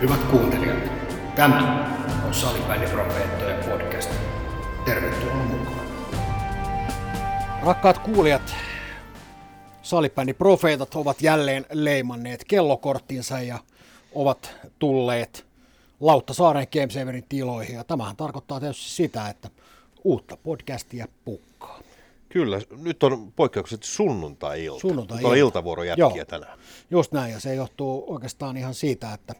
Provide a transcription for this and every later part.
Hyvät kuuntelijat, tämä on Salibändiprofeettojen podcast. Tervetuloa mukaan. Rakkaat kuulijat, salibändiprofeetat ovat jälleen leimanneet kellokorttinsa ja ovat tulleet Lauttasaaren Gamesaverin tiloihin. Ja tämähän tarkoittaa tietysti sitä, että uutta podcastia pukkaa. Kyllä, nyt on poikkeukset sunnuntai-ilta. Sunnuntai-ilta. Nyt on iltavuorojätkiä Joo. tänään. Just näin, ja se johtuu oikeastaan ihan siitä, että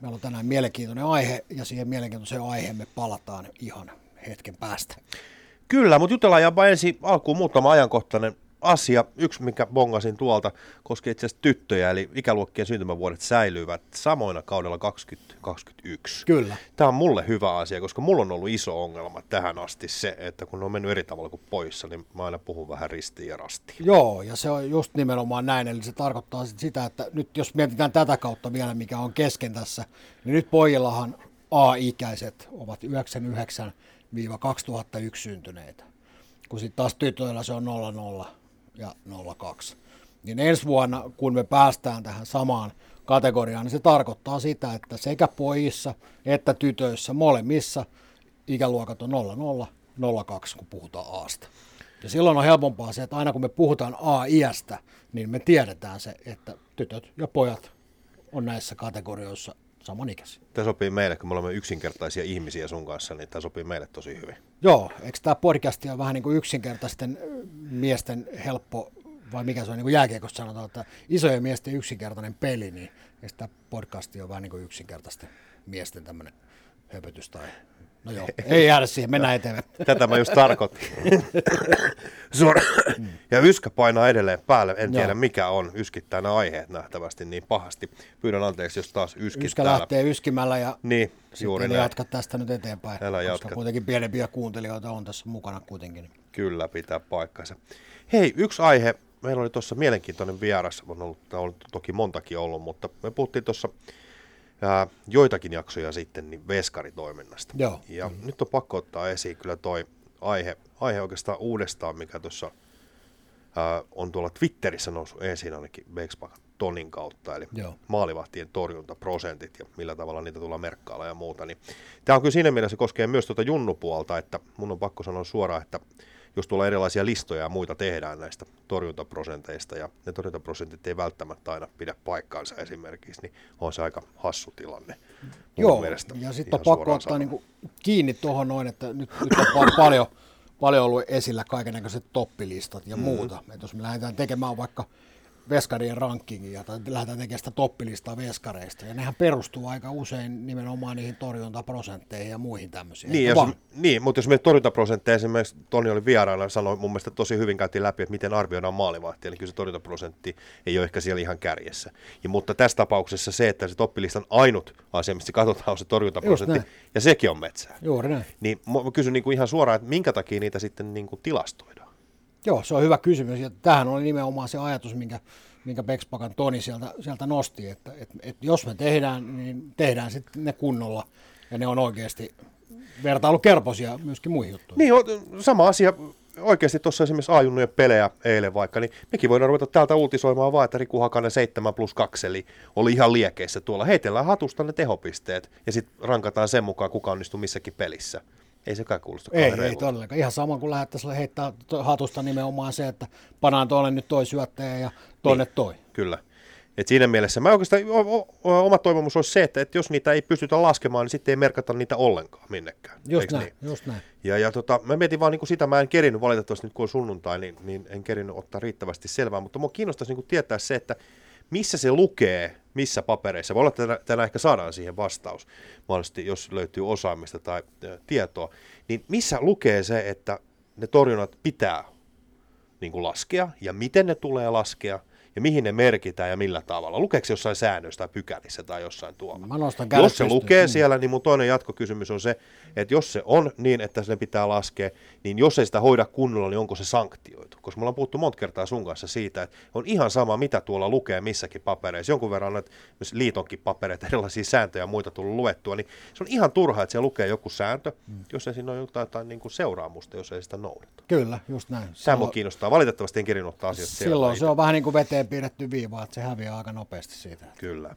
meillä on tänään mielenkiintoinen aihe, ja siihen mielenkiintoiseen aiheeseen me palataan ihan hetken päästä. Kyllä, mutta jutellaan jopa ensin alkuun muutama ajankohtainen asia. Yksi, mikä bongasin tuolta, koskee itse asiassa tyttöjä, eli ikäluokkien syntymävuodet säilyvät samoina kaudella 2021. Kyllä. Tämä on mulle hyvä asia, koska mulla on ollut iso ongelma tähän asti se, että kun ne on mennyt eri tavalla kuin poissa, niin mä aina puhun vähän ristiin ja rastiin. Joo, ja se on just nimenomaan näin, eli se tarkoittaa sit sitä, että nyt jos mietitään tätä kautta vielä, mikä on kesken tässä, niin nyt pojillahan A-ikäiset ovat 99-2001 syntyneitä, kun sitten taas tytöillä se on 00 ja 02. Niin ensi vuonna, kun me päästään tähän samaan kategoriaan, niin se tarkoittaa sitä, että sekä pojissa että tytöissä molemmissa ikäluokat on 00, 02, kun puhutaan Aasta. Ja silloin on helpompaa se, että aina kun me puhutaan A-iästä, niin me tiedetään se, että tytöt ja pojat on näissä kategorioissa samanikäisiä. Tämä sopii meille, kun me olemme yksinkertaisia ihmisiä sun kanssa, niin tämä sopii meille tosi hyvin. Joo, eikö tämä podcast on vähän niin kuin yksinkertaisten miesten helppo, vai mikä se on niin kuin jääkiekossa sanotaan, että isojen miesten yksinkertainen peli, niin eikö tämä podcast on vähän niin kuin yksinkertaisten miesten tämmöinen höpötys tai... No joo, ei jäädä siihen, mennään eteenpäin. Tätä mä just tarkoitin. Suora. Ja yskä painaa edelleen päälle. En tiedä Joo. mikä on. Yskittää nämä aiheet nähtävästi niin pahasti. Pyydän anteeksi, jos taas yskit Yskä täällä. lähtee yskimällä ja Niin, juuri näin. jatka tästä nyt eteenpäin, Älä koska jatka. kuitenkin pienempiä kuuntelijoita on tässä mukana kuitenkin. Kyllä pitää paikkansa. Hei, yksi aihe. Meillä oli tuossa mielenkiintoinen vieras. On ollut, on toki montakin ollut, mutta me puhuttiin tuossa ää, joitakin jaksoja sitten niin veskaritoiminnasta. Joo. Ja nyt on pakko ottaa esiin kyllä toi aihe, aihe oikeastaan uudestaan, mikä tuossa on tuolla Twitterissä noussut esiin ainakin Vexpakan Tonin kautta, eli Joo. maalivahtien torjuntaprosentit ja millä tavalla niitä tullaan merkkailla ja muuta. Niin tämä on kyllä siinä mielessä koskee myös tuota junnupuolta, että mun on pakko sanoa suoraan, että jos tulee erilaisia listoja ja muita tehdään näistä torjuntaprosenteista ja ne torjuntaprosentit ei välttämättä aina pidä paikkaansa esimerkiksi, niin on se aika hassu tilanne. Joo, mielestä, ja sitten on pakko ottaa sanoen. niinku kiinni tuohon noin, että nyt, nyt on pa- paljon, paljon ollut esillä kaikenlaiset toppilistat ja mm. muuta. Että jos me lähdetään tekemään vaikka veskarien rankingia tai lähdetään tekemään sitä toppilistaa veskareista, ja nehän perustuu aika usein nimenomaan niihin torjuntaprosentteihin ja muihin tämmöisiin. Niin, jos, niin, mutta jos me torjuntaprosentteja, esimerkiksi Toni oli vieraana, sanoi mun mielestä tosi hyvin käytiin läpi, että miten arvioidaan maalivahtia, niin kyllä se torjuntaprosentti ei ole ehkä siellä ihan kärjessä. Ja, mutta tässä tapauksessa se, että se toppilistan ainut asia, mistä katsotaan, on se torjuntaprosentti, ja sekin on metsää. Juuri näin. Niin mä kysyn niin kuin ihan suoraan, että minkä takia niitä sitten niin kuin tilastoidaan? Joo, se on hyvä kysymys. Ja tämähän oli nimenomaan se ajatus, minkä, minkä Bexpakan Toni sieltä, sieltä nosti, että, että, että jos me tehdään, niin tehdään sitten ne kunnolla ja ne on oikeasti vertailukelpoisia myöskin muihin juttuihin. Niin, sama asia. Oikeasti tuossa esimerkiksi ajunnujen pelejä eilen vaikka, niin mekin voidaan ruveta täältä uutisoimaan vaan, että Riku Hakanen 7 plus 2, eli oli ihan liekeissä tuolla. Heitellään hatusta ne tehopisteet ja sitten rankataan sen mukaan, kuka onnistuu missäkin pelissä. Ei se kai kuulosta Ei, ei todellakaan. Ihan sama kuin lähdettäisiin heittää hatusta nimenomaan se, että panaan tuolle nyt toi syöttäjä ja tonne Niin. toi. Kyllä. Et siinä mielessä mä oikeastaan, o, o, o, oma toivomus olisi se, että, että jos niitä ei pystytä laskemaan, niin sitten ei merkata niitä ollenkaan minnekään. Just Eiks näin, niin? just näin. Ja, ja tota, mä mietin vaan niin sitä, mä en kerinyt valitettavasti nyt kun on sunnuntai, niin, niin en kerinyt ottaa riittävästi selvää, mutta mua kiinnostaisi niin tietää se, että missä se lukee, missä papereissa. Voi olla, että tänään, ehkä saadaan siihen vastaus, mahdollisesti jos löytyy osaamista tai tietoa, niin missä lukee se, että ne torjunnat pitää niin kuin laskea ja miten ne tulee laskea ja mihin ne merkitään ja millä tavalla. Lukeeko se jossain säännöissä tai pykälissä tai jossain tuolla? Mä nostan Jos se lukee Mm. siellä, niin mun toinen jatkokysymys on se, että jos se on niin, että se pitää laskea, niin jos ei sitä hoida kunnolla, niin onko se sanktioitu? Koska me ollaan puhuttu monta kertaa sun kanssa siitä, että on ihan sama, mitä tuolla lukee missäkin papereissa. Jonkun verran näitä myös liitonkin papereita, erilaisia sääntöjä ja muita tullut luettua, niin se on ihan turha, että siellä lukee joku sääntö, Mm. jos ei siinä ole jotain, jotain niin kuin seuraamusta, jos ei sitä noudata. Kyllä, just näin. Tämä mua kiinnostaa. Valitettavasti en ottaa asioita Silloin se on vähän niin kuin veteen piirretty viiva, että se häviää aika nopeasti siitä. Kyllä.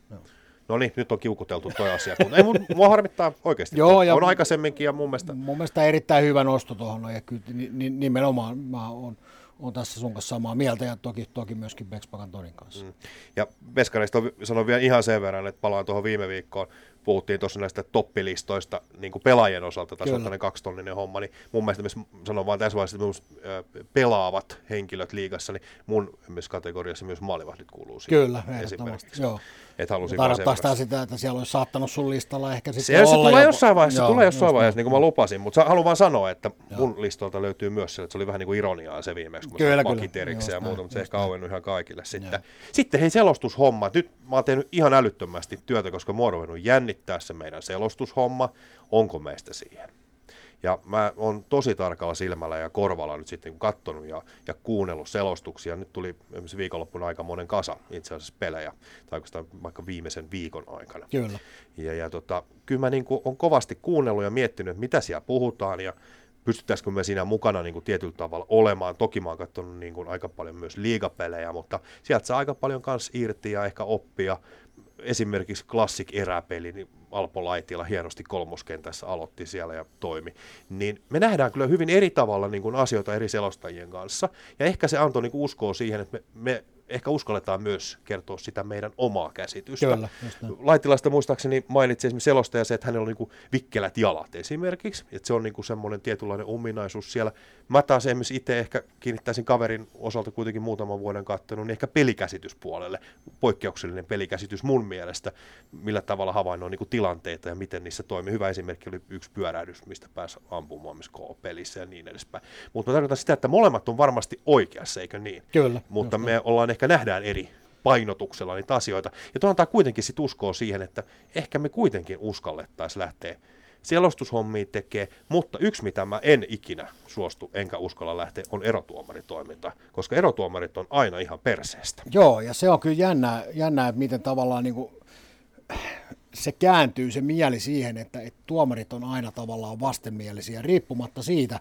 No niin, nyt on kiukuteltu toi asia. Mutta ei, mun, mua harmittaa oikeasti. Joo, ja- on aikaisemminkin ja mun mielestä Mun mielestä erittäin hyvä nosto tuohon, ja kyllä ni- ni- nimenomaan mä oon, oon tässä sun kanssa samaa mieltä, ja toki, toki myöskin Bexpakan Tonin kanssa. Mm. Ja Veskareista sanon vielä ihan sen verran, että palaan tuohon viime viikkoon. Puhuttiin tuossa näistä toppilistoista niin kuin pelaajien osalta, tässä on tämmöinen kaksitonninen homma, niin mun mielestä myös, sanon vaan tässä vaiheessa, että myös pelaavat henkilöt liigassa, niin mun myös kategoriassa myös maalivahdit kuuluu siihen. Kyllä, ehdottomasti. Joo. Että halusin Tarkoittaa sitä, sitä, että siellä olisi saattanut sun listalla ehkä sitten Se, se olla tulee jopa- jossain vaiheessa, Joo, se tulee jossain just vaiheessa, niin kuin mä lupasin, mutta haluan vaan sanoa, että mun listolta löytyy myös se, että se oli vähän niin kuin ironiaa se viimeksi, kun Kyllä, mä kyllä. erikseen ja muuta, mutta se ehkä auennut ihan kaikille sitten. Sitten hei selostushomma, nyt mä oon tehnyt ihan älyttömästi työtä, koska mua on ruvennut jännittää se meidän selostushomma, onko meistä siihen. Ja mä oon tosi tarkalla silmällä ja korvalla nyt sitten kun katsonut ja, ja kuunnellut selostuksia. Nyt tuli esimerkiksi viikonloppuna aika monen kasa itse asiassa pelejä, tai oikeastaan vaikka viimeisen viikon aikana. Kyllä. Ja, ja tota, kyllä mä niin kuin on kovasti kuunnellut ja miettinyt, että mitä siellä puhutaan ja pystyttäisikö me siinä mukana niin kuin tietyllä tavalla olemaan. Toki mä oon katsonut niin kuin aika paljon myös liigapelejä, mutta sieltä saa aika paljon kans irti ja ehkä oppia. Esimerkiksi Classic eräpeli, niin Alpo Laitila hienosti kolmoskentässä aloitti siellä ja toimi. Niin me nähdään kyllä hyvin eri tavalla niin kuin asioita eri selostajien kanssa. Ja ehkä se antoi niin uskoa siihen, että me, me ehkä uskalletaan myös kertoa sitä meidän omaa käsitystä. Kyllä. Laitilasta muistaakseni mainitsi esimerkiksi selostaja se, että hänellä on niin vikkelät jalat esimerkiksi, että se on niin semmoinen tietynlainen ominaisuus siellä. Mä taas esimerkiksi itse ehkä kiinnittäisin kaverin osalta kuitenkin muutaman vuoden katsonut, niin ehkä pelikäsityspuolelle, poikkeuksellinen pelikäsitys mun mielestä, millä tavalla havainnoi niin tilanteita ja miten niissä toimii. Hyvä esimerkki oli yksi pyörähdys, mistä pääsi ampumaan myös K-pelissä ja niin edespäin. Mutta mä tarkoitan sitä, että molemmat on varmasti oikeassa, eikö niin? Kyllä, Mutta me ollaan ehkä nähdään eri painotuksella niitä asioita. Ja tuo antaa kuitenkin sit uskoa siihen, että ehkä me kuitenkin uskallettaisiin lähteä selostushommiin tekee, mutta yksi mitä mä en ikinä suostu enkä uskalla lähteä on erotuomaritoiminta, koska erotuomarit on aina ihan perseestä. Joo, ja se on kyllä jännää, jännää että miten tavallaan niin kuin, se kääntyy se mieli siihen, että, että tuomarit on aina tavallaan vastenmielisiä, riippumatta siitä,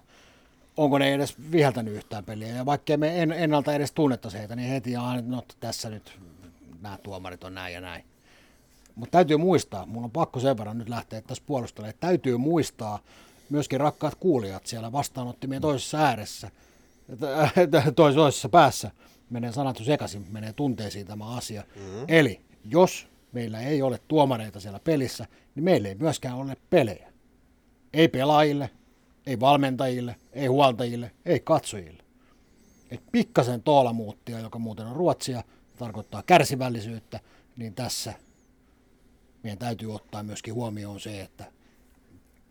onko ne edes viheltänyt yhtään peliä. Ja vaikkei me en, ennalta edes tunnettaisi heitä, niin heti aina, no tässä nyt nämä tuomarit on näin ja näin. Mutta täytyy muistaa, mun on pakko sen verran nyt lähteä tässä puolustelemaan, että täytyy muistaa myöskin rakkaat kuulijat siellä vastaanottimien toisessa ääressä, toisessa päässä. Menee sanat sekaisin, menee tunteisiin tämä asia. Mm-hmm. Eli jos meillä ei ole tuomareita siellä pelissä, niin meillä ei myöskään ole pelejä. Ei pelaajille, ei valmentajille, ei huoltajille, ei katsojille. Et pikkasen toolamuuttia, joka muuten on ruotsia, tarkoittaa kärsivällisyyttä, niin tässä meidän täytyy ottaa myöskin huomioon se, että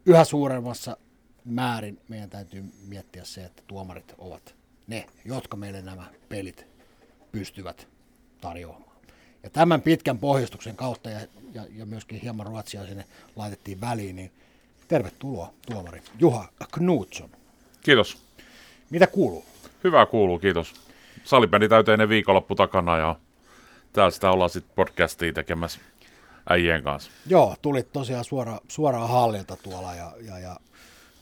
yhä suuremmassa määrin meidän täytyy miettiä se, että tuomarit ovat ne, jotka meille nämä pelit pystyvät tarjoamaan. Ja tämän pitkän pohjustuksen kautta ja, ja, ja myöskin hieman ruotsia sinne laitettiin väliin, niin tervetuloa tuomari Juha Knutsson. Kiitos. Mitä kuuluu? Hyvä kuuluu, kiitos. Salibändi täyteinen viikonloppu takana ja täällä sitä ollaan sitten podcastia tekemässä äijien kanssa. Joo, tulit tosiaan suora, suoraan hallilta tuolla ja, ja, ja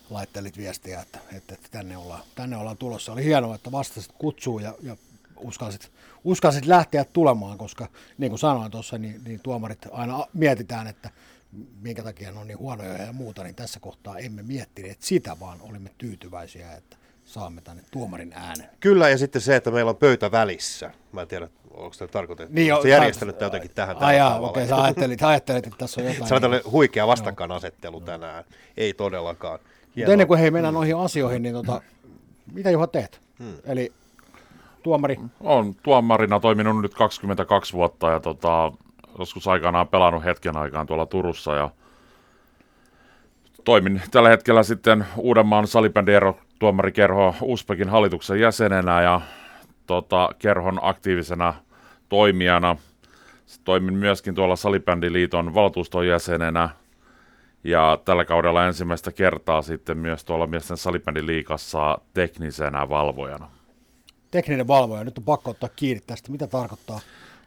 laittelit viestiä, että, että, että tänne, ollaan, tänne ollaan tulossa. Oli hienoa, että vastasit kutsuun ja, ja uskalsit, uskalsit lähteä tulemaan, koska niin kuin sanoin tuossa, niin, niin tuomarit aina mietitään, että minkä takia ne on niin huonoja ja muuta, niin tässä kohtaa emme miettineet sitä, vaan olimme tyytyväisiä, että saamme tänne tuomarin äänen. Kyllä, ja sitten se, että meillä on pöytä välissä. Mä en tiedä, onko tämä tarkoitettu. Niin jo- se järjestänyt tämä jotenkin tähän Ai tällä jaa, tavalla. okei, sä ajattelit, ajattelit, että tässä on jotain. Se on tällainen huikea vastakkainasettelu tänään. Ei todellakaan. Mutta ennen kuin hei mennään noihin asioihin, niin tota, mitä Juha teet? Hmm. Eli tuomari, Olen tuomarina toiminut nyt 22 vuotta ja tota, joskus aikanaan pelannut hetken aikaan tuolla Turussa ja toimin tällä hetkellä sitten Uudenmaan salibändiero tuomarikerho Uspekin hallituksen jäsenenä ja tota, kerhon aktiivisena toimijana. Toimin myöskin tuolla Salibändiliiton valtuuston jäsenenä ja tällä kaudella ensimmäistä kertaa sitten myös tuolla miesten salibändiliikassa teknisenä valvojana. tekninen valvoja, nyt on pakko ottaa kiinni tästä. Mitä tarkoittaa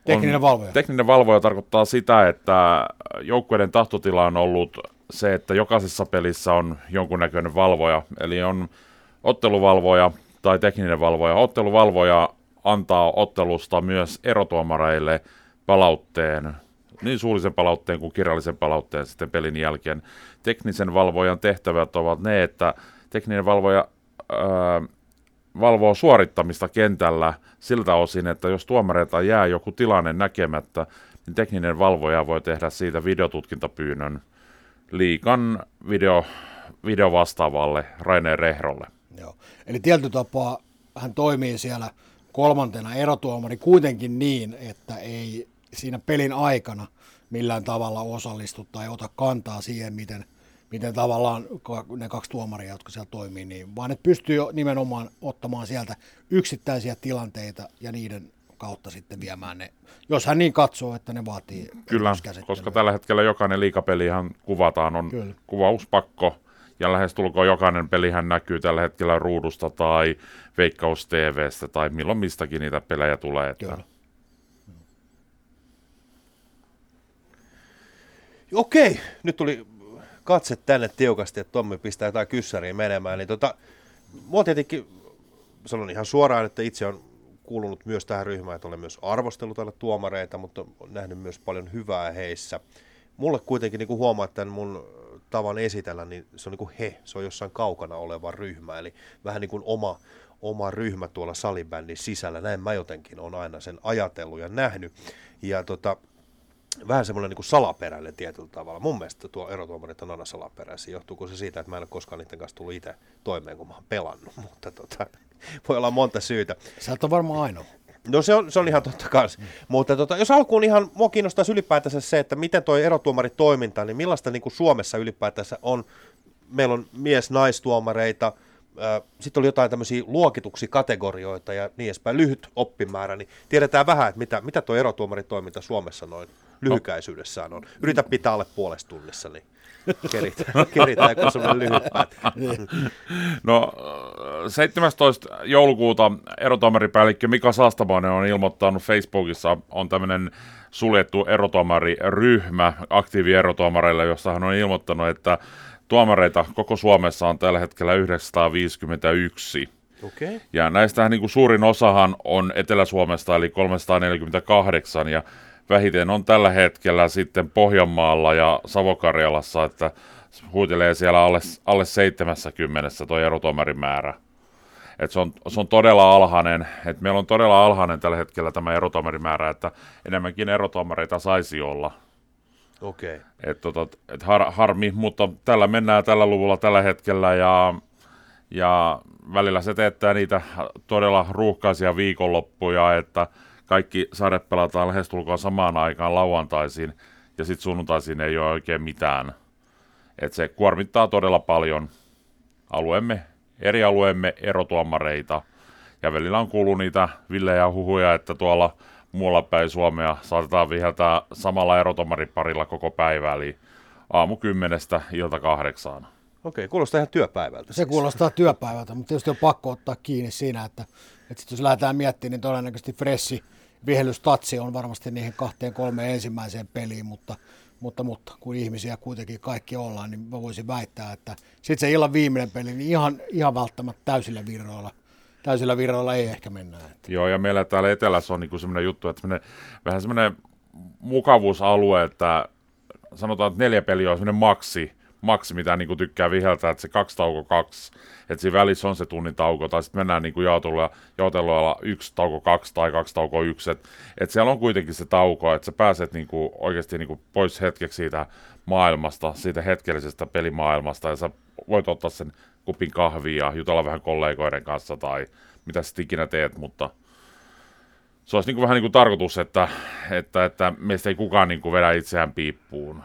tekninen valvoja? Tekninen valvoja tarkoittaa sitä, että joukkueiden tahtotila on ollut se, että jokaisessa pelissä on jonkunnäköinen valvoja, eli on otteluvalvoja tai tekninen valvoja. Otteluvalvoja antaa ottelusta myös erotuomareille palautteen niin suullisen palautteen kuin kirjallisen palautteen sitten pelin jälkeen. Teknisen valvojan tehtävät ovat ne, että tekninen valvoja ää, valvoo suorittamista kentällä siltä osin, että jos tuomareilta jää joku tilanne näkemättä, niin tekninen valvoja voi tehdä siitä videotutkintapyynnön liikan video, videovastaavalle Raine Rehrolle. Joo. Eli tietyllä tapaa hän toimii siellä kolmantena erotuomari kuitenkin niin, että ei siinä pelin aikana millään tavalla osallistu tai ota kantaa siihen, miten, miten tavallaan ne kaksi tuomaria, jotka siellä toimii, niin, vaan että pystyy nimenomaan ottamaan sieltä yksittäisiä tilanteita ja niiden kautta sitten viemään ne, jos hän niin katsoo, että ne vaatii Kyllä, koska tällä hetkellä jokainen liikapelihan kuvataan, on Kyllä. kuvauspakko, ja lähestulkoon jokainen pelihän näkyy tällä hetkellä ruudusta tai Veikkaus TVstä tai milloin mistäkin niitä pelejä tulee. Että... Kyllä. Okei, nyt tuli katse tänne tiukasti, että Tommi pistää jotain kyssäriä menemään. Niin tota, mua tietenkin sanon ihan suoraan, että itse on kuulunut myös tähän ryhmään, että olen myös arvostellut täällä tuomareita, mutta on nähnyt myös paljon hyvää heissä. Mulle kuitenkin niin huomaa tämän mun tavan esitellä, niin se on niin kuin he, se on jossain kaukana oleva ryhmä, eli vähän niin kuin oma, oma ryhmä tuolla salibändin sisällä, näin mä jotenkin on aina sen ajatellut ja nähnyt. Ja tota, vähän semmoinen niin kuin salaperäinen tietyllä tavalla. Mun mielestä tuo erotuomarit on aina salaperäisiä. Johtuuko se siitä, että mä en ole koskaan niiden kanssa tullut itse toimeen, kun mä oon pelannut, mutta tota, voi olla monta syytä. Sä et ole varmaan ainoa. No se on, se on ihan totta kanssa. Mm. Mutta tota, jos alkuun ihan, mua kiinnostaisi ylipäätänsä se, että miten tuo erotuomaritoiminta, niin millaista niin kuin Suomessa ylipäätänsä on, meillä on mies-naistuomareita, sitten oli jotain tämmöisiä luokituksia, kategorioita ja niin edespäin, lyhyt oppimäärä, niin tiedetään vähän, että mitä, mitä tuo erotuomaritoiminta Suomessa noin lyhykäisyydessään on. Yritä pitää alle puolesta tunnissa, niin keritään, keritään kun semmoinen lyhyt pätkä. No 17. joulukuuta erotuomaripäällikkö Mika Saastamoinen on ilmoittanut Facebookissa, on tämmöinen suljettu erotuomariryhmä aktiivierotuomareille, jossa hän on ilmoittanut, että tuomareita koko Suomessa on tällä hetkellä 951. Okay. Ja näistä niin kuin suurin osahan on Etelä-Suomesta, eli 348, ja vähiten on tällä hetkellä sitten Pohjanmaalla ja Savokarjalassa, että huitelee siellä alle, alle 70 tuo erotuomarin määrä. Et se, on, se on todella alhainen, että meillä on todella alhainen tällä hetkellä tämä erotuomarimäärä, että enemmänkin erotuomareita saisi olla. Okei. Okay. Et, tota, et har, harmi, mutta tällä mennään tällä luvulla tällä hetkellä ja, ja välillä se teettää niitä todella ruuhkaisia viikonloppuja, että kaikki sarjat pelataan lähestulkoon samaan aikaan lauantaisin ja sitten sunnuntaisin ei ole oikein mitään. Et se kuormittaa todella paljon alueemme, eri alueemme erotuomareita. Ja välillä on kuullut niitä villejä huhuja, että tuolla muualla päin Suomea saatetaan viheltää samalla erotomariparilla koko päivä, eli aamu kymmenestä ilta kahdeksaan. Okei, kuulostaa ihan työpäivältä. Se siis. kuulostaa työpäivältä, mutta tietysti on pakko ottaa kiinni siinä, että, että sit jos lähdetään miettimään, niin todennäköisesti Fressi vihellystatsi on varmasti niihin kahteen kolmeen ensimmäiseen peliin, mutta, mutta, mutta kun ihmisiä kuitenkin kaikki ollaan, niin mä voisin väittää, että sitten se illan viimeinen peli, niin ihan, ihan välttämättä täysillä virroilla täysillä virroilla ei ehkä mennä. Että. Joo, ja meillä täällä etelässä on niinku semmoinen juttu, että semmoinen, vähän semmoinen mukavuusalue, että sanotaan, että neljä peliä on semmoinen maksi, maksi, mitä niin kuin tykkää viheltää, että se kaksi tauko kaksi, että siinä välissä on se tunnin tauko, tai sitten mennään niin kuin jaotelulla, jaotelulla yksi tauko kaksi tai kaksi tauko yksi, että et siellä on kuitenkin se tauko, että sä pääset niin kuin oikeasti niin kuin pois hetkeksi siitä maailmasta, siitä hetkellisestä pelimaailmasta, ja sä voit ottaa sen kupin kahvia ja jutella vähän kollegoiden kanssa tai mitä sitten ikinä teet, mutta se olisi niin kuin vähän niin kuin tarkoitus, että, että, että meistä ei kukaan niin kuin vedä itseään piippuun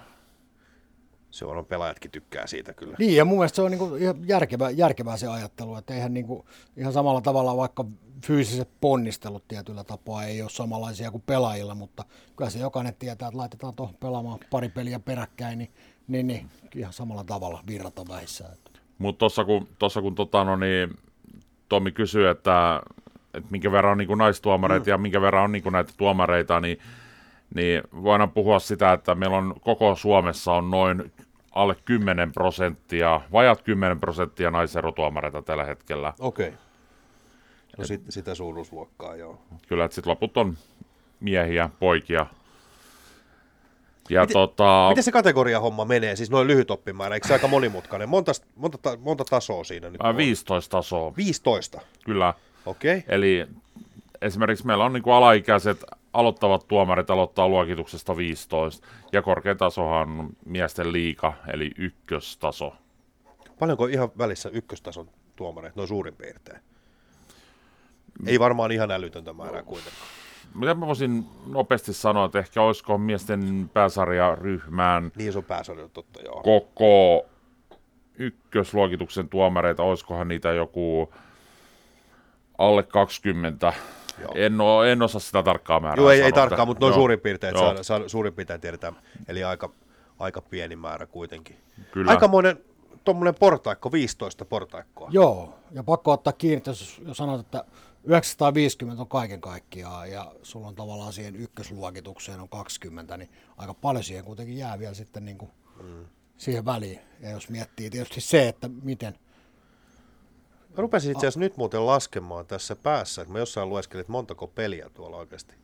se on, pelaajatkin tykkää siitä kyllä. Niin, ja mun mielestä se on niin ihan järkevää, järkevää se ajattelu, että eihän niin kuin, ihan samalla tavalla vaikka fyysiset ponnistelut tietyllä tapaa ei ole samanlaisia kuin pelaajilla, mutta kyllä se jokainen tietää, että laitetaan tuohon pelaamaan pari peliä peräkkäin, niin, niin, niin ihan samalla tavalla virrata vähissä. Mutta tuossa kun, tossa kun tota, no niin, Tommi kysyy, että, että minkä verran on niin naistuomareita mm. ja minkä verran on niin näitä tuomareita, niin niin voidaan puhua sitä, että meillä on koko Suomessa on noin alle 10 prosenttia, vajat 10 prosenttia naiserotuomareita tällä hetkellä. Okei. Okay. No sit, sitä suuruusluokkaa, joo. Kyllä, että sitten loput on miehiä, poikia. Ja Miten- tota, Miten se kategoriahomma menee, siis noin lyhyt oppimäärä, eikö se aika monimutkainen? Monta, monta, ta- monta tasoa siinä nyt on? 15 tasoa, 15, kyllä. okei. Okay. Eli esimerkiksi meillä on niin kuin alaikäiset aloittavat tuomarit aloittaa luokituksesta 15, ja korkein tasohan on miesten liika, eli ykköstaso. Paljonko ihan välissä ykköstason tuomareita, noin suurin piirtein? Ei varmaan ihan älytöntä määrää kuitenkaan. Mitä mä voisin nopeasti sanoa, että ehkä olisiko miesten pääsarjaryhmään Niin se on pääsarja, totta joo. koko ykkösluokituksen tuomareita, olisikohan niitä joku alle 20. Joo. En, oo, en osaa sitä tarkkaa määrää Joo, ei, ei sanoa, tarkkaan, mutta noin suurin piirtein, saada, saada, suurin piirtein tiedetään. Eli aika, aika pieni määrä kuitenkin. Kyllä. Aikamoinen tuommoinen portaikko, 15 portaikkoa. Joo, ja pakko ottaa kiinni, jos, jos sanot, että 950 on kaiken kaikkiaan ja sulla on tavallaan siihen ykkösluokitukseen on 20, niin aika paljon siihen kuitenkin jää vielä sitten niin kuin mm. siihen väliin. Ja jos miettii tietysti se, että miten, Mä rupesin itse asiassa nyt muuten laskemaan tässä päässä, että mä jossain lueskelin, että montako peliä tuolla oikeasti.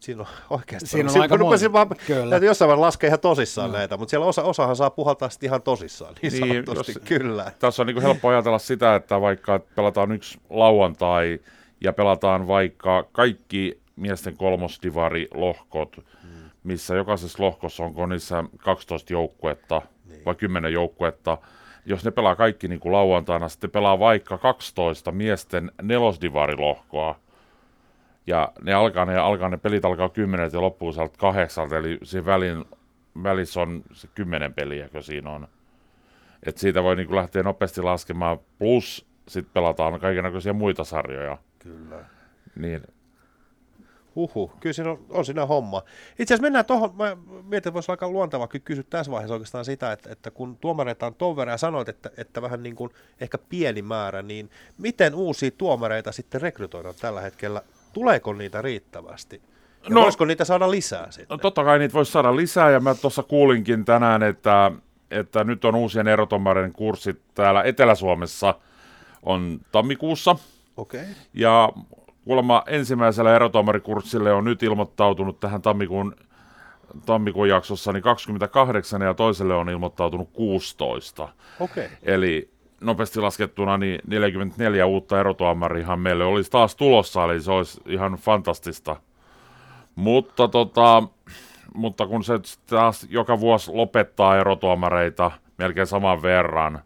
Siinä on oikeasti. Siinä on Sitten aika mä rupesin monta, vaan, kyllä. näitä jossain vaiheessa laskea ihan tosissaan no. näitä, mutta siellä osa, osahan saa puhaltaa sitten ihan tosissaan, niin, Niin, sanotusti, jos- kyllä. Tässä on niin helppo ajatella sitä, että vaikka pelataan yksi lauantai ja pelataan vaikka kaikki miesten kolmosdivari-lohkot, missä jokaisessa lohkossa onko niissä 12 joukkuetta niin. vai 10 joukkuetta, jos ne pelaa kaikki niin kuin lauantaina, sitten pelaa vaikka 12 miesten nelosdivarilohkoa, ja ne alkaa, ne alkaa, ne pelit alkaa 10 ja loppuu sieltä kahdeksalta, eli siinä välin, välissä on se 10 peliäkö siinä on. Et siitä voi niin lähteä nopeasti laskemaan, plus sitten pelataan kaikenlaisia muita sarjoja. Kyllä. Niin, Huhu, kyllä siinä on, on siinä homma. Itse asiassa mennään tuohon, mä mietin, että voisi aika luontevaa kyllä kysyä tässä vaiheessa oikeastaan sitä, että, että kun tuomareita on ton verran ja sanoit, että, että vähän niin kuin ehkä pieni määrä, niin miten uusia tuomareita sitten rekrytoidaan tällä hetkellä? Tuleeko niitä riittävästi? Ja No- voisiko niitä saada lisää sitten? no totta kai niitä voisi saada lisää, ja mä tuossa kuulinkin tänään, että, että nyt on uusien erotomareiden kurssit täällä Etelä-Suomessa on tammikuussa, Okei. Okay. ja kuulemma ensimmäisellä erotomarikurssille on nyt ilmoittautunut tähän tammikuun, tammikuun jaksossa niin 28 ja toiselle on ilmoittautunut 16. Okei. Okay. Eli nopeasti laskettuna niin 44 uutta erotuomarihan meille olisi taas tulossa, eli se olisi ihan fantastista. Mutta, tota, mutta kun se taas joka vuosi lopettaa erotuomareita melkein saman verran,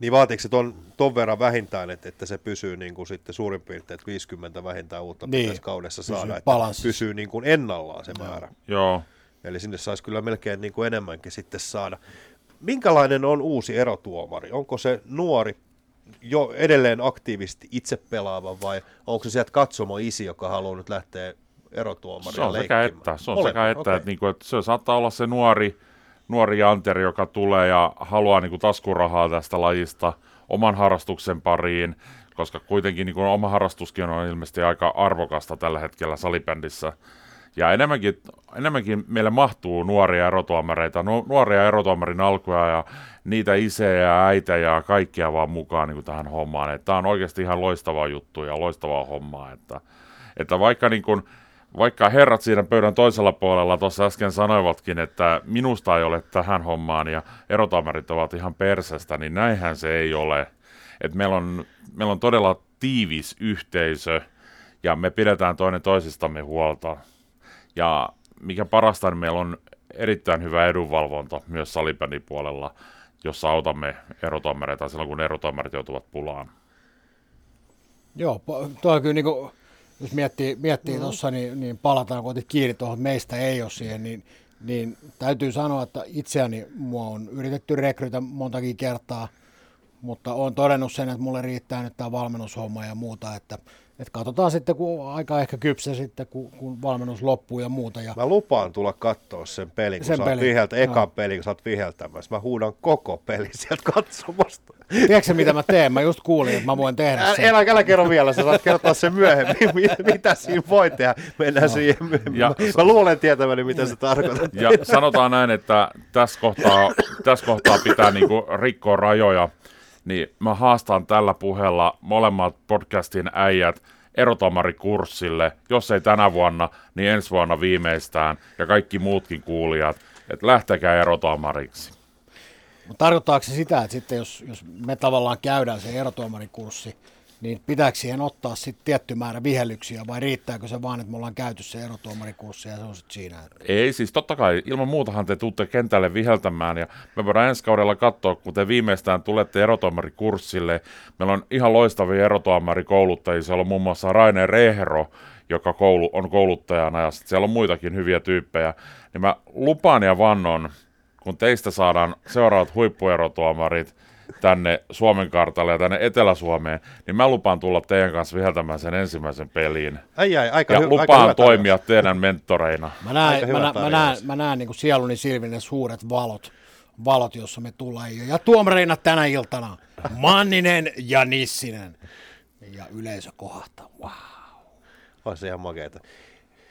Niin vaatiiko se ton, ton verran vähintään, että, että se pysyy niin kuin sitten suurin piirtein, että 50 vähintään uutta Niin, pitäisi kaudessa pysyy saada, että balanssissa. pysyy niin kuin ennallaan se määrä. joo, Eli sinne saisi kyllä melkein niin kuin enemmänkin sitten saada. Minkälainen on uusi erotuomari? Onko se nuori, jo edelleen aktiivisesti itse pelaava vai onko se sieltä katsomo isi, joka haluaa nyt lähteä erotuomaria se on sekä leikkimään? että. Se on Molemmat, sekä että, okei. että, niinku, että se saattaa olla se nuori, nuori janteri, joka tulee ja haluaa niinku taskurahaa tästä lajista oman harrastuksen pariin, koska kuitenkin niinku oma harrastuskin on ilmeisesti aika arvokasta tällä hetkellä salibändissä. Ja enemmänkin, enemmänkin meille mahtuu nuoria erotuomareita, nu, nuoria erotuomarin alkuja ja niitä isejä ja äitejä ja kaikkia vaan mukaan niin tähän hommaan. Tämä on oikeasti ihan loistava juttu ja loistavaa hommaa. Että, että vaikka, niin kuin, vaikka herrat siinä pöydän toisella puolella tuossa äsken sanoivatkin, että minusta ei ole tähän hommaan ja erotuomarit ovat ihan persestä, niin näinhän se ei ole. Et meillä, on, meillä on todella tiivis yhteisö ja me pidetään toinen toisistamme huolta. Ja mikä parasta, niin meillä on erittäin hyvä edunvalvonta myös salibändin puolella, jossa autamme erotomareita silloin, kun erotomarit joutuvat pulaan. Joo, toi on kyllä niin kuin, jos miettii, miettii mm. tuossa, niin, niin palataan kuitenkin kiinni tuohon, meistä ei ole siihen, niin, niin täytyy sanoa, että itseäni mua on yritetty rekrytä montakin kertaa, mutta olen todennut sen, että mulle riittää nyt tämä valmennushomma ja muuta, että, että katsotaan sitten, kun aika ehkä kypsä sitten, kun, kun valmennus loppuu ja muuta. Ja, Mä lupaan tulla katsoa sen pelin, kun Sen sä oot pelin, viheltä, ekan joo. pelin, kun sä oot viheltämässä. Mä huudan koko peli sieltä katsomasta. tiedätkö mitä mä teen? Mä just kuulin, että mä voin tehdä sen. älä, älä kerro vielä, sä saat kertoa sen myöhemmin, mi- mitä siinä voi tehdä. Mennään no. siihen myöhemmin. Ja- Mä, mä luulen tietäväni, mitä se tarkoittaa. Ja sanotaan näin, että tässä kohtaa, tässä kohtaa pitää niinku rikkoa rajoja, niin mä haastan tällä puheella molemmat podcastin äijät, erotomarikurssille, jos ei tänä vuonna, niin ensi vuonna viimeistään, ja kaikki muutkin kuulijat, että lähtekää erotomariksi. Tarkoittaako se sitä, että sitten jos, jos me tavallaan käydään se erotuomarikurssi, niin pitääkö siihen ottaa sitten tietty määrä vihellyksiä vai riittääkö se vaan, että me ollaan käyty se erotuomarikurssi ja se on sitten siinä? Ei, siis totta kai ilman muutahan te tuutte kentälle viheltämään ja me voidaan ensi kaudella katsoa, kun te viimeistään tulette erotuomarikurssille. Meillä on ihan loistavia erotuomarikouluttajia, siellä on muun muassa Raine Rehro, joka koulu, on kouluttajana ja sitten siellä on muitakin hyviä tyyppejä. Niin mä lupaan ja vannon, kun teistä saadaan seuraavat huippuerotuomarit, tänne Suomen kartalle ja tänne Etelä-Suomeen, niin mä lupaan tulla teidän kanssa viheltämään sen ensimmäisen peliin. Ai, ai, aika ja hy- lupaan aika hyvä toimia tarjous. teidän mentoreina. Mä näen, Aika mä, hyvä näen, mä näen, mä näen niin kuin sieluni silminen suuret valot, valot, jossa me tullaan. Ja tuomareina tänä iltana Manninen ja Nissinen. Ja yleisö kohahtaa. Wow. On se ihan makeeta.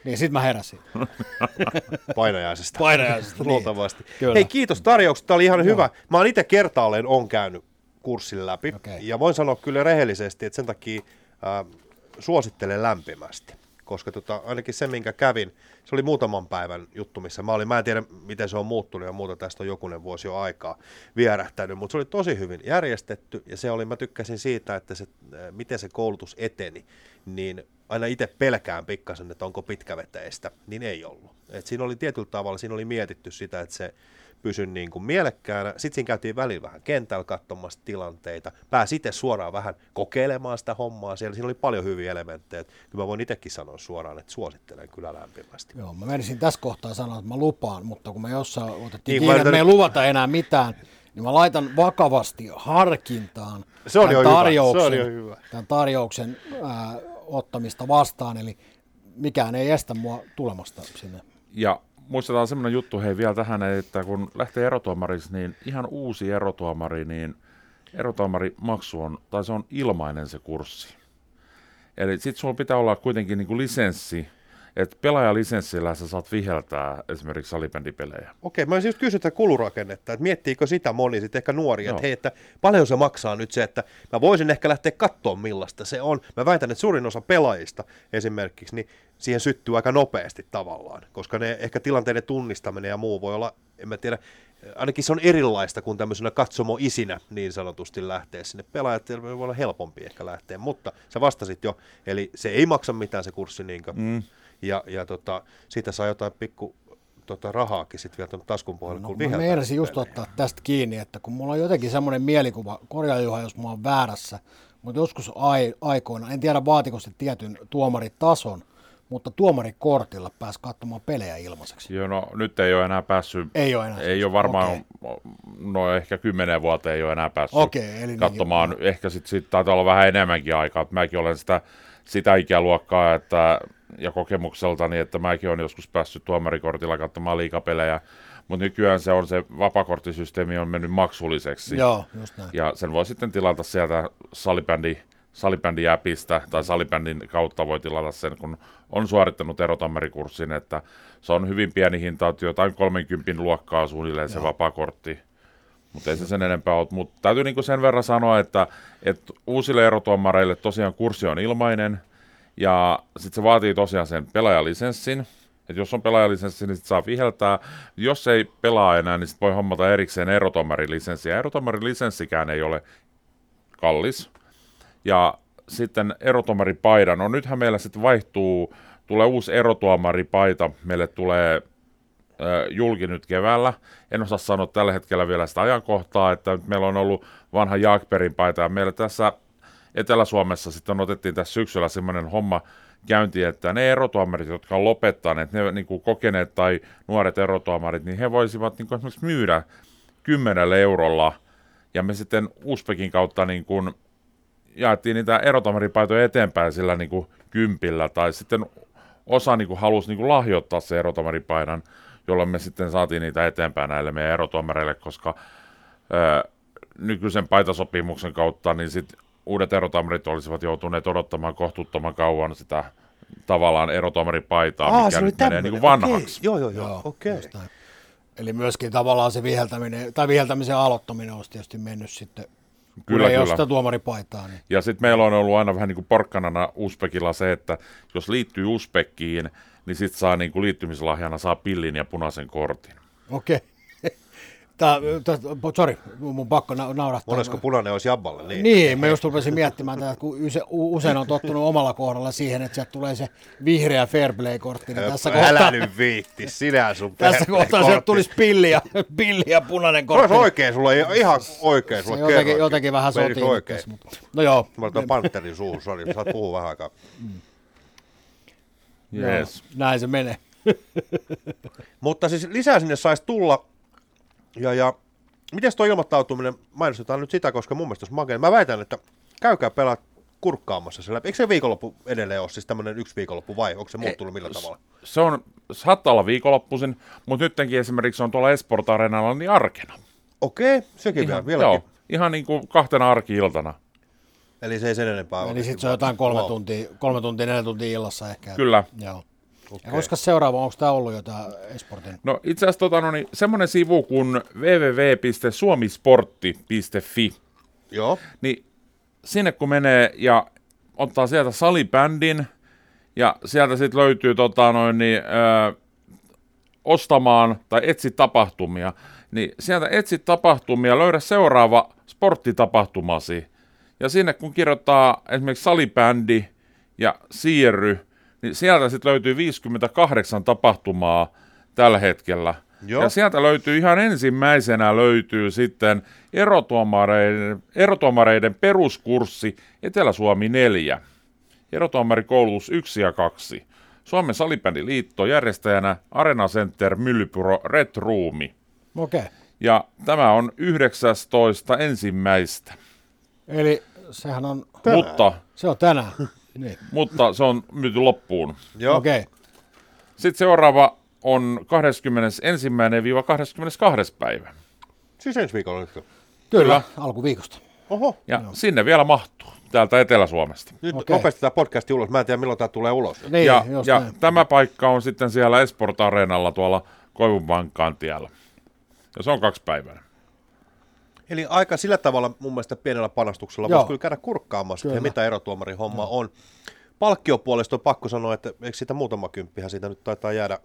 Niin sit mä heräsin. Painajaisesta. Painajaisesta, niin. Luultavasti. Kyllä. Hei, kiitos tarjouksesta. Tämä oli ihan hyvä. Mä oon itse kertaalleen on käynyt kurssin läpi. Okei. Ja voin sanoa kyllä rehellisesti, että sen takia äh, suosittelen lämpimästi. Koska tota, ainakin se, minkä kävin, se oli muutaman päivän juttu, missä mä olin. Mä en tiedä, miten se on muuttunut ja muuta. Tästä on jokunen vuosi jo aikaa vierähtänyt. Mutta se oli tosi hyvin järjestetty. Ja se oli, mä tykkäsin siitä, että se, äh, miten se koulutus eteni. Niin aina itse pelkään pikkasen, että onko pitkäveteistä, niin ei ollut. Et siinä oli tietyllä tavalla, siinä oli mietitty sitä, että se pysyi niin kuin mielekkäänä. Sitten siinä käytiin välillä vähän kentällä katsomassa tilanteita. Pääsi itse suoraan vähän kokeilemaan sitä hommaa siellä. Siinä oli paljon hyviä elementtejä. Kyllä mä voin itsekin sanoa suoraan, että suosittelen kyllä lämpimästi. Joo, mä menisin tässä kohtaa sanoa, että mä lupaan, mutta kun me jossain otettiin Niin, kiinni, että me ei luvata enää mitään, niin mä laitan vakavasti harkintaan Se on tämän jo hyvä, se tarjouksen, on jo hyvä. tämän tarjouksen ää, ottamista vastaan, eli mikään ei estä mua tulemasta sinne. Ja muistetaan semmoinen juttu hei vielä tähän, että kun lähtee erotuomariksi, niin ihan uusi erotuomari, niin erotuomarimaksu on, tai se on ilmainen se kurssi. Eli sit sulla pitää olla kuitenkin niinku lisenssi, että pelaajalisenssillä sä saat viheltää esimerkiksi salibändipelejä. Okei, mä olisin just kysynyt kulurakennetta, että miettiikö sitä moni, sitten ehkä nuori, että hei, että paljon se maksaa nyt se, että mä voisin ehkä lähteä katsoa millaista se on. Mä väitän, että suurin osa pelaajista esimerkiksi, niin siihen syttyy aika nopeasti tavallaan, koska ne ehkä tilanteiden tunnistaminen ja muu voi olla, en mä tiedä, ainakin se on erilaista kuin tämmöisenä katsomo-isinä niin sanotusti lähteä sinne. Pelaajat voi olla helpompi ehkä lähteä, mutta sä vastasit jo, eli se ei maksa mitään se kurssi niinkö. Mm. Ja, ja tota, siitä saa jotain pikku tota, rahaakin sitten vielä tuonne taskun pohjalle, No, kun mä meinasin just ottaa tästä kiinni, että kun mulla on jotenkin semmoinen mielikuva, korjaa Juha, jos mä oon väärässä, mutta joskus ai, aikoina, en tiedä vaatiko se tietyn tuomaritason, mutta tuomarikortilla pääsi katsomaan pelejä ilmaiseksi. Joo, no nyt ei ole enää päässyt. Ei ole enää. Ei ole varmaan, no ehkä kymmenen vuotta ei ole enää päässyt Okei, eli niin- katsomaan. Ehkä sitten sit taitaa olla vähän enemmänkin aikaa. että Mäkin olen sitä, sitä ikäluokkaa että, ja kokemukseltani, että mäkin olen joskus päässyt tuomarikortilla katsomaan liikapelejä. Mutta nykyään se on se vapakorttisysteemi on mennyt maksulliseksi. Joo, just näin. Ja sen voi sitten tilata sieltä salibändi, salibändi-appista tai salibändin kautta voi tilata sen, kun on suorittanut erotamerikurssin, että se on hyvin pieni hinta, että jotain 30 luokkaa suunnilleen se vapaakortti. Mutta ei se sen enempää ole. Mutta täytyy niinku sen verran sanoa, että, että uusille erotuomareille tosiaan kurssi on ilmainen ja sitten se vaatii tosiaan sen pelaajalisenssin. Että jos on pelaajalisenssi, niin sit saa viheltää. Jos ei pelaa enää, niin sit voi hommata erikseen erotomarilisenssi. Ja erotomarilisenssikään ei ole kallis. Ja sitten erotuomaripaida. No nythän meillä sitten vaihtuu, tulee uusi erotuomaripaita. Meille tulee julki nyt keväällä. En osaa sanoa tällä hetkellä vielä sitä ajankohtaa, että meillä on ollut vanha Jaakperin paita. Ja meillä tässä Etelä-Suomessa sitten otettiin tässä syksyllä semmoinen homma käyntiin, että ne erotuomarit, jotka on lopettaneet, ne niin kuin kokeneet tai nuoret erotuomarit, niin he voisivat niin kuin esimerkiksi myydä kymmenellä eurolla. Ja me sitten Uspekin kautta niin kuin jaettiin niitä erotomaripaitoja eteenpäin sillä niin kuin kympillä, tai sitten osa niin kuin halusi niin kuin lahjoittaa se erotomaripaidan, jolloin me sitten saatiin niitä eteenpäin näille meidän erotomareille, koska ö, nykyisen paitasopimuksen kautta niin sit uudet erotomarit olisivat joutuneet odottamaan kohtuuttoman kauan sitä tavallaan erotomaripaitaa, mikä nyt menee niin kuin vanhaksi. Okei. Joo, joo, joo. Joo, Okei. näin. Eli myöskin tavallaan se viheltäminen, tai viheltämisen aloittaminen olisi tietysti mennyt sitten Kyllä, Kyllä, sitä tuomaripaitaa. Niin. Ja sitten meillä on ollut aina vähän niin kuin porkkanana Uzbekilla se, että jos liittyy Uzbekiin, niin sitten saa niin kuin liittymislahjana saa pillin ja punaisen kortin. Okei. Tää, tää, sorry, mun pakko na- naurattaa. Monesko punainen olisi Jabballe? Niin. Niin, mä just rupesin miettimään tätä, kun usein on tottunut omalla kohdalla siihen, että sieltä tulee se vihreä Fairplay-kortti. Niin tässä Älä kohtaa, nyt viitti, sinä sun tässä kohtaa sieltä tulisi pilli ja, pilli ja punainen kortti. olisi oikein, sulla ei ihan oikein, sulla jotenkin, kerroinkin. jotenkin vähän Menisi sotii. oikein. tässä, Mutta, no joo, Mä otan panterin suuhun, sori, saat puhua vähän aikaa. Yes. joo, näin se menee. Mutta siis lisää sinne saisi tulla. Ja, ja miten tuo ilmoittautuminen, mainostetaan nyt sitä, koska mun mielestä olisi makea. Mä väitän, että käykää pelaa kurkkaamassa se läpi. Eikö se viikonloppu edelleen ole siis tämmöinen yksi viikonloppu vai onko se muuttunut millä tavalla? Se on, saattaa olla viikonloppuisin, mutta nyttenkin esimerkiksi on tuolla Esport Arenalla niin arkena. Okei, sekin vielä, Ihan, vieläkin. joo, ihan niin kuin kahtena arki-iltana. Eli se ei sen enempää Eli sitten se on jotain kolme tuntia, kolme tuntia, neljä tuntia illassa ehkä. Kyllä. Joo. Ja Okei. koska seuraava, onko tämä ollut jo tämä Esportin? No itse asiassa tota, no, niin, semmoinen sivu kuin www.suomisportti.fi, Joo, niin sinne kun menee ja ottaa sieltä salibändin ja sieltä sitten löytyy tota, noin, niin, ö, ostamaan tai etsi tapahtumia, niin sieltä etsi tapahtumia, löydä seuraava sporttitapahtumasi. Ja sinne kun kirjoittaa esimerkiksi salibändi ja siirry, niin sieltä sitten löytyy 58 tapahtumaa tällä hetkellä. Joo. Ja sieltä löytyy ihan ensimmäisenä löytyy sitten erotuomareiden, erotuomareiden peruskurssi Etelä-Suomi 4. Erotuomarikoulutus 1 ja 2. Suomen salibändiliitto järjestäjänä Arena Center Myllypuro Red Roomi. Okei. Okay. Ja tämä on 19 ensimmäistä. Eli sehän on, Mutta, se on tänään. niin. mutta se on myyty loppuun. joo. Okei. Okay. Sitten seuraava on 21-22. päivä. Siis ensi viikolla nyt. Kyllä, Kyllä. alkuviikosta. Oho, Ja sinne vielä mahtuu täältä Etelä-Suomesta. nyt Okei. nopeasti tämä podcast ulos. Mä en tiedä milloin tämä tulee ulos. Niin, ja ja näin. tämä paikka on sitten siellä Esport Areenalla tuolla Koivunvankkaan tiellä. Ja se on kaksi päivää. Eli aika sillä tavalla mun mielestä pienellä panostuksella Joo. voisi kyllä käydä kurkkaamassa, Kyllä. että mitä erotuomarin homma on. Palkkiopuolesta on pakko sanoa, että eikö siitä muutama kymppihän siitä nyt taitaa jäädä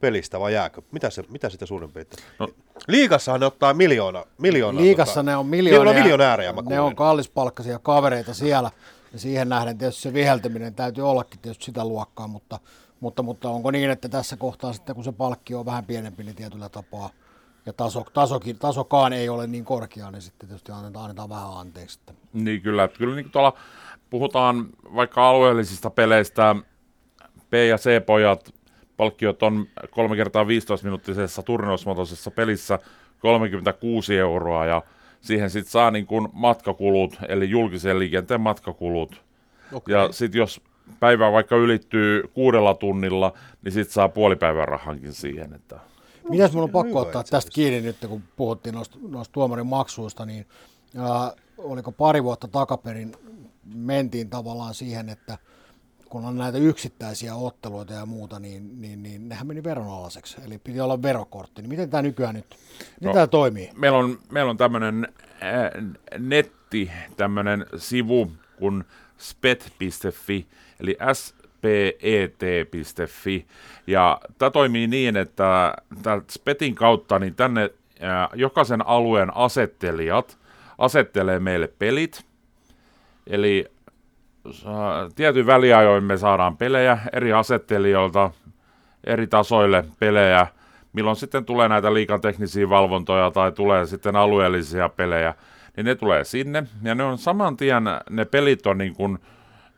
pelistä vai jääkö? Mitä, se, mitä sitä suurin piirtein? No. Liigassahan ne ottaa miljoona. miljoona Liikassa tota, ne on Ne miljoonaa. on miljonäärejä, mä Ne on kallispalkkaisia kavereita siellä. Ja siihen nähden tietysti se viheltäminen täytyy ollakin tietysti sitä luokkaa, mutta, mutta, mutta onko niin, että tässä kohtaa sitten kun se palkki on vähän pienempi, niin tietyllä tapaa ja taso, tasokin, tasokaan ei ole niin korkea, niin sitten tietysti annetaan, annetaan vähän anteeksi. Että. Niin kyllä, että kyllä niin kuin tuolla puhutaan vaikka alueellisista peleistä, P- ja C-pojat, palkkiot on 3 kertaa 15-minuuttisessa turnausmuotoisessa pelissä 36 euroa ja siihen sitten saa niin kuin matkakulut, eli julkisen liikenteen matkakulut. Okei. Ja sitten jos päivä vaikka ylittyy kuudella tunnilla, niin sitten saa puolipäivän rahankin siihen. Että... Mitäs mun on pakko ottaa tästä kiinni nyt, kun puhuttiin noista, noista tuomarin maksuista, niin ää, oliko pari vuotta takaperin mentiin tavallaan siihen, että kun on näitä yksittäisiä otteluita ja muuta, niin, niin, niin nehän meni veronalaiseksi. Eli piti olla verokortti. Niin miten tämä nykyään nyt, miten No. tämä toimii? meillä on, meillä on tämmöinen äh, netti, tämmöinen sivu kuin spet.fi, eli spet.fi. Ja tämä toimii niin, että spetin kautta niin tänne jokaisen alueen asettelijat asettelee meille pelit. Eli tietyn väliajoin me saadaan pelejä eri asettelijoilta, eri tasoille pelejä, milloin sitten tulee näitä liikan teknisiä valvontoja tai tulee sitten alueellisia pelejä, niin ne tulee sinne. Ja ne on saman tien, ne pelit on niin kuin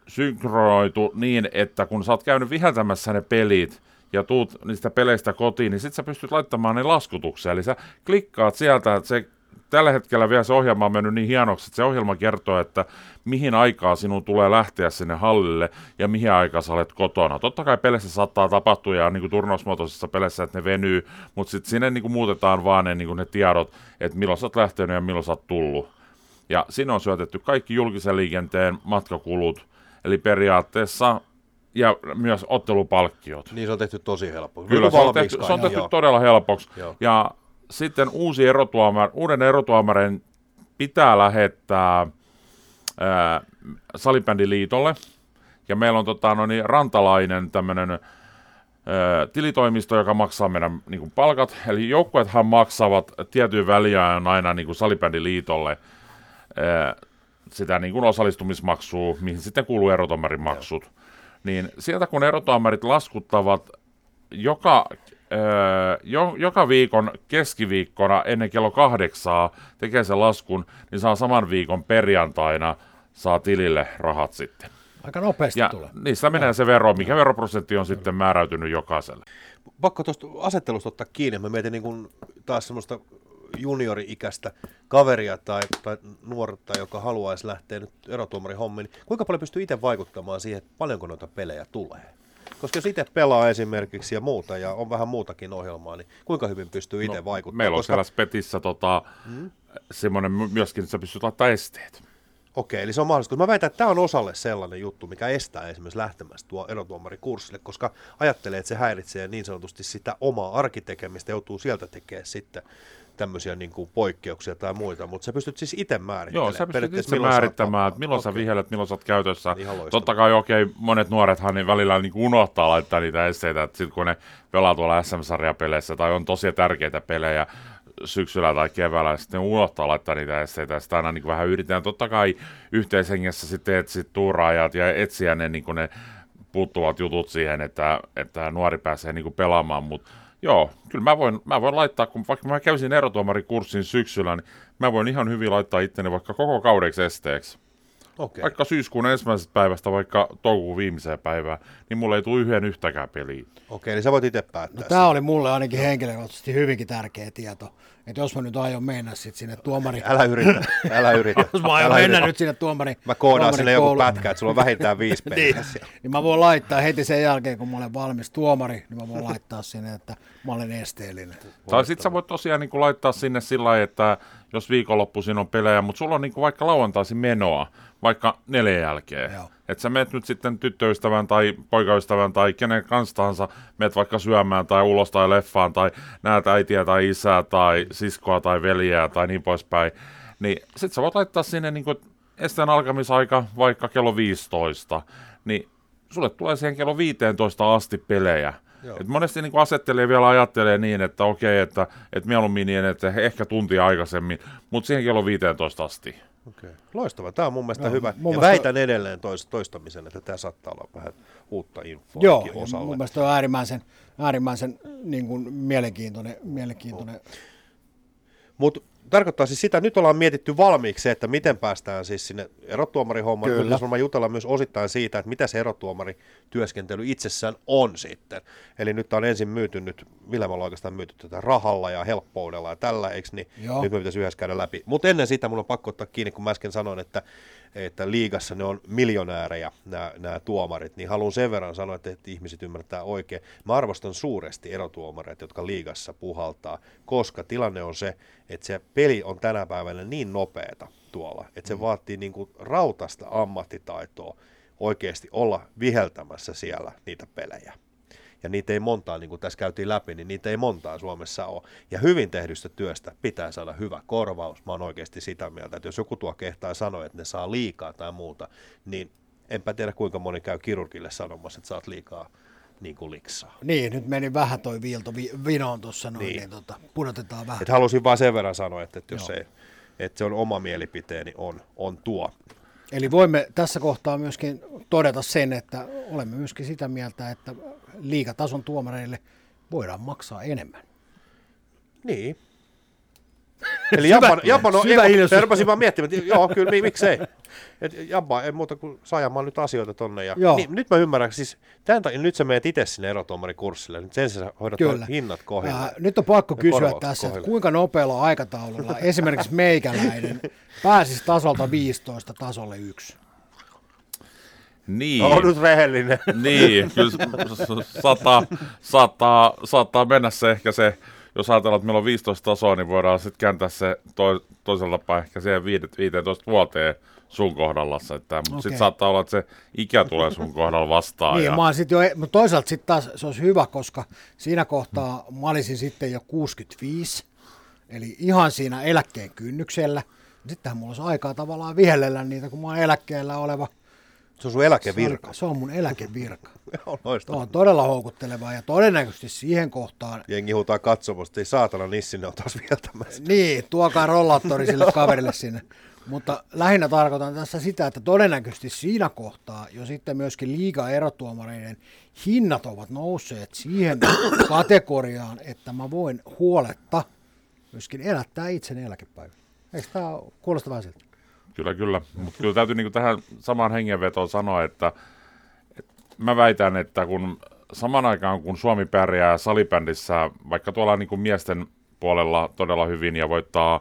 synkronoitu niin, että kun sä oot käynyt viheltämässä ne pelit ja tuut niistä peleistä kotiin, niin sit sä pystyt laittamaan ne laskutukseen. Eli sä klikkaat sieltä, että se tällä hetkellä vielä se ohjelma on mennyt niin hienoksi, että se ohjelma kertoo, että mihin aikaa sinun tulee lähteä sinne hallille ja mihin aikaa sä olet kotona. Totta kai peleissä saattaa tapahtua ja niin kuin turnausmuotoisissa peleissä, että ne venyy, mutta sitten sinne niin kuin muutetaan vaan ne, niin kuin ne tiedot, että milloin sä oot lähtenyt ja milloin sä oot tullut. Ja siinä on syötetty kaikki julkisen liikenteen matkakulut, eli periaatteessa ja myös ottelupalkkiot. Niin se on tehty tosi helppo. Kyllä, se on tehty, se on tehty joo. todella helpoksi. Joo. Ja sitten uusi erotuomar, uuden erotuomarin pitää lähettää ää, salibändiliitolle, ja meillä on tota, no niin, rantalainen tämmöinen tilitoimisto, joka maksaa meidän niin kuin, palkat. Eli joukkueethan maksavat tietyn väliajan aina niin kuin salibändiliitolle ää, sitä niin kuin osallistumismaksua, mihin sitten kuuluu erotomarin maksut. Niin sieltä kun erotomarit laskuttavat joka, öö, jo, joka viikon keskiviikkona ennen kello kahdeksaa tekee sen laskun, niin saa saman viikon perjantaina saa tilille rahat sitten. Aika nopeasti Ja tulee. niistä menee se vero, mikä veroprosentti on sitten määräytynyt jokaiselle. Pakko tuosta asettelusta ottaa kiinni. Mä mietin niin kuin taas semmoista juniori-ikäistä kaveria tai, tai nuorta, joka haluaisi lähteä nyt erotuomarin hommiin. Niin kuinka paljon pystyy itse vaikuttamaan siihen, että paljonko noita pelejä tulee? Koska jos itse pelaa esimerkiksi ja muuta, ja on vähän muutakin ohjelmaa, niin kuinka hyvin pystyy itse vaikuttamaan? Meillä on Koska, siellä Spetissä tota, mm. semmoinen myöskin, että sä pystyt laittamaan esteet. Okei, eli se on mahdollista. Koska mä väitän, että tämä on osalle sellainen juttu, mikä estää esimerkiksi lähtemästä tuo erotuomarikurssille, koska ajattelee, että se häiritsee niin sanotusti sitä omaa arkitekemistä, joutuu sieltä tekemään sitten tämmöisiä niin kuin poikkeuksia tai muita, mutta sä pystyt siis itse määrittelemään. Joo, sä pystyt itse milloin määrittämään, että milloin sä Okei. vihelet, milloin sä oot käytössä. Loistavaa. Totta kai okei, monet nuorethan niin välillä niin unohtaa laittaa niitä esteitä, että sit kun ne pelaa tuolla SM-sarjapeleissä tai on tosi tärkeitä pelejä syksyllä tai keväällä, niin sitten ne unohtaa laittaa niitä esteitä ja sitä aina niin vähän yritetään. Totta kai yhteishengessä sitten etsit tuuraajat ja etsiä ne, niin ne puuttuvat jutut siihen, että, että nuori pääsee niin pelaamaan, mutta Joo, kyllä mä voin, mä voin laittaa, kun vaikka mä kävisin erotuomarikurssin syksyllä, niin mä voin ihan hyvin laittaa itteni vaikka koko kaudeksi esteeksi. Okei. Vaikka syyskuun ensimmäisestä päivästä vaikka toukokuun viimeiseen päivään, niin mulle ei tule yhden yhtäkään peliä. Okei, niin sä voit itse päättää. No, tämä oli mulle ainakin henkilökohtaisesti hyvinkin tärkeä tieto. Että jos mä nyt aion mennä sit sinne tuomari... Älä yritä, älä yritä. Jos mä aion älä mennä yritä. nyt sinne tuomari... Mä koodaan sinne joku pätkä, että sulla on vähintään viisi peliä. niin, niin mä voin laittaa heti sen jälkeen, kun mä olen valmis tuomari, niin mä voin laittaa sinne, että mä olen esteellinen. Tai sitten sä voit tosiaan niin laittaa sinne sillä lailla, että jos viikonloppuisin on pelejä, mutta sulla on niin vaikka lauantaisin menoa, vaikka neljän jälkeen. Joo. Että sä meet nyt sitten tyttöystävän tai poikaystävän tai kenen kanssa tahansa, meet vaikka syömään tai ulos tai leffaan tai näet äitiä tai isää tai siskoa tai veljeä tai niin poispäin. Niin sit sä voit laittaa sinne niin esteen alkamisaika vaikka kello 15. Niin sulle tulee siihen kello 15 asti pelejä. Et monesti niin asettelee vielä ajattelee niin, että okei, että, että mieluummin niin, että ehkä tuntia aikaisemmin, mutta siihen kello 15 asti. Okei. Loistava. Tämä on mun mielestä Joo, hyvä. mun ja mielestä- väitän edelleen tois, toistamisen, että tämä saattaa olla vähän uutta infoa Joo, osalle. mun mielestä on äärimmäisen, äärimmäisen niin kuin mielenkiintoinen, mielenkiintoinen Mutta tarkoittaa siis sitä, nyt ollaan mietitty valmiiksi se, että miten päästään siis sinne erotuomarihommaan. Kyllä. Nyt varmaan jutella myös osittain siitä, että mitä se erotuomarityöskentely itsessään on sitten. Eli nyt on ensin myyty nyt, millä me ollaan oikeastaan myyty tätä rahalla ja helppoudella ja tällä, eikö niin? Joo. Nyt me pitäisi yhdessä käydä läpi. Mutta ennen sitä mun on pakko ottaa kiinni, kun mä äsken sanoin, että, että liigassa ne on miljonäärejä, nämä, nämä tuomarit, niin haluan sen verran sanoa, että, että ihmiset ymmärtää oikein. Mä arvostan suuresti erotuomareita, jotka liigassa puhaltaa, koska tilanne on se, että se peli on tänä päivänä niin nopeeta tuolla, että se mm. vaatii niin kuin rautasta ammattitaitoa oikeasti olla viheltämässä siellä niitä pelejä. Ja niitä ei montaa, niin kuin tässä käytiin läpi, niin niitä ei montaa Suomessa ole. Ja hyvin tehdystä työstä pitää saada hyvä korvaus. Mä oon oikeasti sitä mieltä, että jos joku tuo kehtaa sanoa, että ne saa liikaa tai muuta, niin enpä tiedä kuinka moni käy kirurgille sanomassa, että saat liikaa niin kuin liksaa. Niin, nyt meni vähän toi viilto vi, vinoon tuossa noin, Niin. niin, tota, pudotetaan vähän. Et halusin vaan sen verran sanoa, että, että jos Joo. ei, että se on oma mielipiteeni, on, on tuo. Eli voimme tässä kohtaa myöskin todeta sen, että olemme myöskin sitä mieltä, että liikatason tuomareille voidaan maksaa enemmän. Niin. Eli Japan, Japan on, syvä ei, hiljaisuus. mä rupesin vaan miettimään, että joo, kyllä, mi- miksei. Et Japan ei muuta kuin saajamaan nyt asioita tonne. Ja, Joo. niin, nyt mä ymmärrän, siis tämän takia, nyt sä meet itse sinne erotuomarikurssille, nyt sen sä hoidat Kyllä. hinnat kohdille. Ää, nyt on pakko Ja kysyä tässä, että kuinka nopealla aikataululla esimerkiksi meikäläinen pääsisi tasolta 15 tasolle 1. Niin. On nyt rehellinen. Niin, kyllä s- s- saattaa, saattaa, saattaa mennä se ehkä se, jos ajatellaan, että meillä on 15 tasoa, niin voidaan sitten kääntää se to, toisella päin ehkä siihen viidet- 15 vuoteen sun kohdalla. Että, mutta Okei. sitten saattaa olla, että se ikä tulee sun kohdalla vastaan. Niin, ja, mä sit jo, mutta toisaalta sitten taas se olisi hyvä, koska siinä kohtaa mä olisin sitten jo 65, eli ihan siinä eläkkeen kynnyksellä, Sittenhän mulla olisi aikaa tavallaan vihellellä niitä, kun mä oon eläkkeellä oleva. Se on sun eläkevirka. Se on mun eläkevirka. on Se on todella houkuttelevaa ja todennäköisesti siihen kohtaan, Jengi huutaa katsomusta, ei saatana nissi, ne on taas vieltämässä. niin, tuokaa rollaattori sille kaverille sinne. Mutta lähinnä tarkoitan tässä sitä, että todennäköisesti siinä kohtaa jo sitten myöskin liiga erotuomareiden hinnat ovat nousseet siihen kategoriaan, että mä voin huoletta myöskin elättää itseni eläkepäivän. Eikö tämä kuulosta vähän siltä? Kyllä, kyllä. Mutta kyllä täytyy niinku tähän samaan hengenvetoon sanoa, että, että mä väitän, että kun saman aikaan kun Suomi pärjää salibändissä, vaikka tuolla niinku miesten puolella todella hyvin ja voittaa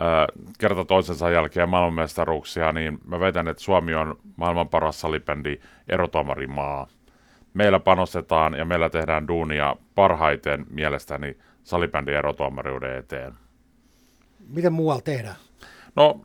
ää, kerta toisensa jälkeen maailmanmestaruuksia, niin mä väitän, että Suomi on maailman paras salibändi erotomarimaa. Meillä panostetaan ja meillä tehdään duunia parhaiten mielestäni salibändin erotuomariuden eteen. Miten muualla tehdään? No,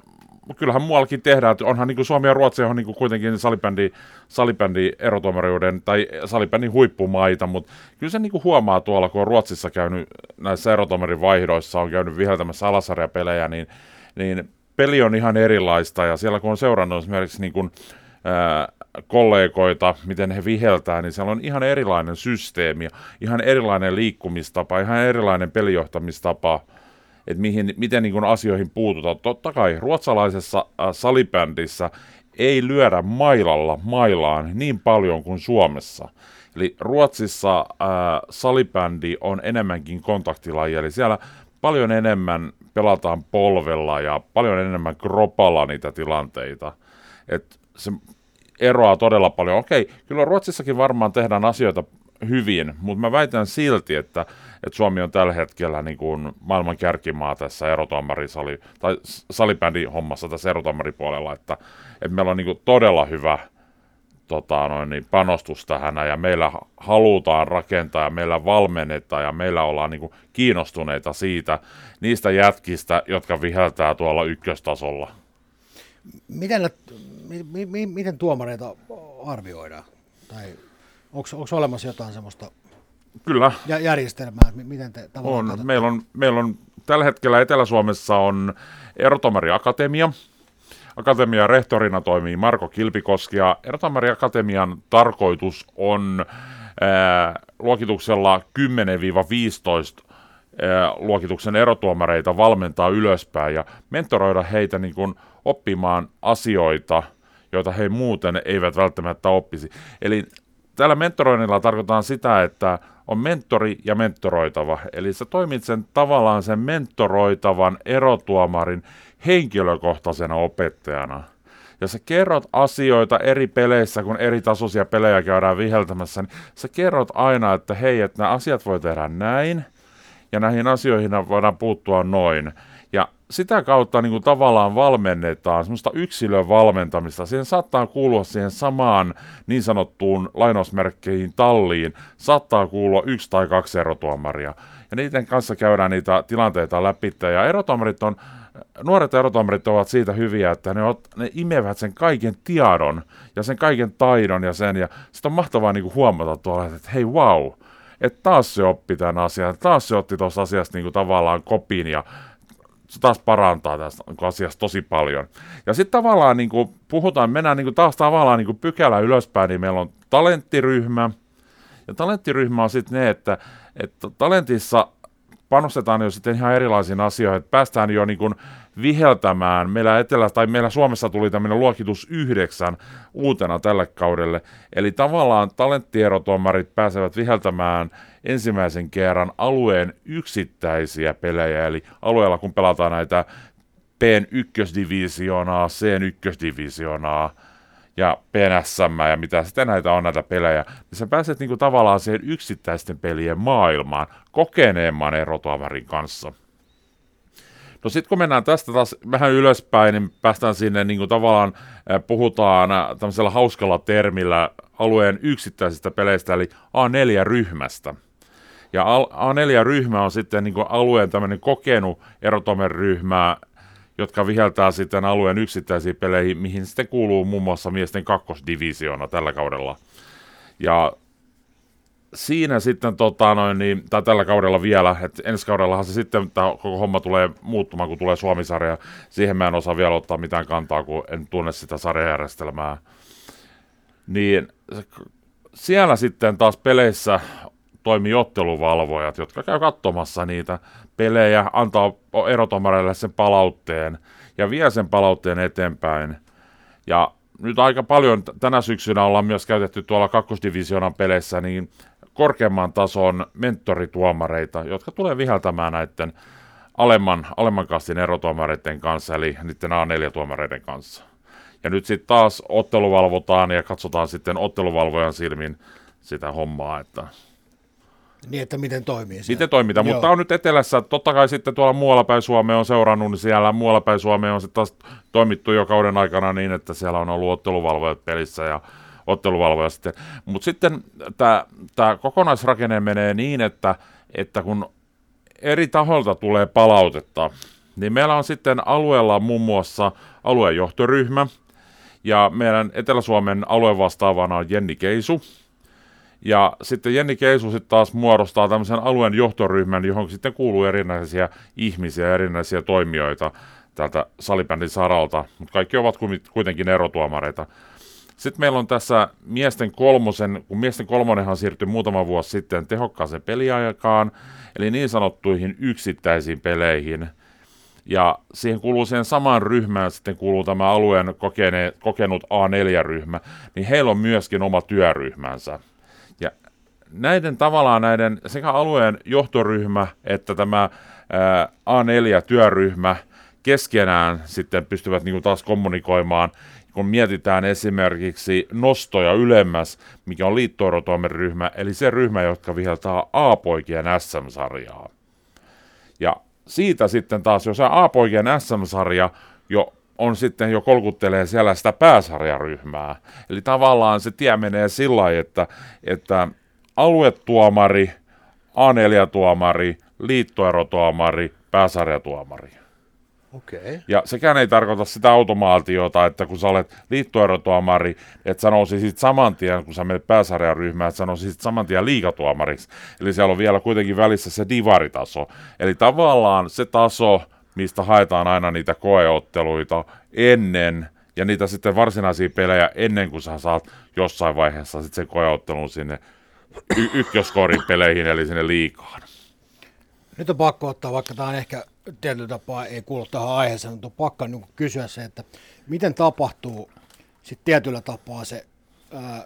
kyllähän muuallakin tehdään. että Onhan niin kuin Suomi ja Ruotsi on niin kuin kuitenkin salibändi, salibändi erotuomariuden tai salibändin huippumaita, mutta kyllä se niin kuin huomaa tuolla, kun on Ruotsissa käynyt näissä erotuomarin vaihdoissa, on käynyt viheltämässä alasarjapelejä, niin, niin peli on ihan erilaista ja siellä kun on seurannut esimerkiksi niin kuin, ää, kollegoita, miten he viheltää, niin siellä on ihan erilainen systeemi, ihan erilainen liikkumistapa, ihan erilainen pelijohtamistapa, että mihin, miten niin kuin asioihin puututaan. Totta kai ruotsalaisessa äh, salibändissä ei lyödä mailalla mailaan niin paljon kuin Suomessa. Eli Ruotsissa äh, salibändi on enemmänkin kontaktilaji, eli siellä paljon enemmän pelataan polvella ja paljon enemmän kropalla niitä tilanteita. Et se eroaa todella paljon. Okei, kyllä Ruotsissakin varmaan tehdään asioita hyvin, mutta mä väitän silti, että, että Suomi on tällä hetkellä niin kuin maailman kärkimaa tässä erotomarisali, tai salibändin hommassa tässä erotomaripuolella, että, että meillä on niin kuin todella hyvä tota, noin, niin panostus tähän ja meillä halutaan rakentaa ja meillä valmennetaan ja meillä ollaan niin kuin kiinnostuneita siitä, niistä jätkistä, jotka viheltää tuolla ykköstasolla. Miten, miten tuomareita arvioidaan? Tai onko olemassa jotain semmoista Kyllä, jä- järjestelmää, että mi- miten te On. Meillä on, meillä on tällä hetkellä Etelä-Suomessa on Erotomari Akatemia. Akatemian rehtorina toimii Marko Kilpikoski ja Erotomari Akatemian tarkoitus on ää, luokituksella 10-15 ää, luokituksen erotuomareita valmentaa ylöspäin ja mentoroida heitä niin kuin oppimaan asioita, joita he muuten eivät välttämättä oppisi. Eli tällä mentoroinnilla tarkoitan sitä, että on mentori ja mentoroitava. Eli sä toimit sen tavallaan sen mentoroitavan erotuomarin henkilökohtaisena opettajana. Ja sä kerrot asioita eri peleissä, kun eri tasoisia pelejä käydään viheltämässä, niin sä kerrot aina, että hei, että nämä asiat voi tehdä näin, ja näihin asioihin voidaan puuttua noin. Sitä kautta niin kuin tavallaan valmennetaan semmoista yksilön valmentamista. Siihen saattaa kuulua siihen samaan niin sanottuun lainausmerkkeihin talliin, saattaa kuulua yksi tai kaksi erotuomaria. Ja niiden kanssa käydään niitä tilanteita läpi. Ja erotuomarit on, nuoret erotuomarit ovat siitä hyviä, että ne, ot, ne imevät sen kaiken tiedon ja sen kaiken taidon ja sen. Ja sitten on mahtavaa niin kuin huomata tuolla, että hei wow, että taas se oppi tämän asian, taas se otti tuosta asiasta niin kuin tavallaan kopin ja se taas parantaa tästä asiasta tosi paljon. Ja sitten tavallaan niin kuin puhutaan, mennään niin kuin taas tavallaan niin kuin pykälä ylöspäin, niin meillä on talenttiryhmä. Ja talenttiryhmä on sitten ne, että, että talentissa panostetaan jo sitten ihan erilaisiin asioihin, että päästään jo niin kuin viheltämään. Meillä Etelä, tai meillä Suomessa tuli tämmöinen luokitus yhdeksän uutena tälle kaudelle. Eli tavallaan talenttierotuomarit pääsevät viheltämään ensimmäisen kerran alueen yksittäisiä pelejä, eli alueella kun pelataan näitä Pn ykkösdivisioonaa, Cn ykkösdivisioonaa ja PNSM ja mitä sitten näitä on näitä pelejä, niin sä pääset niinku tavallaan siihen yksittäisten pelien maailmaan kokeneemman erotuomarin kanssa. No sitten kun mennään tästä taas vähän ylöspäin, niin päästään sinne niin kuin tavallaan äh, puhutaan äh, tämmöisellä hauskalla termillä alueen yksittäisistä peleistä, eli A4-ryhmästä. Ja A4-ryhmä on sitten niin kuin alueen tämmöinen kokenut erotomeryhmä, jotka viheltää sitten alueen yksittäisiin peleihin, mihin sitten kuuluu muun muassa miesten kakkosdivisioona tällä kaudella. Ja siinä sitten, tota, noin, niin, tai tällä kaudella vielä, että ensi kaudellahan se sitten tämä koko homma tulee muuttumaan, kun tulee Suomisarja. Siihen mä en osaa vielä ottaa mitään kantaa, kun en tunne sitä sarjajärjestelmää. Niin siellä sitten taas peleissä toimii otteluvalvojat, jotka käy katsomassa niitä pelejä, antaa erotomareille sen palautteen ja vie sen palautteen eteenpäin. Ja nyt aika paljon tänä syksynä ollaan myös käytetty tuolla kakkosdivisionan peleissä niin korkeamman tason mentorituomareita, jotka tulee viheltämään näiden alemman, alemman kastin erotuomareiden kanssa, eli niiden A4-tuomareiden kanssa. Ja nyt sitten taas ottelu valvotaan ja katsotaan sitten otteluvalvojan silmin sitä hommaa, että niin, että miten toimii siellä. Miten toimitaan, mutta on nyt etelässä. Totta kai sitten tuolla muualla päin Suomea on seurannut, niin siellä muualla päin Suomea on sitten taas toimittu jo kauden aikana niin, että siellä on ollut otteluvalvojat pelissä ja otteluvalvoja sitten. Mutta sitten tämä kokonaisrakenne menee niin, että, että kun eri taholta tulee palautetta, niin meillä on sitten alueella muun muassa aluejohtoryhmä, ja meidän Etelä-Suomen aluevastaavana on Jenni Keisu, ja sitten Jenni Keisu sitten taas muodostaa tämmöisen alueen johtoryhmän, johon sitten kuuluu erinäisiä ihmisiä, erinäisiä toimijoita täältä salibändin saralta, mutta kaikki ovat kuitenkin erotuomareita. Sitten meillä on tässä miesten kolmosen, kun miesten kolmonenhan siirtyi muutama vuosi sitten tehokkaaseen peliaikaan, eli niin sanottuihin yksittäisiin peleihin. Ja siihen kuuluu siihen samaan ryhmään sitten kuuluu tämä alueen kokene, kokenut A4-ryhmä, niin heillä on myöskin oma työryhmänsä. Ja näiden tavallaan näiden sekä alueen johtoryhmä että tämä ää, A4-työryhmä keskenään sitten pystyvät niin kuin taas kommunikoimaan kun mietitään esimerkiksi nostoja ylemmäs, mikä on ryhmä, eli se ryhmä, jotka viheltää A-poikien SM-sarjaa. Ja siitä sitten taas, jos A-poikien SM-sarja jo on sitten jo kolkuttelee siellä sitä pääsarjaryhmää. Eli tavallaan se tie menee sillä lailla, että, että aluetuomari, A4-tuomari, liittoerotuomari, pääsarjatuomari. Okay. Ja sekään ei tarkoita sitä automaatiota, että kun sä olet liittoerotuomari, että sä nousisit saman tien, kun sä menet pääsarjaryhmään, että sä nousisit saman tien liigatuomariksi. Eli siellä on vielä kuitenkin välissä se divaritaso. Eli tavallaan se taso, mistä haetaan aina niitä koeotteluita ennen, ja niitä sitten varsinaisia pelejä ennen kuin sä saat jossain vaiheessa sitten sen koeottelun sinne y- ykköskorin peleihin, eli sinne liikaan. Nyt on pakko ottaa, vaikka tämä on ehkä tietyllä tapaa ei kuulu tähän aiheeseen, mutta on pakko niin kysyä se, että miten tapahtuu sitten tietyllä tapaa se ää,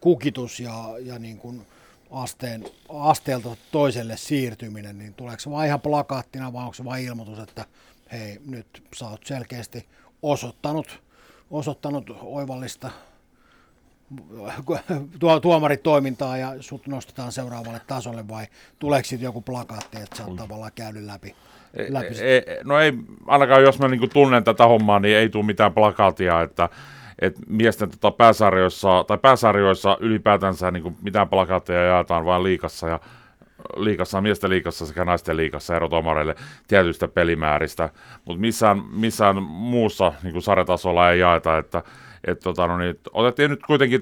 kukitus ja, ja niin kuin asteen, asteelta toiselle siirtyminen, niin tuleeko se vain ihan plakaattina vai onko se vain ilmoitus, että hei, nyt sä oot selkeästi osoittanut, osoittanut oivallista tuo, tuomaritoimintaa ja sut nostetaan seuraavalle tasolle vai tuleeko sitten joku plakaatti, että sä oot tavallaan käynyt läpi? läpi e, e, no ei, ainakaan jos mä niinku tunnen tätä hommaa, niin ei tule mitään plakaatia, että et miesten tota pääsarjoissa, tai pääsarjoissa ylipäätänsä niin mitään plakaatteja jaetaan vain liikassa ja liikassa, miesten liikassa sekä naisten liikassa erotomareille tietyistä pelimääristä, mutta missään, missään muussa niin kuin sarjatasolla ei jaeta, että et, tota, no niin, otettiin nyt kuitenkin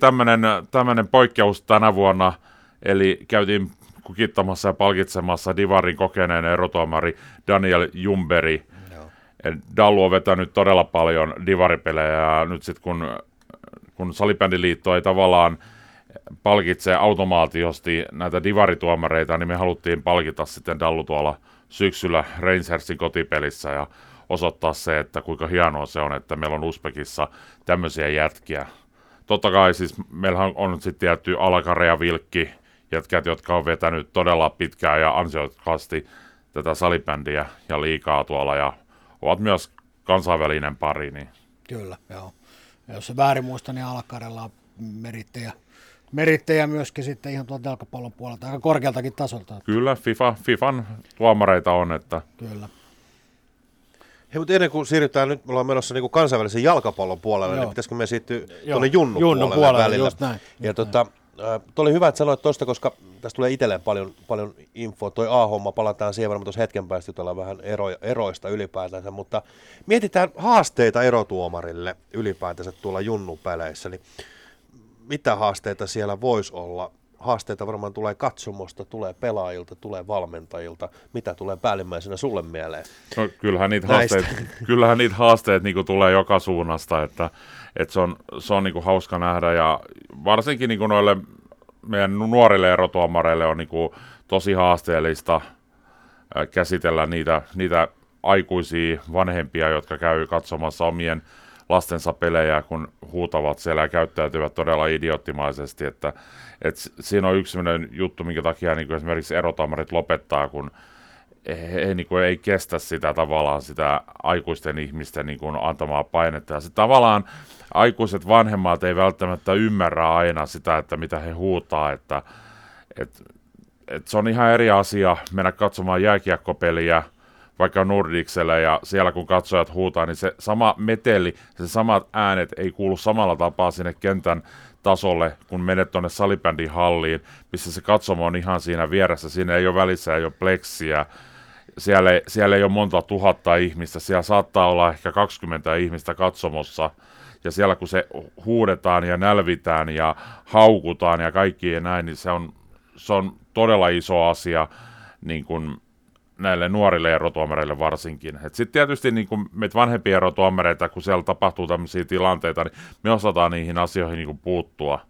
tämmöinen poikkeus tänä vuonna, eli käytiin kukittamassa ja palkitsemassa Divarin kokeneen erotuomari Daniel Jumberi. Dallu on vetänyt todella paljon divaripelejä ja nyt sitten kun, kun Salibändiliitto ei tavallaan palkitse automaatiosti näitä divarituomareita, niin me haluttiin palkita sitten Dallu tuolla syksyllä Rangersin kotipelissä ja osoittaa se, että kuinka hienoa se on, että meillä on Uspekissa tämmöisiä jätkiä. Totta kai siis meillähän on sitten tietty Alakare ja Vilkki, jätkät, jotka on vetänyt todella pitkään ja ansiokkaasti tätä salibändiä ja liikaa tuolla ja ovat myös kansainvälinen pari. Niin. Kyllä, joo. Ja jos se väärin muista, niin Alakarella on merittejä, merittejä myöskin sitten ihan tuolta jalkapallon puolelta, aika korkealtakin tasolta. Kyllä, FIFA, FIFAn tuomareita on. Että... Kyllä. Hei, mutta ennen kuin siirrytään, nyt me ollaan menossa niin kuin kansainvälisen jalkapallon puolelle, niin Joo. niin pitäisikö me siirtyä tuonne Junnun, Junnun puolelle, puolelle välillä. Just näin, ja just tota, näin. Tuo oli hyvä, että sanoit tuosta, koska tästä tulee itselleen paljon, paljon infoa. Toi A-homma, palataan siihen varmaan tuossa hetken päästä jutellaan vähän ero, eroista ylipäätänsä, mutta mietitään haasteita erotuomarille ylipäätänsä tuolla junnupeleissä, niin mitä haasteita siellä voisi olla haasteita varmaan tulee katsomosta, tulee pelaajilta, tulee valmentajilta. Mitä tulee päällimmäisenä sulle mieleen? No, kyllähän niitä haasteet, kyllähän niitä haasteet niin tulee joka suunnasta, että, että se on, se on niin hauska nähdä ja varsinkin niin noille meidän nuorille erotuomareille on niin tosi haasteellista käsitellä niitä, niitä aikuisia vanhempia, jotka käy katsomassa omien lastensa pelejä, kun huutavat siellä ja käyttäytyvät todella idioottimaisesti, että, että siinä on yksi sellainen juttu, minkä takia niin esimerkiksi erotamarit lopettaa, kun he, he niin kuin ei kestä sitä tavallaan sitä aikuisten ihmisten niin kuin antamaa painetta. Ja se tavallaan aikuiset vanhemmat ei välttämättä ymmärrä aina sitä, että mitä he huutaa, että, että, että se on ihan eri asia mennä katsomaan jääkiekkopeliä, vaikka Nordicsellä ja siellä kun katsojat huutaa, niin se sama meteli, se samat äänet ei kuulu samalla tapaa sinne kentän tasolle, kun menet tuonne salibändin halliin, missä se katsomo on ihan siinä vieressä, siinä ei ole välissä, ei ole pleksiä, siellä siellä ei ole monta tuhatta ihmistä, siellä saattaa olla ehkä 20 ihmistä katsomossa, ja siellä kun se huudetaan ja nälvitään ja haukutaan ja kaikki ja näin, niin se on, se on todella iso asia niin kuin näille nuorille erotuomareille varsinkin. Sitten tietysti niin kuin meitä vanhempia erotuomareita, kun siellä tapahtuu tämmöisiä tilanteita, niin me osataan niihin asioihin niin puuttua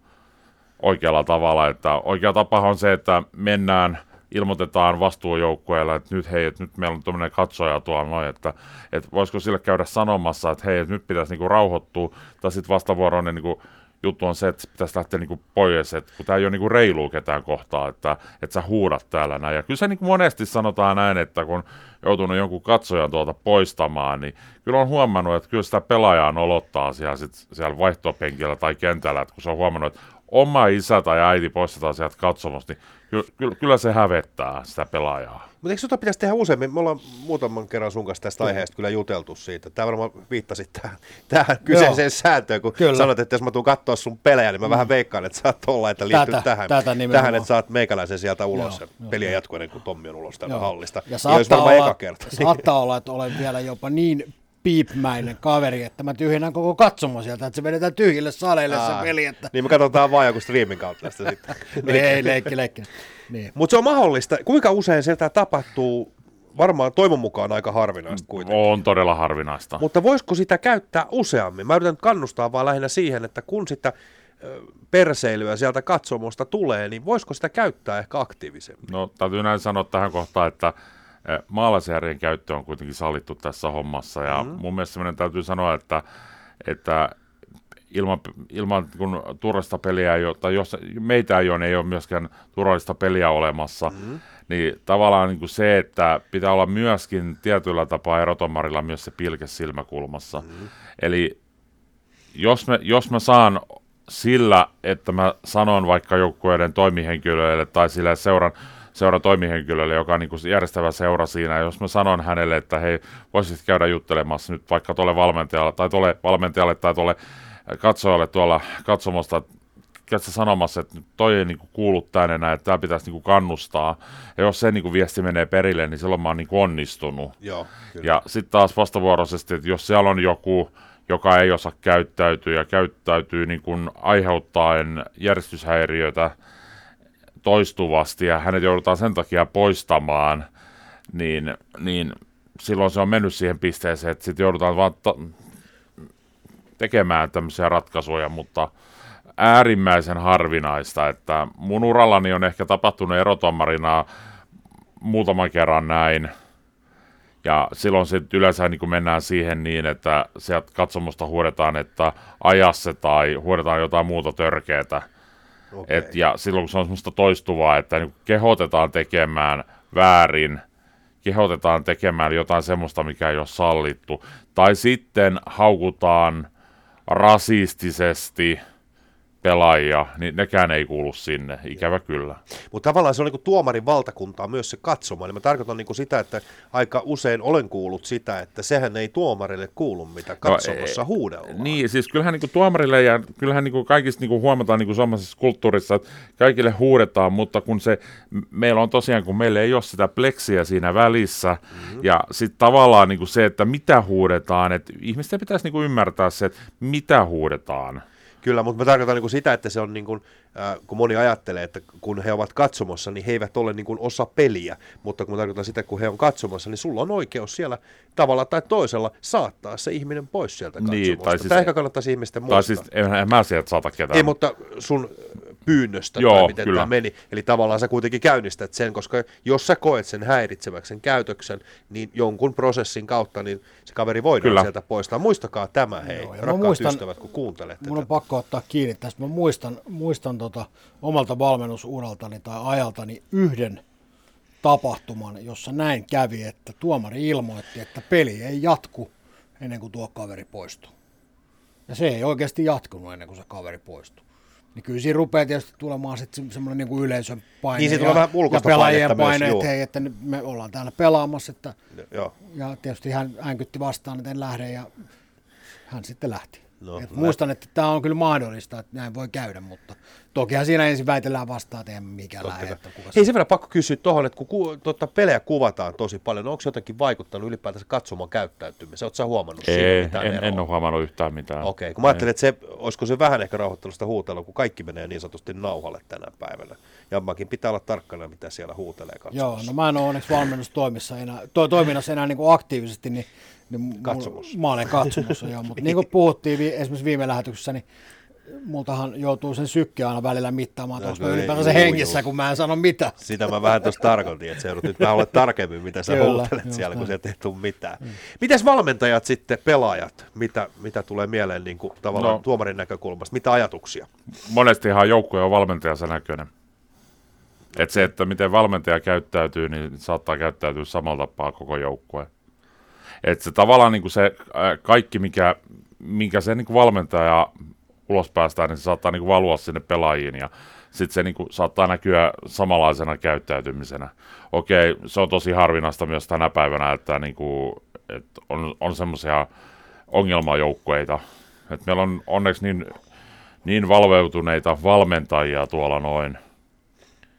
oikealla tavalla. Että oikea tapa on se, että mennään, ilmoitetaan vastuujoukkueelle, että nyt hei, että nyt meillä on tämmöinen katsoja tuolla noin, että, että voisiko sille käydä sanomassa, että hei, että nyt pitäisi niin rauhoittua, tai sitten vastavuoroinen niin juttu on se, että pitäisi lähteä niin pois, että kun tämä ei ole niin reilua ketään kohtaa, että, että sä huudat täällä näin. Ja kyllä se niin monesti sanotaan näin, että kun joutunut jonkun katsojan tuolta poistamaan, niin kyllä on huomannut, että kyllä sitä pelaajaa nolottaa siellä, sit, siellä vaihtopenkillä tai kentällä, että kun se on huomannut, että oma isä tai äiti poistetaan sieltä katsomusta, niin kyllä, kyllä, kyllä se hävettää sitä pelaajaa. Mutta eikö tota pitäisi tehdä useammin? Me ollaan muutaman kerran sun kanssa tästä aiheesta kyllä juteltu siitä. Tämä varmaan viittasit tähän, tähän kyseiseen Joo. sääntöön, kun kyllä. sanot, että jos mä tuun katsoa sun pelejä, niin mä mm. vähän veikkaan, että saat olla, että liittyy tätä, tähän, tätä tähän, että saat meikäläisen sieltä ulos Joo, ja peliä jatkuu ennen kuin Tommi on ulos täältä hallista. Ja saattaa, olla, eka kerta. saattaa olla, että olen vielä jopa niin piipmäinen kaveri, että mä tyhjennän koko katsomo sieltä, että se vedetään tyhjille saleille Aa, se peli. Että... Niin me katsotaan vaan joku striimin kautta sitten. ei, leikki, leikki. Niin. Mutta se on mahdollista. Kuinka usein sieltä tapahtuu varmaan toivon mukaan aika harvinaista kuitenkin. On todella harvinaista. Mutta voisiko sitä käyttää useammin? Mä yritän kannustaa vaan lähinnä siihen, että kun sitä perseilyä sieltä katsomusta tulee, niin voisiko sitä käyttää ehkä aktiivisemmin? No täytyy näin sanoa tähän kohtaan, että maalaisjärjen käyttö on kuitenkin sallittu tässä hommassa ja mm. mun mielestä täytyy sanoa, että, että ilman, ilman kun turvallista peliä ei ole, tai jos meitä ei ole, niin ei ole myöskään turvallista peliä olemassa, mm-hmm. niin tavallaan niin kuin se, että pitää olla myöskin tietyllä tapaa erotomarilla myös se pilke silmäkulmassa. Mm-hmm. Eli jos, me, jos mä saan sillä, että mä sanon vaikka joukkueiden toimihenkilöille tai sille seuran, seuran toimihenkilölle, joka on niin kuin järjestävä seura siinä, jos mä sanon hänelle, että hei, voisit käydä juttelemassa nyt vaikka tuolle valmentajalle tai tuolle valmentajalle tai tuolle katsojalle tuolla katsomosta, käytkö sanomassa, että toi ei niinku kuulu tänne näin, että tämä pitäisi niinku kannustaa. Ja jos se niinku viesti menee perille, niin silloin mä oon niinku onnistunut. Joo, Ja sitten taas vastavuoroisesti, että jos siellä on joku, joka ei osaa käyttäytyä ja käyttäytyy niin kuin aiheuttaen järjestyshäiriöitä toistuvasti ja hänet joudutaan sen takia poistamaan, niin, niin silloin se on mennyt siihen pisteeseen, että sitten joudutaan vaan ta- tekemään tämmöisiä ratkaisuja, mutta äärimmäisen harvinaista, että mun urallani on ehkä tapahtunut erotomarina muutaman kerran näin, ja silloin sitten yleensä niin mennään siihen niin, että sieltä katsomusta huodetaan, että ajassa tai huodetaan jotain muuta törkeätä. Okay. Et, ja silloin kun se on semmoista toistuvaa, että niin kehotetaan tekemään väärin, kehotetaan tekemään jotain semmoista, mikä ei ole sallittu, tai sitten haukutaan rasistisesti pelaajia, niin nekään ei kuulu sinne, ikävä kyllä. Mutta tavallaan se on niin tuomarin valtakuntaa myös se katsomo, eli mä tarkoitan niin sitä, että aika usein olen kuullut sitä, että sehän ei tuomarille kuulu, mitä no, katsomossa no, huudellaan. Niin, siis kyllähän niin tuomarille ja kyllähän niin kaikista niin huomataan niin suomalaisessa kulttuurissa, että kaikille huudetaan, mutta kun se, meillä on tosiaan, kun meillä ei ole sitä pleksiä siinä välissä, mm-hmm. ja sitten tavallaan niin se, että mitä huudetaan, että ihmisten pitäisi niin ymmärtää se, että mitä huudetaan. Kyllä, mutta mä tarkoitan niin kuin sitä, että se on niin kuin, äh, kun moni ajattelee, että kun he ovat katsomossa, niin he eivät ole niin kuin osa peliä, mutta kun mä tarkoitan sitä, kun he on katsomassa, niin sulla on oikeus siellä tavalla tai toisella saattaa se ihminen pois sieltä katsomosta. Niin, tai siis- Tämä ehkä kannattaisi ihmisten Tai muistaa. siis en mä sieltä saata ketään. Ei, mutta sun pyynnöstä Joo, tai miten kyllä. tämä meni. Eli tavallaan sä kuitenkin käynnistät sen, koska jos sä koet sen häiritseväksi sen käytöksen, niin jonkun prosessin kautta niin se kaveri voidaan Kyllä. sieltä poistaa. Muistakaa tämä, hei, Joo, rakkaat muistan- ystävät, kun kuuntelette Mun on tätä. pakko ottaa kiinni tästä. Mä muistan, muistan tota omalta valmennusuraltani tai ajaltani yhden tapahtuman, jossa näin kävi, että tuomari ilmoitti, että peli ei jatku ennen kuin tuo kaveri poistuu. Ja se ei oikeasti jatkunut ennen kuin se kaveri poistui. Niin kyllä siinä rupeaa tietysti tulemaan sitten semmoinen niin kuin yleisön paine Niin, siitä ja, tulee vähän ja ulkoista pelaajien paine, että hei, että nyt me ollaan täällä pelaamassa, että Joo. ja tietysti hän äänkytti vastaan, että en lähde ja hän sitten lähti. No, Et muistan, että tämä on kyllä mahdollista, että näin voi käydä, mutta tokihan siinä ensin väitellään vastaan, että eihän mikään lähde. Että kuka Hei, sen verran pakko kysyä tuohon, että kun ku, tota, pelejä kuvataan tosi paljon, onko se jotenkin vaikuttanut ylipäätänsä katsomaan käyttäytymiseen? Oletko sä huomannut siinä Ei, mitään en, eroa? en ole huomannut yhtään mitään. Okei, kun mä ajattelin, että se, olisiko se vähän ehkä rauhoittanut sitä huutelua, kun kaikki menee niin sanotusti nauhalle tänä päivänä. Jammakin pitää olla tarkkana, mitä siellä huutelee Joo, katsomassa. no mä en ole onneksi valmennustoimissa enää, to, toiminnassa enää niin kuin aktiivisesti, niin, niin mulla- Katsomossa. Mä olen katsomossa, joo, mutta niin kuin puhuttiin vi, esimerärkiksi viime lähetyksessä, niin multahan joutuu sen sykke aina välillä mittaamaan, että No, onko mä ei, ylipäätänsä hengissä, juu. kun mä en sano mitään. Sitä mä vähän tuossa tarkoitin, että se joudut nyt vähän olla tarkemmin, mitä sä Kyllä, huutelet siellä, kun sieltä ei tule mitään. Mm. Mites valmentajat sitten, pelaajat, mitä, mitä tulee mieleen niin kuin, tavallaan No. tuomarin näkökulmasta, mitä ajatuksia? Monestihan joukkue on valmentajansa näköinen. Et se, että miten valmentaja käyttäytyy, niin saattaa käyttäytyä samalla tapaa koko joukkue. Et se tavallaan niin kuin se kaikki, mikä, minkä se niin kuin valmentaja ulos päästään, niin se saattaa niin kuin valua sinne pelaajiin ja sitten se niin kuin saattaa näkyä samanlaisena käyttäytymisenä. Okei, se on tosi harvinaista myös tänä päivänä, että, niin kuin, että on, on semmoisia ongelmajoukkueita. Et meillä on onneksi niin, niin valveutuneita valmentajia tuolla noin,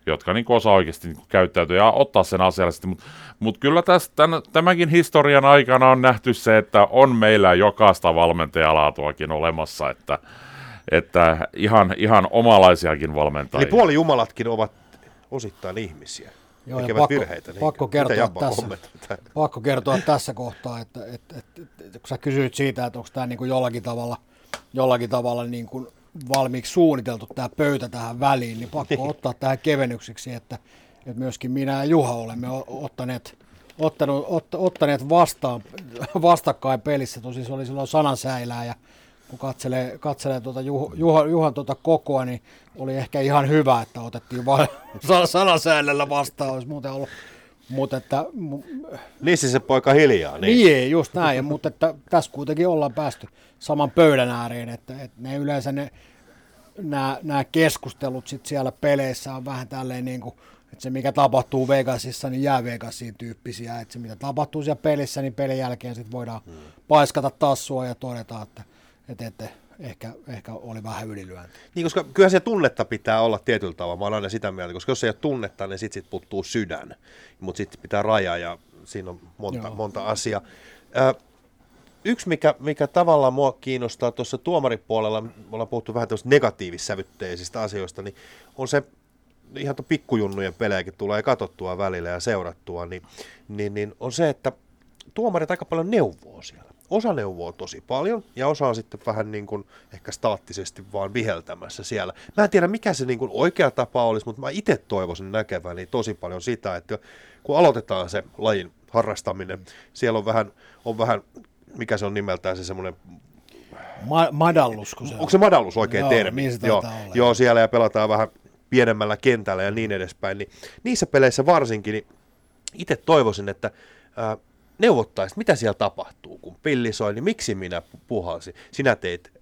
jotka niin osaa oikeasti niin käyttäytyä ja ottaa sen asiallisesti. Mutta mut kyllä tästä, tämän, tämänkin historian aikana on nähty se, että on meillä jokaista valmentajalaatuakin olemassa, että, että ihan, ihan omalaisiakin valmentajia. Eli puolijumalatkin ovat osittain ihmisiä. Joo, ja pakko- virheitä. Niin. pakko kertoa tässä. Pakko kertoa tässä kohtaa, että, että, että, että kun sä kysyit siitä, että onko tämä niin kuin jollakin tavalla, jollakin tavalla niin kuin valmiiksi suunniteltu tämä pöytä tähän väliin, niin pakko ottaa tähän kevennykseksi, että, että myöskin minä ja Juha olemme ottaneet, ottanut, ot, ottaneet vastaan, vastakkain pelissä. Tosi se oli silloin sanansäilää ja kun katselee, katselee tuota Juh, Juha, Juhan tuota kokoa, niin oli ehkä ihan hyvä, että otettiin vain sanansäilellä vastaan, olisi muuten ollut. Mutta että, Nissi se poika hiljaa. Niin. niin, ei, just näin, mutta että tässä kuitenkin ollaan päästy saman pöydän ääreen, että, että ne yleensä ne, nämä, nämä keskustelut sit siellä peleissä on vähän tälleen niin kuin, että se mikä tapahtuu Vegasissa, niin jää Vegasiin tyyppisiä, että se mitä tapahtuu siellä pelissä, niin pelin jälkeen sitten voidaan hmm. paiskata tassua ja todeta, että, että, että ehkä, ehkä oli vähän ylilyönti. Niin, koska kyllä se tunnetta pitää olla tietyllä tavalla. Mä olen aina sitä mieltä, koska jos ei ole tunnetta, niin sitten sit puuttuu sydän. Mutta sitten pitää raja ja siinä on monta, Joo. monta asiaa. Ö, yksi, mikä, mikä tavallaan mua kiinnostaa tuossa tuomaripuolella, me ollaan puhuttu vähän tuosta negatiivissävytteisistä asioista, niin on se ihan tuo pikkujunnujen pelejäkin tulee katsottua välillä ja seurattua, niin, niin, niin on se, että tuomarit aika paljon neuvoo siellä. Osa neuvoo tosi paljon ja osa on sitten vähän niin kuin ehkä staattisesti vaan viheltämässä siellä. Mä en tiedä mikä se niin kuin oikea tapa olisi, mutta mä itse toivoisin näkeväni tosi paljon sitä, että kun aloitetaan se lajin harrastaminen, siellä on vähän, on vähän mikä se on nimeltään se semmoinen Ma- madallus, kun se Onko se madallus oikein Joo, termi? niin joo, joo, siellä ja pelataan vähän pienemmällä kentällä ja niin edespäin. Niin niissä peleissä varsinkin, niin itse toivoisin, että ää, neuvottaisiin, mitä siellä tapahtuu, kun pilli soi, niin miksi minä puhalsin? Sinä teit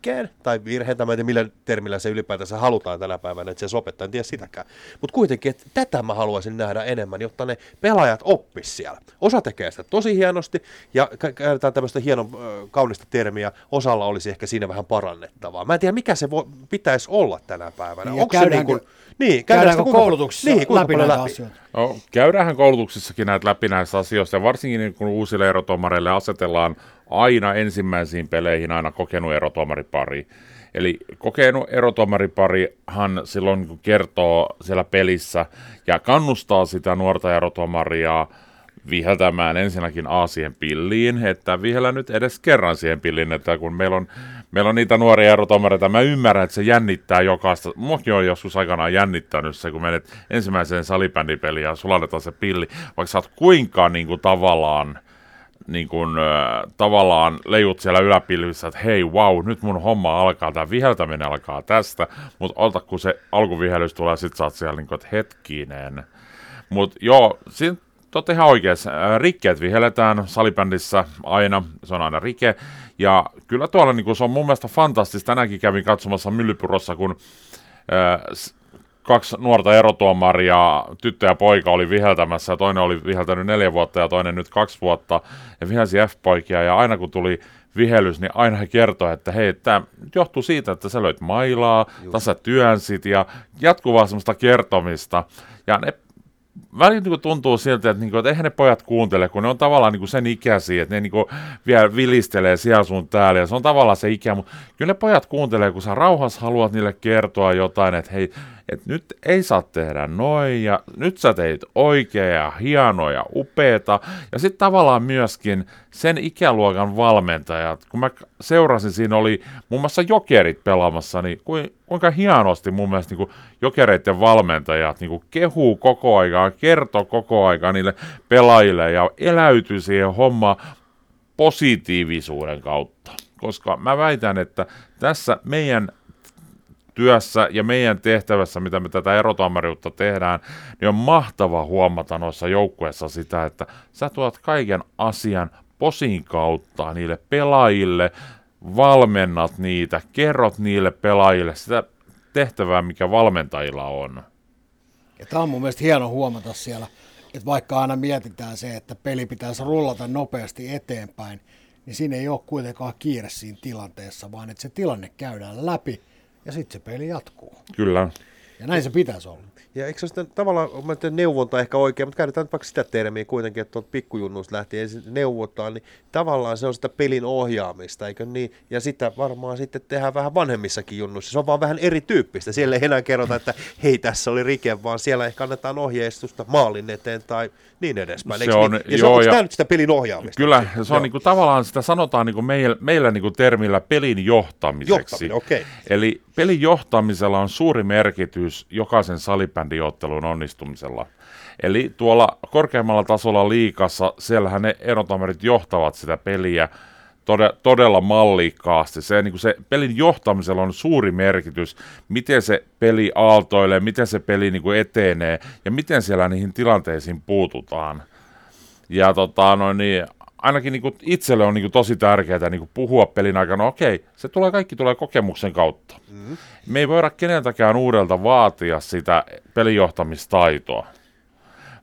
rikkeen tai virheen, tai mä en tiedä millä termillä se ylipäätänsä halutaan tänä päivänä, että se sopettaa, en tiedä sitäkään. Mutta kuitenkin, että tätä mä haluaisin nähdä enemmän, jotta ne pelaajat oppis siellä. Osa tekee sitä tosi hienosti, ja kä- käytetään tämmöistä hienon kaunista termiä, osalla olisi ehkä siinä vähän parannettavaa. Mä en tiedä, mikä se voi, pitäisi olla tänä päivänä. Niin, Onko se käydäänkö- niin kuin, niin, käydäänkö sitä kuinka- koulutuksissa niin, läpi näitä läpi? asioita? No, käydäänhän koulutuksissakin näitä läpi näistä asioista, ja varsinkin niin kun uusille erotomareille asetellaan aina ensimmäisiin peleihin aina kokenut erotomaripari. Eli kokenut erotuomariparihan silloin kun kertoo siellä pelissä ja kannustaa sitä nuorta erotuomaria viheltämään ensinnäkin A siihen pilliin, että vihellä nyt edes kerran siihen pilliin, että kun meillä on, meillä on niitä nuoria erotomareita, mä ymmärrän, että se jännittää jokaista. Muakin on joskus aikanaan jännittänyt se, kun menet ensimmäiseen salibändipeliin ja sulatetaan se pilli, vaikka sä oot kuinka niin kuin, tavallaan niin kuin, tavallaan leijut siellä yläpilvissä, että hei, wow, nyt mun homma alkaa, tämä viheltäminen alkaa tästä, mutta ota, kun se alkuvihellys tulee, sit sä oot siellä niin kuin, että hetkinen. Mutta joo, siinä olette ihan oikeassa. Rikkeet vihelletään salibändissä aina, se on aina rike. Ja kyllä tuolla niin kuin, se on mun mielestä fantastista. Tänäänkin kävin katsomassa Myllypurossa, kun äh, kaksi nuorta erotuomaria, tyttö ja poika oli viheltämässä, ja toinen oli viheltänyt neljä vuotta ja toinen nyt kaksi vuotta, ja vihelsi F-poikia, ja aina kun tuli vihellys, niin aina he kertoi, että hei, tämä johtuu siitä, että sä löit mailaa, tässä työnsit, ja jatkuvaa semmoista kertomista, ja ne välillä niin tuntuu siltä, että, niin kuin, että eihän ne pojat kuuntele, kun ne on tavallaan niin kuin sen ikäisiä, että ne niin kuin, vielä vilistelee siellä sun täällä, ja se on tavallaan se ikä, mutta kyllä ne pojat kuuntelee, kun sä rauhassa haluat niille kertoa jotain, että hei, että nyt ei saa tehdä noin, ja nyt sä teit oikea ja hienoa ja upeeta, ja sitten tavallaan myöskin sen ikäluokan valmentajat, kun mä seurasin, siinä oli muun muassa jokerit pelaamassa, niin kuinka hienosti mun mielestä niin jokereiden valmentajat niin kehuu koko aikaa, kertoo koko aikaa niille pelaajille ja eläytyy siihen hommaan positiivisuuden kautta. Koska mä väitän, että tässä meidän työssä ja meidän tehtävässä, mitä me tätä erotamariutta tehdään, niin on mahtava huomata noissa joukkueissa sitä, että sä tuot kaiken asian posin kautta niille pelaajille, valmennat niitä, kerrot niille pelaajille sitä tehtävää, mikä valmentajilla on. Ja tämä on mun mielestä hieno huomata siellä, että vaikka aina mietitään se, että peli pitäisi rullata nopeasti eteenpäin, niin siinä ei ole kuitenkaan kiire siinä tilanteessa, vaan että se tilanne käydään läpi ja sitten se peli jatkuu. Kyllä. Ja näin se pitäisi olla. Ja eikö se sitten tavallaan, mä en neuvonta ehkä oikein, mutta käytetään vaikka sitä termiä kuitenkin, että tuolta pikkujunnuista lähtien neuvotaan, niin tavallaan se on sitä pelin ohjaamista, eikö niin? Ja sitä varmaan sitten tehdään vähän vanhemmissakin junnuissa. Se on vaan vähän erityyppistä. Siellä ei enää kerrota, että hei tässä oli rike, vaan siellä ehkä annetaan ohjeistusta maalin eteen tai niin edespäin. Se on, niin? Ja joo, se on, ja, sitä pelin ohjaamista? Kyllä, se on niin kuin, tavallaan sitä sanotaan niin kuin meillä, meillä niin kuin termillä pelin johtamiseksi. Johtaminen, okay. Eli pelin johtamisella on suuri merkitys jokaisen salibändiottelun onnistumisella. Eli tuolla korkeammalla tasolla liikassa, siellähän ne erotamerit johtavat sitä peliä todella, todella. Se, niin kuin se pelin johtamisella on suuri merkitys, miten se peli aaltoilee, miten se peli niin kuin etenee ja miten siellä niihin tilanteisiin puututaan. Ja tota, no niin, ainakin niin kuin itselle on niin kuin tosi tärkeää niin kuin puhua pelin aikana, okei, se tulee, kaikki tulee kokemuksen kautta. Mm-hmm. Me ei voida keneltäkään uudelta vaatia sitä pelijohtamistaitoa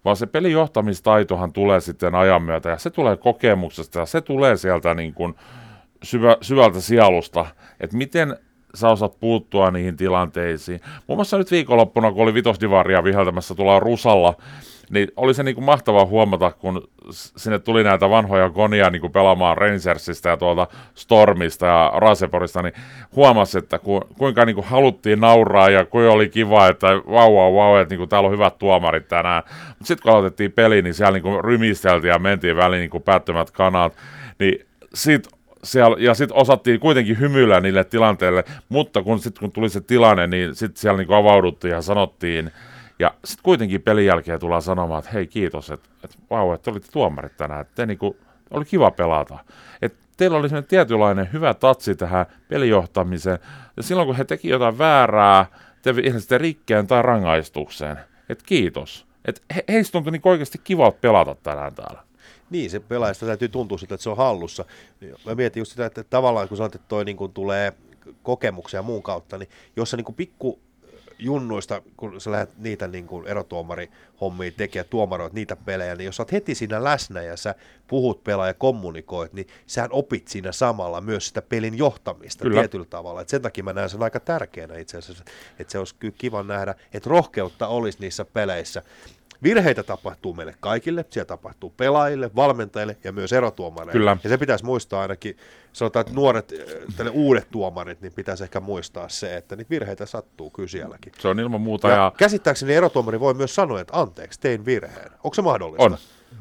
vaan se pelijohtamistaitohan tulee sitten ajan myötä ja se tulee kokemuksesta ja se tulee sieltä niin kuin syvä, syvältä sielusta, että miten sä osaat puuttua niihin tilanteisiin. Muun muassa nyt viikonloppuna, kun oli vitosdivaria viheltämässä tuolla Rusalla, niin oli se niin kuin mahtavaa huomata, kun sinne tuli näitä vanhoja konia niin kuin pelaamaan Rangersista ja tuolta Stormista ja Raseporista, niin huomasi, että ku, kuinka niin kuin haluttiin nauraa ja kuinka oli kiva, että vau, vau, vau, että niin kuin täällä on hyvät tuomarit tänään. Mutta sitten kun aloitettiin peli, niin siellä niin kuin rymisteltiin ja mentiin väliin niin kuin päättömät kanat, niin sit siellä, ja sitten osattiin kuitenkin hymyillä niille tilanteille, mutta kun, sit, kun tuli se tilanne, niin sitten siellä niin avauduttiin ja sanottiin, ja sitten kuitenkin pelin jälkeen tullaan sanomaan, että hei kiitos, että et, vau, että olitte tuomarit tänään, että niinku, oli kiva pelata. Et teillä oli sellainen tietynlainen hyvä tatsi tähän pelijohtamiseen, ja silloin kun he teki jotain väärää, te sitten rikkeen tai rangaistukseen, että kiitos. Et he, heistä tuntui niin oikeasti kiva pelata tänään täällä. Niin, se pelaajasta täytyy tuntua sitä, että se on hallussa. Mä mietin just sitä, että tavallaan kun sanoit, että toi niin kuin tulee kokemuksia muun kautta, niin jos sä niin kuin pikku junnuista, kun sä lähdet niitä niin kuin erotuomari-hommia tekemään, tuomaroit niitä pelejä, niin jos sä oot heti siinä läsnä ja sä puhut pelaa ja kommunikoit, niin sä opit siinä samalla myös sitä pelin johtamista kyllä. tietyllä tavalla. Et sen takia mä näen sen aika tärkeänä itse asiassa, että se olisi kyllä kiva nähdä, että rohkeutta olisi niissä peleissä Virheitä tapahtuu meille kaikille, siellä tapahtuu pelaajille, valmentajille ja myös erotuomareille. Kyllä. Ja se pitäisi muistaa ainakin, sanotaan, että nuoret, äh, tälle uudet tuomarit, niin pitäisi ehkä muistaa se, että niitä virheitä sattuu kyllä sielläkin. Se on ilman muuta. Ja, Ja, käsittääkseni erotuomari voi myös sanoa, että anteeksi, tein virheen. Onko se mahdollista? On.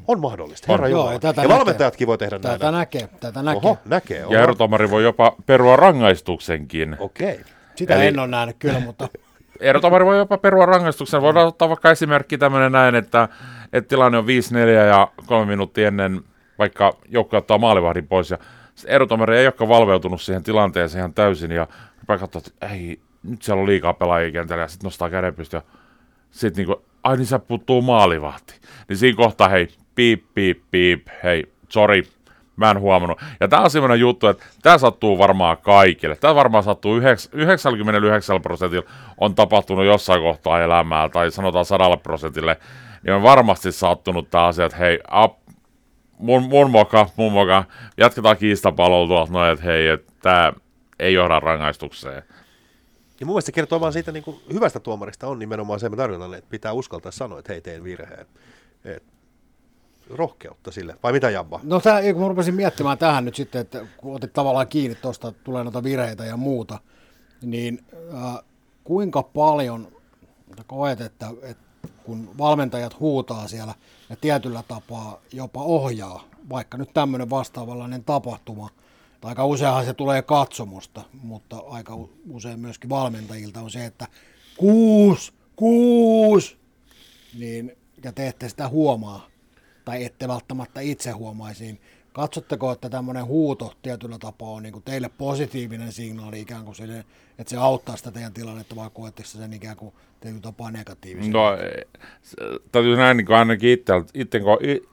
On mahdollista, herra On. Joo, Ja, ja tätä ja näkee. valmentajatkin voi tehdä Tätä näin. näkee, tätä näkee. Oho, näkee. Oho. ja erotomari voi jopa perua rangaistuksenkin. Okei. Sitä Eli- en ole nähnyt kyllä, mutta Erotomari voi jopa perua rangaistuksen. Voidaan ottaa vaikka esimerkki tämmöinen näin, että, että tilanne on 5-4 ja kolme minuuttia ennen vaikka joukko ottaa maalivahdin pois ja erotomari ei olekaan valveutunut siihen tilanteeseen ihan täysin ja rupeaa katsoa, että ei, nyt siellä on liikaa pelaajia kentällä ja sitten nostaa käden pystyyn ja sitten niinku, ai niin se puuttuu maalivahti. Niin siinä kohtaa hei, piip, piip, piip, hei, sorry, mä en huomannut. Ja tää on semmoinen juttu, että tämä sattuu varmaan kaikille. Tämä varmaan sattuu yhdeks- 99 prosentilla on tapahtunut jossain kohtaa elämää, tai sanotaan sadalla prosentille, niin on varmasti sattunut tämä asia, että hei, up, mun, mun moka, mun moka, jatketaan kiistapalolla tuolta noin, että hei, että tämä ei johda rangaistukseen. Ja mun mielestä kertoo vaan siitä niin kuin hyvästä tuomarista on nimenomaan se, mä tarkoitan, että pitää uskaltaa sanoa, että hei, tein virheen. Et, rohkeutta sille. Vai mitä Jabba? No tää, kun mä rupesin miettimään tähän nyt sitten, että kun otit tavallaan kiinni tuosta, tulee noita vireitä ja muuta, niin äh, kuinka paljon koet, että, että kun valmentajat huutaa siellä ja tietyllä tapaa jopa ohjaa, vaikka nyt tämmöinen vastaavanlainen tapahtuma, tai aika useinhan se tulee katsomusta, mutta aika usein myöskin valmentajilta on se, että kuus, kuus, niin, ja te ette sitä huomaa, tai ette välttämättä itse huomaisi, niin katsotteko, että tämmöinen huuto tietyllä tapaa on niin kuin teille positiivinen signaali ikään kuin sille, että se auttaa sitä teidän tilannetta, vai koetteko sen ikään kuin tietyllä tapaa negatiivisesti? No, se- täytyy näin niin kuin ainakin itse, itse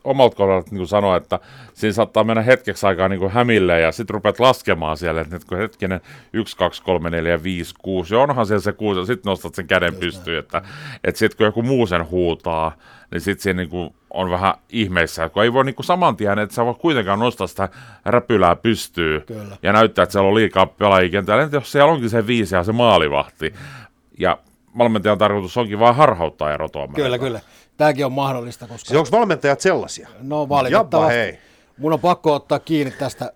omalta kohdalta niin sanoa, että siinä saattaa mennä hetkeksi aikaa niin hämille ja sitten rupeat laskemaan siellä, että nyt kun hetkinen 1, 2, 3, 4, 5, 6, ja onhan siellä se 6, ja sitten nostat sen käden pystyyn, että, että sitten kun joku muu sen huutaa, niin sitten siinä niin kuin on vähän ihmeissä, kun ei voi niin kuin saman tien, että sä voi kuitenkaan nostaa sitä räpylää pystyy Kyllä. ja näyttää, että siellä on liikaa pelaajia kentällä. Entä jos siellä onkin se viisi ja se maalivahti, ja valmentajan tarkoitus onkin vain harhauttaa erotuomareita. Kyllä, kyllä. Tämäkin on mahdollista, koska Siis onko valmentajat sellaisia? no Jabba, valitettavasti. hei. Mun on pakko ottaa kiinni tästä.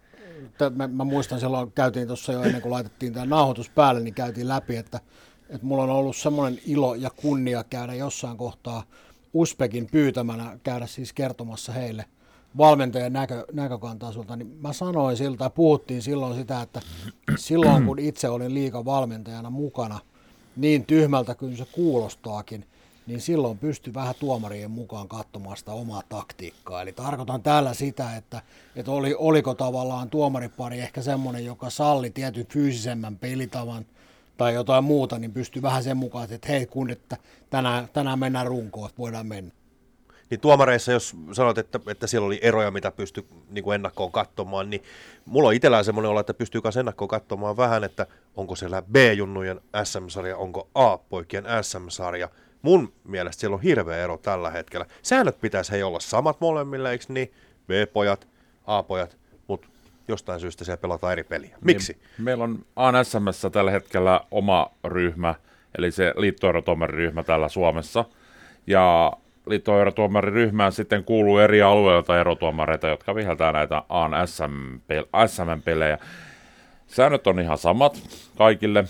Tä- Mä, mä muistan silloin, käytiin tuossa jo ennen kuin laitettiin tämä nauhoitus päälle, niin käytiin läpi, että, että mulla on ollut semmoinen ilo ja kunnia käydä jossain kohtaa Uspekin pyytämänä, käydä siis kertomassa heille valmentajan näkö, näkökantaa sulta, niin mä sanoin siltä, ja puhuttiin silloin sitä, että silloin kun itse olin liikan valmentajana mukana, niin tyhmältä kuin se kuulostaakin, niin silloin pystyi vähän tuomarien mukaan katsomaan sitä omaa taktiikkaa. Eli tarkoitan tällä sitä, että, että oli, oliko tavallaan tuomaripari ehkä semmoinen, joka salli tietyn fyysisemmän pelitavan tai jotain muuta, niin pystyi vähän sen mukaan, että hei kun, että tänään, tänään mennään runkoon, että voidaan mennä. Niin tuomareissa, jos sanot, että, että siellä oli eroja, mitä pystyi niin kuin ennakkoon katsomaan, niin mulla on itsellään semmoinen olla, että pystyy myös ennakkoon katsomaan vähän, että onko siellä B-junnujen SM-sarja, onko A-poikien SM-sarja. Mun mielestä siellä on hirveä ero tällä hetkellä. Säännöt pitäisi hei olla samat molemmille, eikö niin? B-pojat, A-pojat, mutta jostain syystä siellä pelataan eri peliä. Miksi? Niin, meillä on ANSMssä tällä hetkellä oma ryhmä, eli se liittoerotuomariryhmä täällä Suomessa. Ja liittoerotuomariryhmään sitten kuuluu eri alueilta erotuomareita, jotka viheltää näitä AN-SM-pelejä. Säännöt on ihan samat kaikille,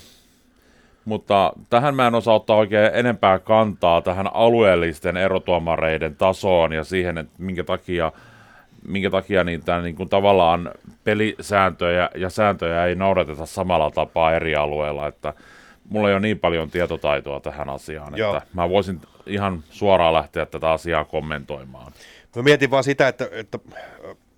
mutta tähän mä en osaa ottaa oikein enempää kantaa tähän alueellisten erotuomareiden tasoon ja siihen, että minkä takia, minkä takia niitä niin kuin tavallaan pelisääntöjä ja sääntöjä ei noudateta samalla tapaa eri alueilla, että mulla ei ole niin paljon tietotaitoa tähän asiaan, Joo. että mä voisin ihan suoraan lähteä tätä asiaa kommentoimaan. Mä mietin vaan sitä, että, että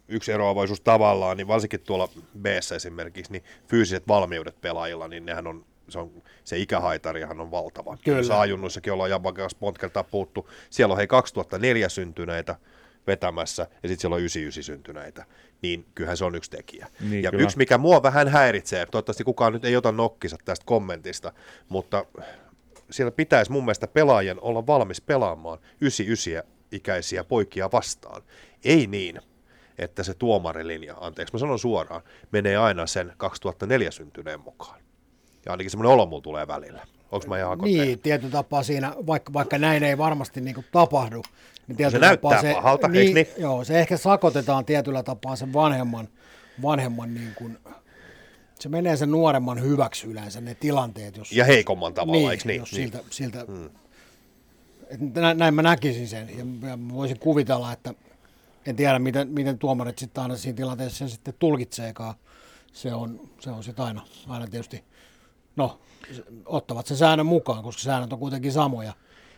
yksi eroavaisuus tavallaan, niin varsinkin tuolla b esimerkiksi, niin fyysiset valmiudet pelaajilla, niin nehän on, se, on, se ikähaitarihan on valtava. Kyllä. Saajunnuissakin ollaan Jabban kanssa monta kertaa puhuttu. Siellä on hei 2004 syntyneitä vetämässä ja sitten siellä on 99 syntyneitä, niin kyllähän se on yksi tekijä. Niin, ja kyllä. yksi, mikä mua vähän häiritsee, toivottavasti kukaan nyt ei ota nokkisa tästä kommentista, mutta siellä pitäisi mun mielestä pelaajien olla valmis pelaamaan 99 ikäisiä poikia vastaan. Ei niin, että se tuomarilinja, anteeksi mä sanon suoraan, menee aina sen 2004 syntyneen mukaan. Ja ainakin semmoinen olo mulla tulee välillä. Onko mä ihan Niin, tietyllä tapaa siinä, vaikka, vaikka näin ei varmasti niin tapahdu. Niin se näyttää pahalta, niin, niin? Joo, se ehkä sakotetaan tietyllä tapaa sen vanhemman, vanhemman niin kuin, se menee sen nuoremman hyväksi yleensä ne tilanteet. Jos, ja heikomman tavalla, niin, eikö niin? Jos niin. siltä, siltä, hmm. nä, näin mä näkisin sen ja, ja voisin kuvitella, että en tiedä miten, miten tuomarit sitten aina siinä tilanteessa sen sitten tulkitseekaan. Se on, se on sitten aina, aina tietysti, no ottavat sen säännön mukaan, koska säännöt on kuitenkin samoja.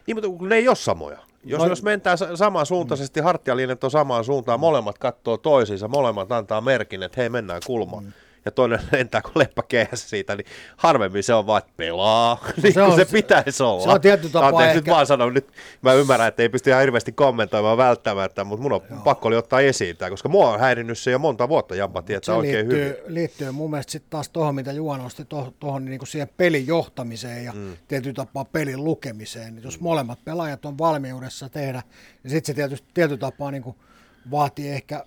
Niin, mutta kun ne ei ole samoja. Jos, no, jos mentää samaan suuntaisesti, mm. hartialinjat on samaan suuntaan, molemmat katsoo toisiinsa, molemmat antaa merkin, että hei mennään kulmaan. Mm ja toinen lentää kuin leppa siitä, niin harvemmin se on vaan, että pelaa, no niin se, on, se pitäisi olla. Se on tietty tapa Anteeksi, ehkä... nyt vaan sanon, nyt mä ymmärrän, että ei pysty ihan hirveästi kommentoimaan välttämättä, mutta mun on Joo. pakko oli ottaa esiin tämä, koska mua on häirinnyt se jo monta vuotta, Jampa tietää se oikein liittyy, hyvin. liittyy mun mielestä sitten taas tuohon, mitä Juha nosti, tuohon niin siihen pelin johtamiseen ja mm. tietyllä tapaa pelin lukemiseen. Jos mm. molemmat pelaajat on valmiudessa tehdä, niin sitten se tietysti tietyllä tapaa niin kuin vaatii ehkä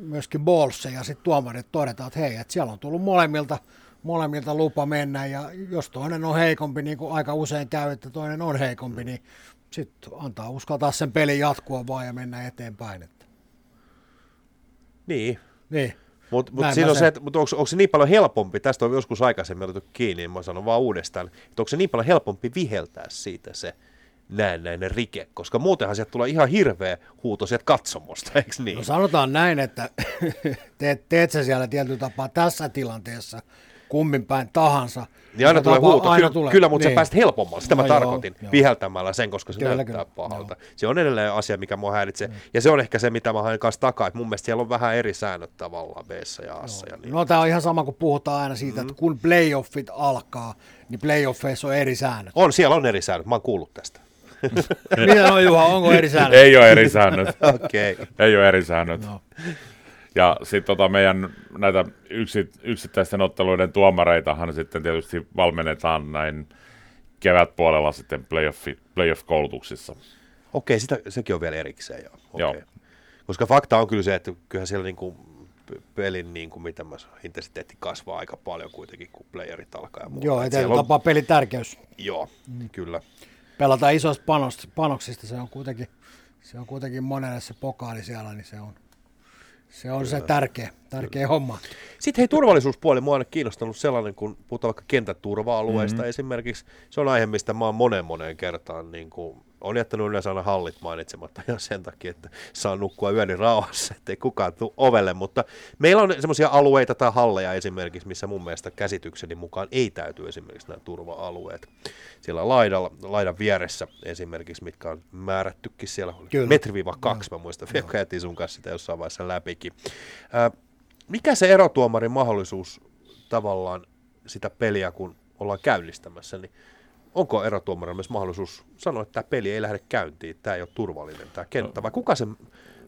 myöskin Bolse ja sitten tuomarit todetaan, että hei, että siellä on tullut molemmilta, molemmilta lupa mennä ja jos toinen on heikompi, niin kuin aika usein käy, että toinen on heikompi, niin sitten antaa uskaltaa sen pelin jatkua vaan ja mennä eteenpäin. Että. Niin. Niin. Mutta mut siinä on se, että onko, onko se niin paljon helpompi, tästä on joskus aikaisemmin otettu kiinni, niin mä sanon vaan uudestaan, että onko se niin paljon helpompi viheltää siitä se, näennäinen rike, koska muutenhan sieltä tulee ihan hirveä huuto sieltä katsomosta, eikö niin? No sanotaan näin, että teet, teet sä siellä tietyllä tapaa tässä tilanteessa kummin päin tahansa. Niin aina tulee huuto, aina kyllä, tulee. kyllä mutta niin. sä pääset helpommalla, sitä no mä tarkoitin, joo, viheltämällä sen, koska se kyllä, näyttää kyllä. pahalta. Joo. Se on edelleen asia, mikä mua häiritsee, mm. ja se on ehkä se, mitä mä haen kanssa takaa, että mun mielestä siellä on vähän eri säännöt tavallaan b ja a ja niin. No tämä on ihan sama, kun puhutaan aina siitä, mm-hmm. että kun playoffit alkaa, niin playoffeissa on eri säännöt. On, siellä on eri säännöt, mä oon kuullut tästä. Mitä on Juha, onko eri säännöt? Ei ole eri säännöt. Okei. Okay. Ei ole eri säännöt. No. Ja sitten tota meidän näitä yksi, yksittäisten otteluiden tuomareitahan sitten tietysti valmennetaan näin kevätpuolella sitten playoff, playoff-koulutuksissa. Okei, sitä, sekin on vielä erikseen jo. Okay. Joo. Koska fakta on kyllä se, että kyllähän siellä niin kuin pelin, niin kuin mitä mä intensiteetti kasvaa aika paljon kuitenkin, kun playerit alkaa. Ja muuta. Joo, ei on... tapaa pelin tärkeys. Joo, mm. kyllä pelataan isoista panoksista, se on kuitenkin, se on kuitenkin monelle se pokaali siellä, niin se on, se on se tärkeä, tärkeä homma. Sitten hei, turvallisuuspuoli mua on kiinnostanut sellainen, kun puhutaan vaikka kenttäturva-alueista mm-hmm. esimerkiksi. Se on aihe, mistä mä oon monen moneen kertaan niin kuin on jättänyt yleensä aina hallit mainitsematta ihan sen takia, että saa nukkua yöni rauhassa, ettei kukaan tule ovelle, mutta meillä on semmoisia alueita tai halleja esimerkiksi, missä mun mielestä käsitykseni mukaan ei täyty esimerkiksi nämä turva-alueet. Siellä laidalla, laidan vieressä esimerkiksi, mitkä on määrättykin siellä, metri-kaksi, kaksi, mä muistan, vielä käytiin sun kanssa sitä jossain vaiheessa läpikin. Ää, mikä se erotuomarin mahdollisuus tavallaan sitä peliä, kun ollaan käynnistämässä, niin onko erotuomarilla myös mahdollisuus sanoa, että tämä peli ei lähde käyntiin, tämä ei ole turvallinen tämä kenttä, vai kuka se,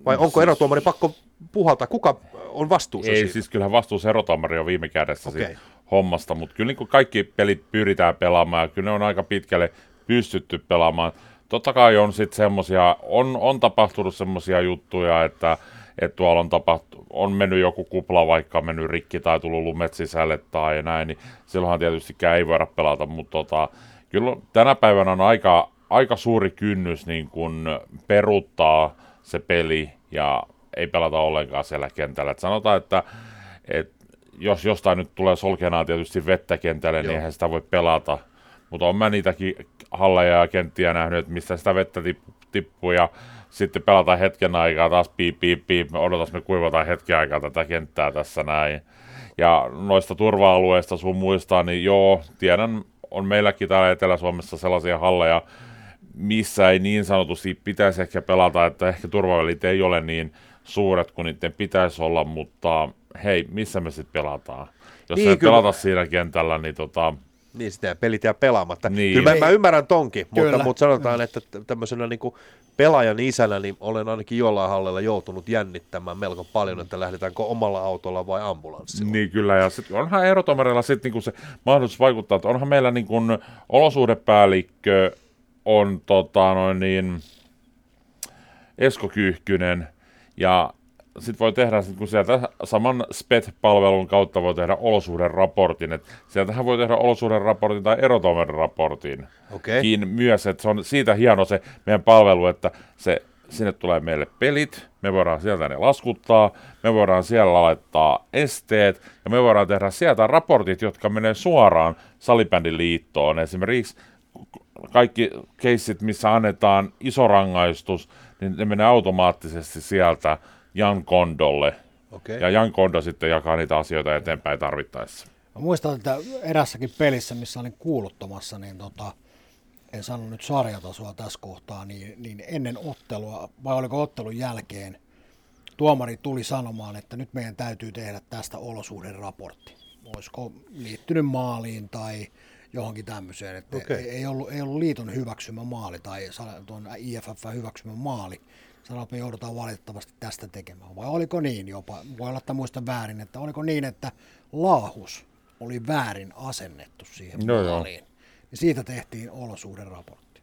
vai onko siis- erotuomari pakko puhaltaa, kuka on vastuussa Ei, siitä? siis kyllähän vastuus erotuomari on viime kädessä okay. hommasta, mutta kyllä niin kuin kaikki pelit pyritään pelaamaan, ja kyllä ne on aika pitkälle pystytty pelaamaan. Totta kai on sitten semmoisia, on, on tapahtunut semmoisia juttuja, että, että tuolla on, tapahtu, on mennyt joku kupla vaikka mennyt rikki tai tullut lumet sisälle tai näin, niin silloinhan tietystikään ei voida pelata, mutta tota, kyllä tänä päivänä on aika, aika suuri kynnys niin kun peruttaa se peli ja ei pelata ollenkaan siellä kentällä. Et sanotaan, että, et jos jostain nyt tulee solkenaan tietysti vettä kentälle, niin Joo. niin eihän sitä voi pelata. Mutta on mä niitäkin halleja ja kenttiä nähnyt, että mistä sitä vettä tippuu ja sitten pelataan hetken aikaa taas piip, piip, piip. Me odotas, me kuivataan hetken aikaa tätä kenttää tässä näin. Ja noista turva-alueista sun muistaa, niin joo, tiedän on meilläkin täällä Etelä-Suomessa sellaisia halleja, missä ei niin sanotusti pitäisi ehkä pelata, että ehkä turvavälit ei ole niin suuret kuin niiden pitäisi olla, mutta hei, missä me sitten pelataan? Jos niin, ei kyllä. pelata siinä kentällä, niin tota, niin, sitä pelit jää pelaamatta. Niin. Kyllä mä, mä ymmärrän tonkin, mutta, mutta sanotaan, että tämmöisenä niin kuin pelaajan isänä, niin olen ainakin jollain hallella joutunut jännittämään melko paljon, että lähdetäänkö omalla autolla vai ambulanssilla. Niin kyllä, ja sit onhan erotomerilla sitten niinku se mahdollisuus vaikuttaa, että onhan meillä niinku olosuhdepäällikkö on tota, noin niin, Esko Kyyhkynen, ja sitten voi tehdä, sit kun sieltä saman SPET-palvelun kautta voi tehdä olosuhderaportin, että sieltähän voi tehdä olosuhderaportin tai erotoimen Okei. Kiin myös, että se on siitä hieno se meidän palvelu, että se, sinne tulee meille pelit, me voidaan sieltä ne laskuttaa, me voidaan siellä laittaa esteet ja me voidaan tehdä sieltä raportit, jotka menee suoraan salibändin liittoon. Esimerkiksi kaikki keissit, missä annetaan iso rangaistus, niin ne menee automaattisesti sieltä Jan Kondolle. Okei. Ja Jan Kondo sitten jakaa niitä asioita eteenpäin tarvittaessa. Mä muistan, että erässäkin pelissä, missä olin kuuluttamassa, niin tota, en sano nyt sarjatasoa tässä kohtaa, niin, niin ennen ottelua, vai oliko ottelun jälkeen, tuomari tuli sanomaan, että nyt meidän täytyy tehdä tästä olosuhderaportti. Olisiko liittynyt maaliin tai johonkin tämmöiseen, että Okei. ei, ollut, ei ollut liiton hyväksymä maali tai tuon IFF hyväksymä maali. Sanoi, että me joudutaan valitettavasti tästä tekemään. Vai oliko niin jopa, voi olla, että muistan väärin, että oliko niin, että laahus oli väärin asennettu siihen joo. maaliin. Ja siitä tehtiin olosuhderaportti.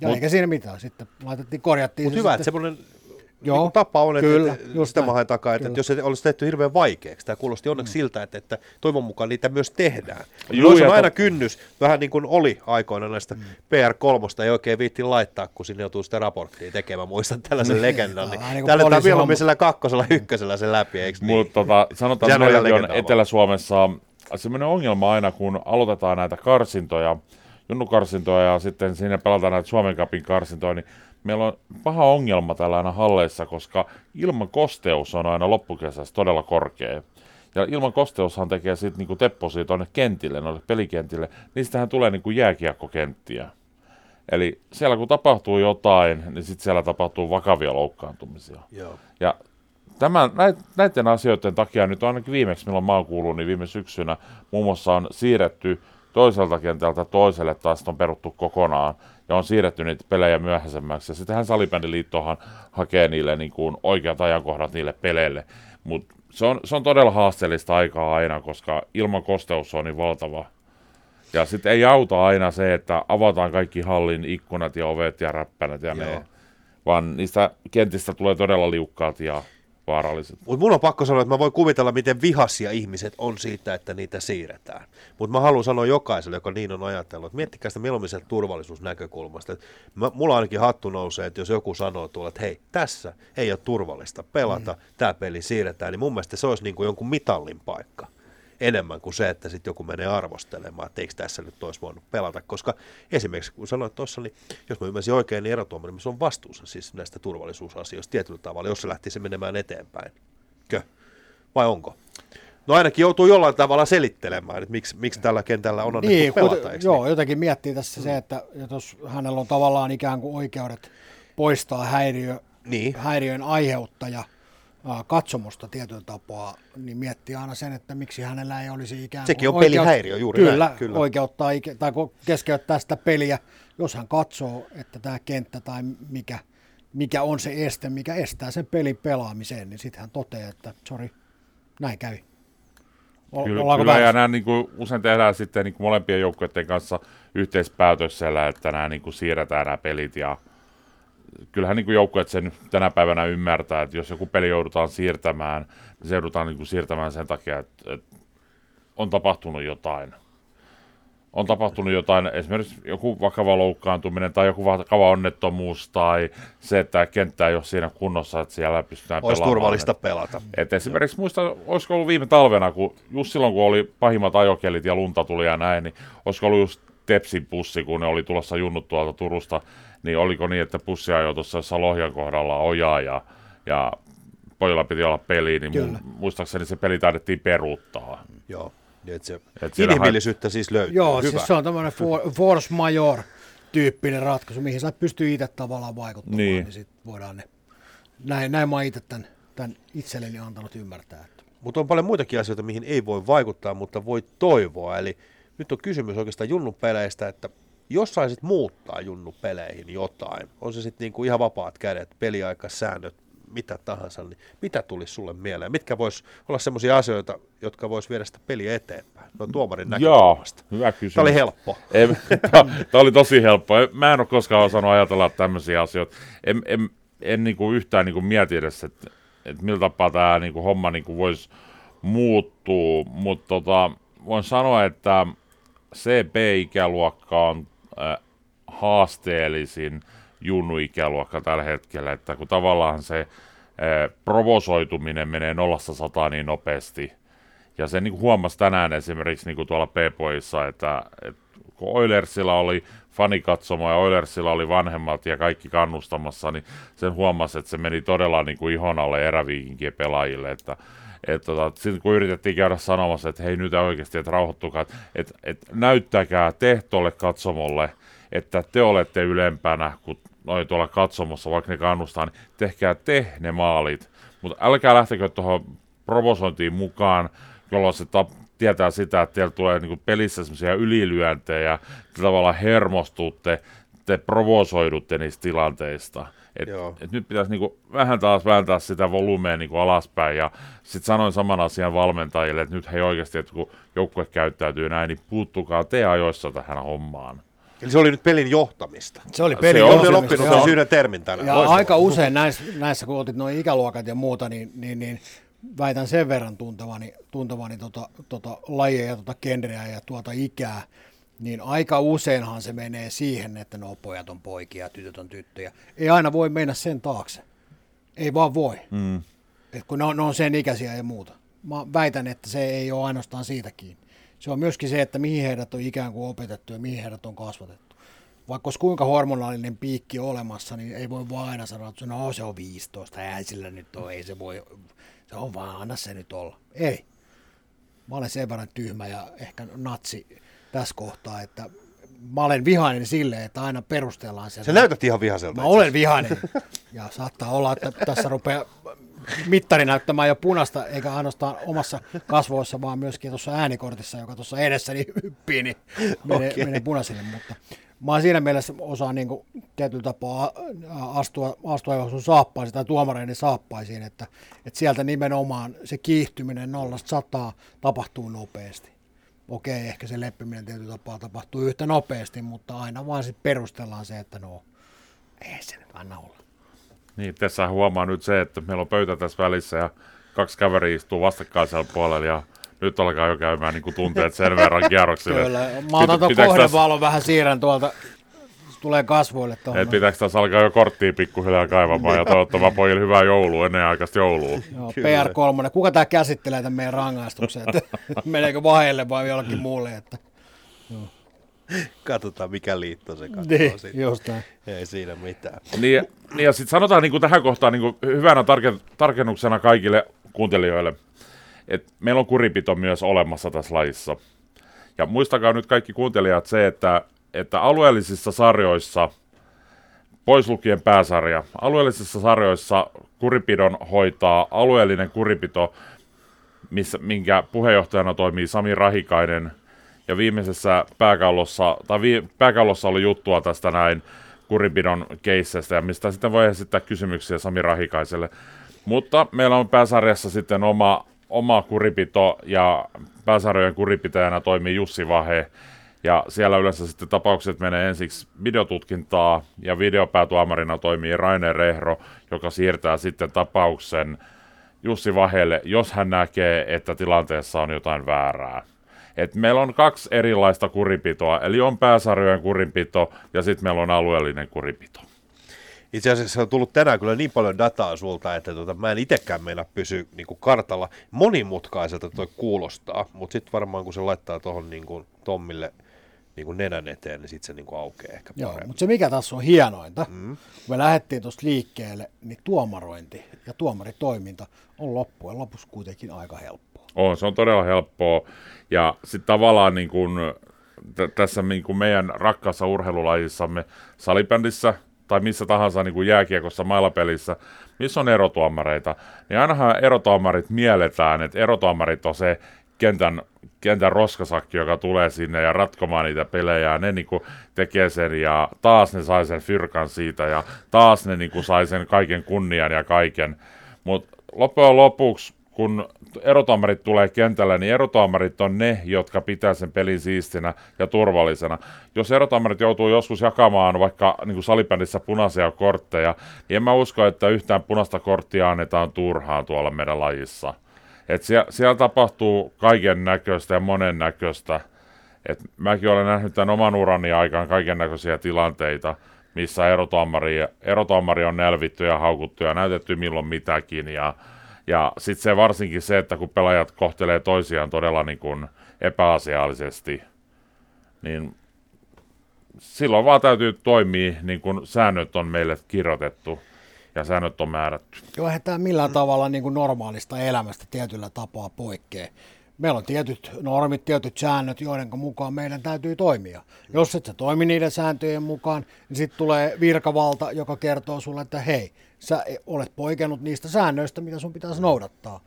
Ja Mut- eikä siinä mitään, sitten laitettiin, korjattiin Mutta hyvä, että sitten. semmoinen Joo, niin tapa on, että, kyllä, että just sitä mä haen takaa, että, että jos se olisi tehty hirveän vaikeaksi, tämä kuulosti onneksi siltä, että, että toivon mukaan niitä myös tehdään. Juu, ja on aina kynnys, vähän niin kuin oli aikoina näistä PR3, ei oikein viitti laittaa, kun sinne joutuu sitä raporttia tekemään. Muistan tällaisen legendan, niin Vähän niin kuin tällä tämä mieluummin sillä kakkosella, ykkösellä se läpi, eikö niin? Mutta tota, sanotaan, että on Etelä-Suomessa sellainen ongelma aina, kun aloitetaan näitä karsintoja, junnukarsintoja ja sitten siinä pelataan näitä Suomen Cupin karsintoja, niin meillä on paha ongelma täällä aina halleissa, koska ilman kosteus on aina loppukesässä todella korkea. Ja ilman kosteushan tekee sitten niinku tepposia tuonne kentille, noille pelikentille, niistähän tulee niinku jääkiekkokenttiä. Eli siellä kun tapahtuu jotain, niin sitten siellä tapahtuu vakavia loukkaantumisia. Joo. Ja tämän, näiden asioiden takia nyt ainakin viimeksi, milloin mä oon kuullut, niin viime syksynä muun muassa on siirretty toiselta kentältä toiselle, taas on peruttu kokonaan, ja on siirretty niitä pelejä myöhäisemmäksi. Ja sittenhän Salibändiliittohan hakee niille niin kuin oikeat ajankohdat niille peleille. Mutta se on, se on todella haasteellista aikaa aina, koska ilman kosteus on niin valtava. Ja sitten ei auta aina se, että avataan kaikki hallin ikkunat ja ovet ja räppänät ja Joo. ne, vaan niistä kentistä tulee todella liukkaat ja vaaralliset. Mutta mun on pakko sanoa, että mä voin kuvitella, miten vihaisia ihmiset on siitä, että niitä siirretään. Mutta mä haluan sanoa jokaiselle, joka niin on ajatellut, että miettikää sitä mieluummin sieltä turvallisuusnäkökulmasta. Mä, mulla ainakin hattu nousee, että jos joku sanoo tuolla, että hei, tässä ei ole turvallista pelata, mm. tämä peli siirretään, niin mun mielestä se olisi niin kuin jonkun mitallin paikka enemmän kuin se, että sitten joku menee arvostelemaan, että eikö tässä nyt olisi voinut pelata, koska esimerkiksi kun sanoit tuossa, niin jos mä ymmärsin oikein, niin erotuomari se on vastuussa siis näistä turvallisuusasioista tietyllä tavalla, jos se lähtisi menemään eteenpäin. Kö? Vai onko? No ainakin joutuu jollain tavalla selittelemään, että miksi, miksi tällä kentällä on annettu Niin, pelata, kuten, eikö joo, niin? jotenkin miettii tässä se, että jos hänellä on tavallaan ikään kuin oikeudet poistaa häiriö, Niin. häiriön aiheuttaja katsomusta tietyllä tapaa, niin miettii aina sen, että miksi hänellä ei olisi ikään kuin Sekin on pelihäiriö, juuri kyllä, näin, kyllä. oikeuttaa ike- tai keskeyttää sitä peliä, jos hän katsoo, että tämä kenttä tai mikä, mikä on se este, mikä estää sen pelin pelaamisen, niin sitten hän toteaa, että sori, näin kävi. O- Kyllä, kyllä ja nämä niin kuin, usein tehdään sitten niin kuin molempien joukkueiden kanssa yhteispäätöksellä, että nämä niin kuin, siirretään nämä pelit ja kyllähän niin joukkueet sen tänä päivänä ymmärtää, että jos joku peli joudutaan siirtämään, niin se joudutaan niin kuin, siirtämään sen takia, että, että on tapahtunut jotain. On tapahtunut jotain, esimerkiksi joku vakava loukkaantuminen tai joku vakava onnettomuus tai se, että kenttä ei ole siinä kunnossa, että siellä pystytään Olisi pelaamaan. turvallista pelata. Et esimerkiksi muista, olisiko ollut viime talvena, kun just silloin kun oli pahimmat ajokelit ja lunta tuli ja näin, niin olisiko ollut just Tepsin pussi, kun ne oli tulossa junnut tuolta Turusta, niin oliko niin, että pussi ajoi tuossa jossain Lohjan kohdalla ojaa ja, ja pojilla piti olla peli, niin Kyllä. mu- muistaakseni se peli taidettiin peruuttaa. Joo. Niin, että se Et inhimillisyyttä siis löytyy. Joo, Hyvä. siis se on tämmöinen for, force major tyyppinen ratkaisu, mihin sä pystyy itse tavallaan vaikuttamaan, niin, Niin. niin sit voidaan ne, näin, näin mä oon itse tämän, tämän itselleni antanut ymmärtää. Että. Mutta on paljon muitakin asioita, mihin ei voi vaikuttaa, mutta voi toivoa. Eli nyt on kysymys oikeastaan junnupeleistä, että jos saisit muuttaa junnupeleihin jotain, on se sitten niinku ihan vapaat kädet, peliaikasäännöt, mitä tahansa, niin mitä tulisi sulle mieleen? Mitkä vois olla sellaisia asioita, jotka vois viedä sitä peliä eteenpäin? No tuomarin Joo, näkökulmasta. hyvä kysymys. Tämä oli helppo. Tämä oli tosi helppo. Mä en ole koskaan osannut ajatella tämmöisiä asioita. En, en, en niinku yhtään niinku mieti edes, että et millä tapaa tämä niinku, homma niinku, voisi muuttua, mutta tota, voin sanoa, että CP-ikäluokka on äh, haasteellisin junnu-ikäluokka tällä hetkellä, että kun tavallaan se äh, provosoituminen menee nollassa sataan niin nopeasti, ja se niin huomasi tänään esimerkiksi niin tuolla P-poissa, että, että kun Oilersilla oli fanikatsomo ja Oilersilla oli vanhemmat ja kaikki kannustamassa, niin sen huomasi, että se meni todella niin kuin ihon alle eräviikinkien pelaajille, että että tota, sitten kun yritettiin käydä sanomassa, että hei nyt oikeasti, että rauhoittukaa, että, että näyttäkää te tuolle katsomolle, että te olette ylempänä kuin noin tuolla katsomossa, vaikka ne kannustaa, niin tehkää te ne maalit. Mutta älkää lähtekö tuohon provosointiin mukaan, jolloin se tap, tietää sitä, että teillä tulee niinku pelissä semmoisia ylilyöntejä, tavallaan hermostutte, te provosoidutte niistä tilanteista. Et, et nyt pitäisi niinku vähän taas vääntää sitä volumea niinku alaspäin ja sitten sanoin saman asian valmentajille, että nyt hei oikeasti, että kun joukkue käyttäytyy näin, niin puuttukaa te ajoissa tähän hommaan. Eli se oli nyt pelin johtamista. Se oli pelin se johtamista. Oppinut myös yhden termin tänään. Ja Loistava. aika usein näissä, näissä, kun otit noin ikäluokat ja muuta, niin, niin, niin väitän sen verran tuntevani, tuntevani tota, tota lajeja, tota genreä ja tuota ikää, niin aika useinhan se menee siihen, että no pojat on poikia tytöt on tyttöjä. Ei aina voi mennä sen taakse. Ei vaan voi. Mm. Et kun ne on, ne on sen ikäisiä ja muuta. Mä väitän, että se ei ole ainoastaan siitä kiinni. Se on myöskin se, että mihin heidät on ikään kuin opetettu ja mihin heidät on kasvatettu. Vaikka olisi kuinka hormonaalinen piikki olemassa, niin ei voi vaan aina sanoa, että no se on 15, ei sillä nyt ole, ei se voi, se on vaan, anna se nyt olla. Ei. Mä olen sen verran tyhmä ja ehkä natsi tässä kohtaa, että mä olen vihainen silleen, että aina perustellaan sen. Se näytät ihan vihaiselta. Mä olen vihainen. Ja saattaa olla, että tässä rupeaa mittari näyttämään jo punasta, eikä ainoastaan omassa kasvoissa, vaan myöskin tuossa äänikortissa, joka tuossa edessäni hyppii, niin menee, okay. menee punaisille. Mutta mä oon siinä mielessä osaan niin kuin, tietyllä tapaa astua, astua jo sun saappaisiin tai tuomareiden saappaisiin, että, että sieltä nimenomaan se kiihtyminen nollasta sataa tapahtuu nopeasti okei, ehkä se leppiminen tietyllä tapaa tapahtuu yhtä nopeasti, mutta aina vaan sitten perustellaan se, että no, ei se nyt anna olla. Niin, tässä huomaa nyt se, että meillä on pöytä tässä välissä ja kaksi kaveria istuu vastakkaisella puolella ja nyt alkaa jo käymään niin kuin tunteet sen verran kierroksille. Kyllä, mä otan tuon kohdevalon tässä... vähän siirrän tuolta tulee kasvoille tuohon. Et pitääkö tässä alkaa jo korttia pikkuhiljaa kaivamaan ja toivottavaa pojille hyvää joulua, ennen aikaista joulua. Joo, PR3. Kuka tämä käsittelee tämän meidän rangaistuksen? Että meneekö vaheelle vai jollekin muulle? Että, joo. Katsotaan, mikä liitto se katsoo niin, sitten. Just näin. Ei siinä mitään. Niin, niin ja sitten sanotaan niin kuin tähän kohtaan niin kuin hyvänä tarken, tarkennuksena kaikille kuuntelijoille, että meillä on kuripito myös olemassa tässä lajissa. Ja muistakaa nyt kaikki kuuntelijat se, että että alueellisissa sarjoissa, pois lukien pääsarja, alueellisissa sarjoissa kuripidon hoitaa alueellinen kuripito, missä, minkä puheenjohtajana toimii Sami Rahikainen, ja viimeisessä pääkallossa, tai vi, pääkallossa oli juttua tästä näin kuripidon keissestä, ja mistä sitten voi esittää kysymyksiä Sami Rahikaiselle. Mutta meillä on pääsarjassa sitten oma, oma kuripito, ja pääsarjojen kuripitäjänä toimii Jussi Vahe, ja siellä yleensä sitten tapaukset menee ensiksi videotutkintaa ja videopäätuomarina toimii Raine Rehro, joka siirtää sitten tapauksen Jussi Vahelle, jos hän näkee, että tilanteessa on jotain väärää. Et meillä on kaksi erilaista kuripitoa, eli on pääsarjojen kurinpito ja sitten meillä on alueellinen kuripito. Itse asiassa on tullut tänään kyllä niin paljon dataa sulta, että tota, mä en itsekään meillä pysy niin kuin kartalla. Monimutkaiselta toi kuulostaa, mutta sitten varmaan kun se laittaa tuohon niin Tommille – niin kuin nenän eteen, niin sitten se niin kuin aukeaa ehkä Joo, mutta se mikä tässä on hienointa, mm. kun me lähdettiin tuosta liikkeelle, niin tuomarointi ja tuomaritoiminta on loppujen lopuksi kuitenkin aika helppoa. On, se on todella helppoa. Ja sitten tavallaan niin kuin, t- tässä niin kuin meidän rakkaassa urheilulajissamme salibändissä tai missä tahansa niin kuin jääkiekossa, mailapelissä, missä on erotuomareita, niin ainahan erotuomarit mielletään, että erotuomarit on se kentän, kentän roskasakki, joka tulee sinne ja ratkomaan niitä pelejä, ja ne niinku tekee sen, ja taas ne sai sen fyrkan siitä, ja taas ne niinku sai sen kaiken kunnian ja kaiken. Mutta loppujen lopuksi, kun erotuomarit tulee kentälle, niin erotuomarit on ne, jotka pitää sen pelin siistinä ja turvallisena. Jos erotuomarit joutuu joskus jakamaan vaikka niin kuin salibändissä punaisia kortteja, niin en mä usko, että yhtään punaista korttia annetaan turhaan tuolla meidän lajissa. Et siellä, siellä tapahtuu kaiken näköistä ja monen näköistä. Et mäkin olen nähnyt tämän oman urani aikaan kaiken näköisiä tilanteita, missä erotuomari, erotuomari on nelvitty ja haukuttu ja näytetty milloin mitäkin. Ja, ja sitten se varsinkin se, että kun pelaajat kohtelee toisiaan todella niin kuin epäasiallisesti, niin silloin vaan täytyy toimia niin kuin säännöt on meille kirjoitettu ja säännöt on määrätty. Tämä millään tavalla niin kuin normaalista elämästä tietyllä tapaa poikkea. Meillä on tietyt normit, tietyt säännöt, joiden mukaan meidän täytyy toimia. Jos et sä toimi niiden sääntöjen mukaan, niin sitten tulee virkavalta, joka kertoo sulle, että hei, sä olet poikennut niistä säännöistä, mitä sun pitäisi noudattaa.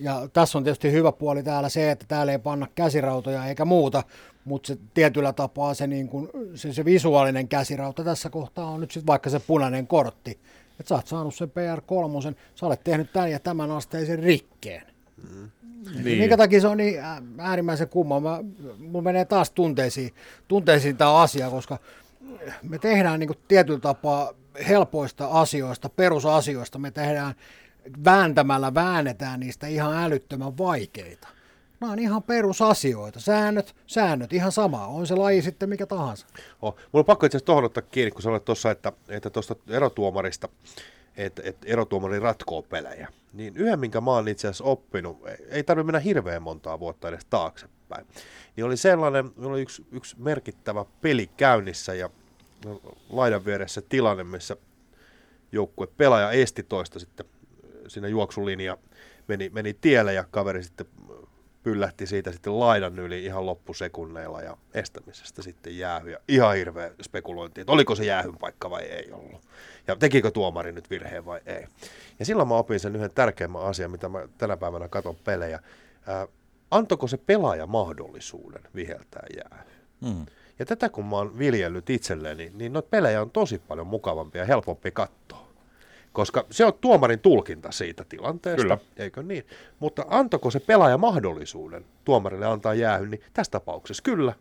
Ja tässä on tietysti hyvä puoli täällä se, että täällä ei panna käsirautoja eikä muuta, mutta se tietyllä tapaa se, niin kun, se, se visuaalinen käsirauta tässä kohtaa on nyt sitten vaikka se punainen kortti. Että sä oot saanut sen PR3, sä olet tehnyt tämän ja tämän asteisen rikkeen. Mm. Niin. Minkä takia se on niin äärimmäisen kumma? Mä, mun menee taas tunteisiin, tunteisiin tämä asia, koska me tehdään niin tietyllä tapaa helpoista asioista, perusasioista, me tehdään vääntämällä, väännetään niistä ihan älyttömän vaikeita. Nämä on ihan perusasioita. Säännöt, säännöt, ihan sama. On se laji sitten mikä tahansa. Oh, mulla on pakko itse asiassa tuohon ottaa kiinni, kun sanoit tuossa, että, että tuosta erotuomarista, että, että erotuomari ratkoo pelejä. Niin yhden, minkä mä oon itse asiassa oppinut, ei tarvitse mennä hirveän montaa vuotta edes taaksepäin, niin oli sellainen, oli yksi, yksi merkittävä peli käynnissä ja laidan vieressä tilanne, missä joukkue pelaaja esti toista sitten siinä juoksulinja meni, meni tielle ja kaveri sitten pyllähti siitä sitten laidan yli ihan loppusekunneilla ja estämisestä sitten jäähy. Ja ihan hirveä spekulointi, että oliko se jäähyn paikka vai ei ollut. Ja tekikö tuomari nyt virheen vai ei. Ja silloin mä opin sen yhden tärkeimmän asian, mitä mä tänä päivänä katon pelejä. Ää, antako se pelaaja mahdollisuuden viheltää jäähy? Mm. Ja tätä kun mä oon viljellyt itselleni, niin noita pelejä on tosi paljon mukavampia ja helpompi katsoa. Koska se on tuomarin tulkinta siitä tilanteesta, Kyllä. eikö niin? Mutta antako se pelaaja mahdollisuuden tuomarille antaa jäähy, niin tässä tapauksessa kyllä.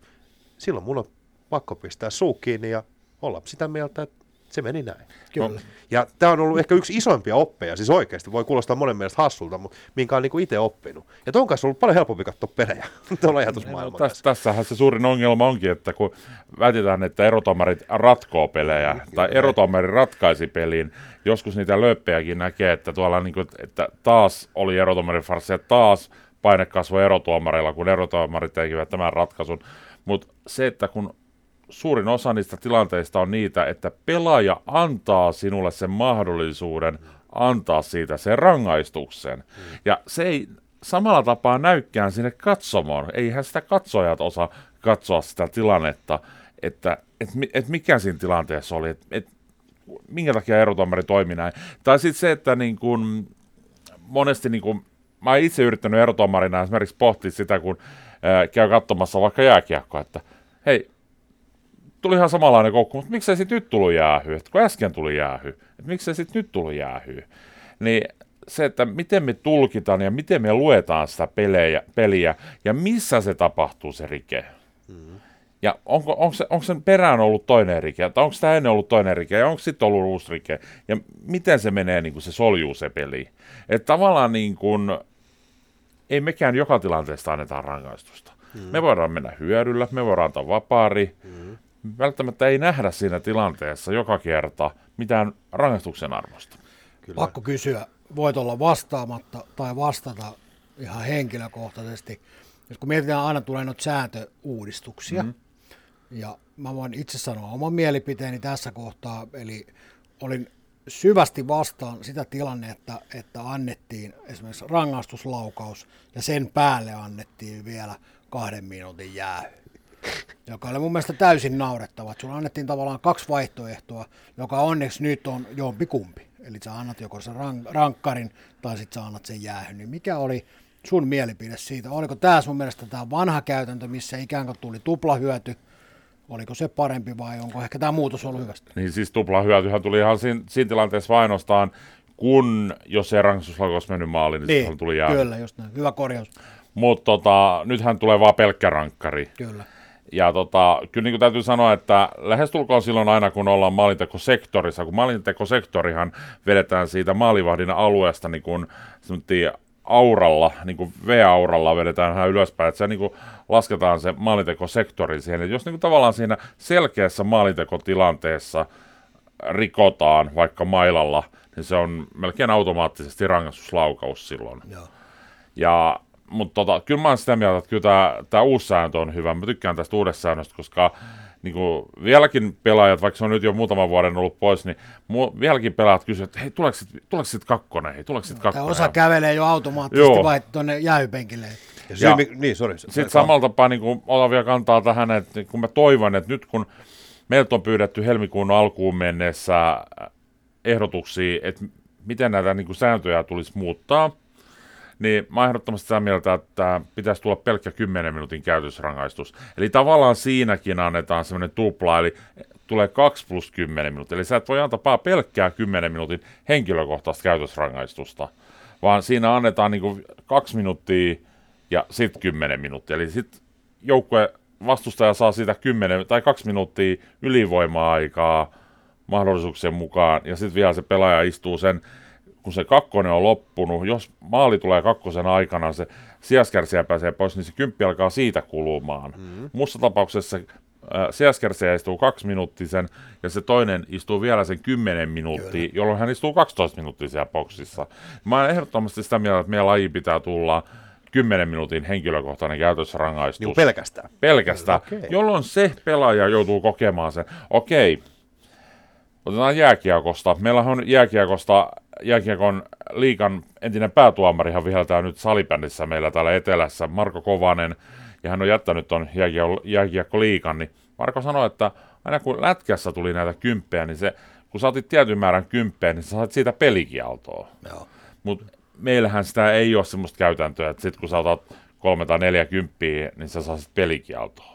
Silloin mun on pakko pistää suu kiinni ja olla sitä mieltä, että se meni näin. Kyllä. No, ja tämä on ollut ehkä yksi isoimpia oppeja, siis oikeasti, voi kuulostaa monen mielestä hassulta, mutta minkä on niin itse oppinut. Ja tuon kanssa on ollut paljon helpompi katsoa pelejä, tuolla ajatusmaailman no, tässä, Tässähän se suurin ongelma onkin, että kun väitetään, että erotomarit ratkoo pelejä, Kyllä. tai erotomari ratkaisi peliin, joskus niitä löppejäkin näkee, että tuolla niin kuin, että taas oli erotomarin farsi, ja taas paine kasvoi erotuomareilla, kun erotuomarit tekivät tämän ratkaisun. Mutta se, että kun suurin osa niistä tilanteista on niitä, että pelaaja antaa sinulle sen mahdollisuuden antaa siitä sen rangaistuksen. Mm. Ja se ei samalla tapaa näykään sinne katsomoon. Eihän sitä katsojat osaa katsoa sitä tilannetta, että et, et mikä siinä tilanteessa oli, että et, minkä takia erotuomari toimi näin. Tai sitten se, että niin kun, monesti niin kun, mä oon itse yrittänyt erotuomarina esimerkiksi pohtia sitä, kun ää, käy katsomassa vaikka jääkiekkoa, että hei, tuli ihan samanlainen koukku, mutta miksei sitten nyt tullut jäähy, että kun äsken tuli jäähy, että miksei sitten nyt tullut jäähy. Niin se, että miten me tulkitaan ja miten me luetaan sitä pelejä, peliä ja missä se tapahtuu se rike. Mm. Ja onko, onko, se, onko sen perään ollut toinen rike, tai onko tämä ennen ollut toinen rike, ja onko sitten ollut uusi rike, ja miten se menee, niin kuin se soljuu se peli. Että tavallaan niin kuin, ei mekään joka tilanteesta anneta rangaistusta. Mm. Me voidaan mennä hyödyllä, me voidaan antaa vapaari, mm välttämättä ei nähdä siinä tilanteessa joka kerta mitään rangaistuksen arvosta. Kyllä. Pakko kysyä, voit olla vastaamatta tai vastata ihan henkilökohtaisesti. Jos kun mietitään, aina tulee noita sääntöuudistuksia, mm-hmm. ja mä voin itse sanoa oman mielipiteeni tässä kohtaa, eli olin syvästi vastaan sitä tilannetta, että annettiin esimerkiksi rangaistuslaukaus ja sen päälle annettiin vielä kahden minuutin jäähy joka oli mun mielestä täysin naurettava. Sulla annettiin tavallaan kaksi vaihtoehtoa, joka onneksi nyt on jompi kumpi. Eli sä annat joko sen rankkarin tai sitten sä annat sen jäähyn. Niin mikä oli sun mielipide siitä? Oliko tämä sun mielestä tämä vanha käytäntö, missä ikään kuin tuli tuplahyöty, oliko se parempi vai onko ehkä tämä muutos ollut hyvästä? Niin siis tuplahyötyhän tuli ihan siinä, siinä tilanteessa vain ainoastaan, kun jos ei rangaistuslaukaus olisi mennyt maaliin, niin, niin Niin, tuli jää. kyllä, just näin. Hyvä korjaus. Mutta tota, nythän tulee vaan pelkkä rankkari. Kyllä. Ja tota, kyllä niin kuin täytyy sanoa, että lähestulkoon silloin aina, kun ollaan maalintekosektorissa, kun maalintekosektorihan vedetään siitä maalivahdin alueesta niin kuin auralla, niin kuin V-auralla vedetään vähän ylöspäin, että se niin kuin lasketaan se maalintekosektori siihen. Että jos niin kuin tavallaan siinä selkeässä maalintekotilanteessa rikotaan vaikka mailalla, niin se on melkein automaattisesti rangaistuslaukaus silloin. Joo. Ja, mutta tota, kyllä mä oon sitä mieltä, että kyllä tämä, tämä uusi sääntö on hyvä. Mä tykkään tästä uudesta säännöstä, koska niin kuin vieläkin pelaajat, vaikka se on nyt jo muutaman vuoden ollut pois, niin mu- vieläkin pelaajat kysyvät, että hei, tuleeko sit, tuleeko sit kakkonen, hei, tuleeko sit Tämä kakkonen? osa kävelee jo automaattisesti Joo. vai tuonne jäypenkille. Ja syy, Ja- niin, sorry. Sitten samalla tapaa niin kuin otan vielä kantaa tähän, että kun mä toivon, että nyt kun meiltä on pyydetty helmikuun alkuun mennessä ehdotuksia, että miten näitä niin kuin sääntöjä tulisi muuttaa, niin mä ehdottomasti sitä mieltä, että pitäisi tulla pelkkä 10 minuutin käytösrangaistus. Eli tavallaan siinäkin annetaan semmoinen tupla, eli tulee 2 plus 10 minuuttia. Eli sä et voi antaa pelkkää 10 minuutin henkilökohtaista käytösrangaistusta, vaan siinä annetaan niin kuin 2 minuuttia ja sitten 10 minuuttia. Eli sitten joukkue vastustaja saa siitä 10 tai 2 minuuttia ylivoima-aikaa mahdollisuuksien mukaan, ja sitten vielä se pelaaja istuu sen, kun se kakkonen on loppunut, jos maali tulee kakkosen aikana, se sijaskärsiä pääsee pois, niin se kymppi alkaa siitä kulumaan. Mm. Muussa tapauksessa äh, sijaskärsiä istuu kaksi minuuttisen, ja se toinen istuu vielä sen 10 minuuttia, jolloin hän istuu 12 minuuttia siellä boksissa. Mä oon ehdottomasti sitä mieltä, että meidän laji pitää tulla 10 minuutin henkilökohtainen käytösrangaistus. Niin pelkästään. pelkästään, Okei. jolloin se pelaaja joutuu kokemaan sen. Okei, otetaan jääkiekosta. Meillä on jääkiekosta, jääkiekon liikan entinen päätuomarihan viheltää nyt salibändissä meillä täällä etelässä, Marko Kovanen, ja hän on jättänyt ton jääkiekko, liikan, niin Marko sanoi, että aina kun lätkässä tuli näitä kymppejä, niin se, kun sä otit tietyn määrän kymppejä, niin sä saat siitä pelikieltoa. Mutta meillähän sitä ei ole semmoista käytäntöä, että sit kun sä otat kolme tai neljä kymppiä, niin sä saisit pelikieltoa.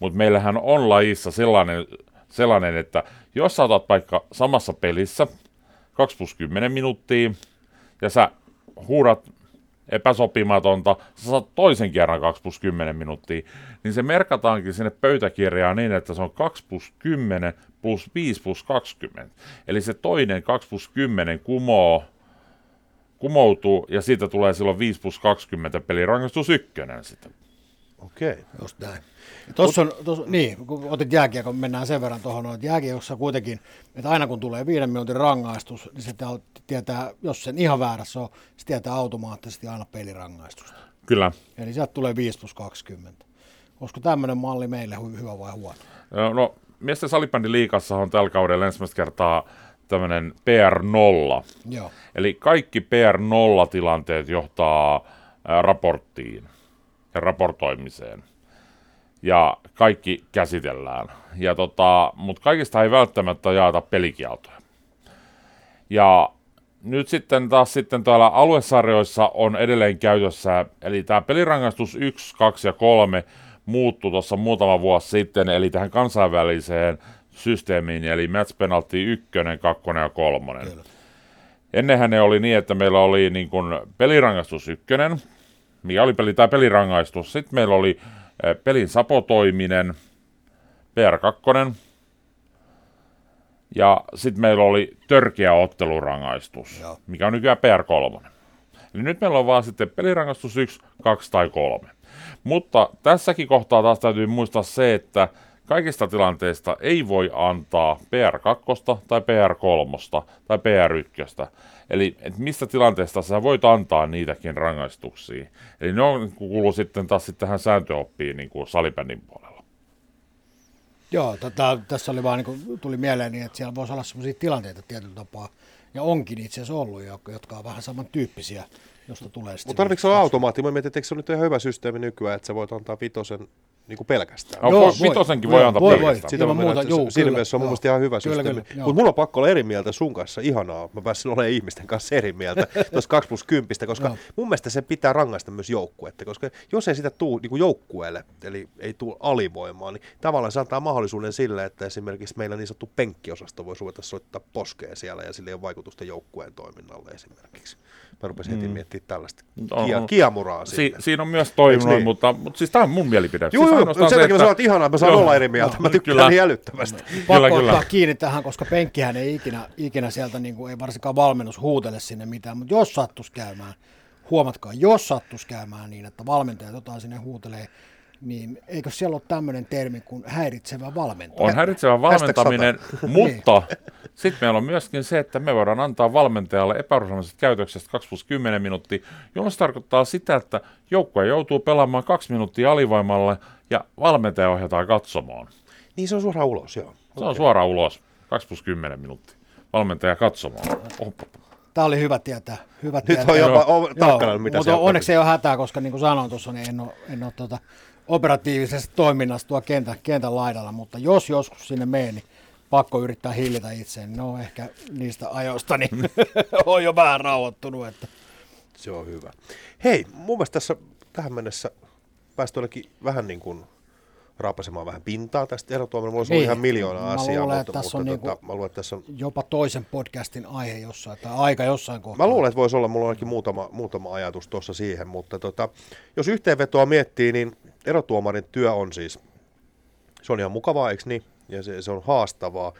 Mutta meillähän on lajissa sellainen, sellainen, että jos sä otat vaikka samassa pelissä 2 plus 10 minuuttia, ja sä huudat epäsopimatonta, sä saat toisen kerran 2 plus 10 minuuttia, niin se merkataankin sinne pöytäkirjaan niin, että se on 2 plus 10 plus 5 plus 20. Eli se toinen 2 plus 10 kumoo kumoutuu ja siitä tulee silloin 5 plus 20 pelirangaistus ykkönen sitten. Okei. Just näin. Tuossa on, tossa, niin, kun otit jääkiekon, mennään sen verran tuohon, että jääkiekossa kuitenkin, että aina kun tulee viiden minuutin rangaistus, niin se tää- tietää, jos sen ihan väärässä on, se tietää automaattisesti aina pelirangaistusta. Kyllä. Eli sieltä tulee 5 plus 20. Olisiko tämmöinen malli meille hy- hyvä vai huono? No, miesten salibändin liikassa on tällä kaudella ensimmäistä kertaa tämmöinen PR0. Joo. Eli kaikki PR0-tilanteet johtaa raporttiin ja raportoimiseen. Ja kaikki käsitellään. Ja tota, Mutta kaikista ei välttämättä jaeta pelikieltoja. Ja nyt sitten taas sitten täällä aluesarjoissa on edelleen käytössä, eli tämä pelirangaistus 1, 2 ja 3 muuttui tuossa muutama vuosi sitten, eli tähän kansainväliseen systeemiin, eli match penalty 1, 2 ja 3. Kyllä. Ennenhän ne oli niin, että meillä oli niin kuin pelirangaistus 1, mikä oli peli, tämä pelirangaistus. Sitten meillä oli eh, pelin sapotoiminen, PR2, ja sitten meillä oli törkeä ottelurangaistus, Joo. mikä on nykyään PR3. Eli nyt meillä on vaan sitten pelirangaistus 1, 2 tai 3. Mutta tässäkin kohtaa taas täytyy muistaa se, että kaikista tilanteista ei voi antaa PR2 tai PR3 tai PR1. Eli et mistä tilanteesta sä voit antaa niitäkin rangaistuksia. Eli ne on, kuuluu sitten taas sitten tähän sääntöoppiin niin kuin salibändin puolella. Joo, tota, tässä oli vaan, niin kuin, tuli mieleen, niin, että siellä voisi olla sellaisia tilanteita tietyllä tapaa, ja onkin itse asiassa ollut, jo, jotka on vähän samantyyppisiä, josta tulee sitten... Mutta tarvitsetko olla automaatti? Mä mietin, että eikö se ole nyt ihan hyvä systeemi nykyään, että sä voit antaa vitosen niin kuin pelkästään. Joo, voi, voi. vitosenkin Voi, voi antaa voi, voi. pelkästään. Sitä Ilman mä muuta, juu, siinä kyllä, mielessä se on mun joo. mielestä ihan hyvä Kyllä, systeemi. kyllä, joo. Mutta mulla on pakko olla eri mieltä sun kanssa. Ihanaa, mä pääsin olemaan ihmisten kanssa eri mieltä tuossa 2 plus 10, koska Joo. mun mielestä se pitää rangaista myös joukkuetta, koska jos ei sitä tuu niin joukkueelle, eli ei tule alivoimaa, niin tavallaan se antaa mahdollisuuden sille, että esimerkiksi meillä niin sanottu penkkiosasto voisi ruveta soittaa poskeen siellä ja sillä ei ole vaikutusta joukkueen toiminnalle esimerkiksi. Mä rupesin heti miettimään tällaista kia, kiamuraa Si- sinne. siinä on myös toiminut, Eiks niin? mutta, mutta siis tämä on mun mielipide. Joo, siis joo, sen se, takia mä sanoin, että ihanaa, että mä saan Joo. olla eri mieltä. Mä tykkään Kyllä. niin älyttömästi. Pakko Kyllä, ottaa kyllä. kiinni tähän, koska penkkihän ei ikinä, ikinä sieltä, niin kuin, ei varsinkaan valmennus huutele sinne mitään, mutta jos sattus käymään, huomatkaa, jos sattus käymään niin, että valmentajat jotain sinne huutelee, niin eikö siellä ole tämmöinen termi kuin häiritsevä valmentaja? On häiritsevä valmentaminen, mutta sitten meillä on myöskin se, että me voidaan antaa valmentajalle epäurheilusesta käytöksestä 2 plus 10 minuuttia, jolloin se tarkoittaa sitä, että joukkue joutuu pelaamaan kaksi minuuttia alivoimalla ja valmentaja ohjataan katsomaan. Niin se on suoraan ulos, joo. Se on suoraan ulos, 2 plus 10 minuuttia. Valmentaja katsomaan. Tämä oli hyvä tietää. Hyvä Nyt tietää. on jopa Joo. o- tarkkana, mitä mutta onneksi ei ole hätää, koska niin kuin sanoin tuossa, niin en ole, en ole tuota, operatiivisessa toiminnassa tuo kentän, kentän laidalla, mutta jos joskus sinne menen, niin pakko yrittää hillitä itseäni. No ehkä niistä ajoista niin on jo vähän rauhoittunut. Että. Se on hyvä. Hei, mun mielestä tässä tähän mennessä päästy vähän niin kuin raapasemaan vähän pintaa tästä erotuomioon. Mulla olisi Niin. ihan miljoona Mä asiaa, luulen, mutta, tässä mutta on tota, niinku- mä luulen, että tässä on Jopa toisen podcastin aihe jossain, tai aika jossain kohtaa. Mä luulen, että voisi olla, mulla on ainakin muutama, muutama ajatus tuossa siihen, mutta tota, jos yhteenvetoa miettii, niin erotuomarin työ on siis, se on ihan mukavaa, eikö niin? Ja se, se on haastavaa.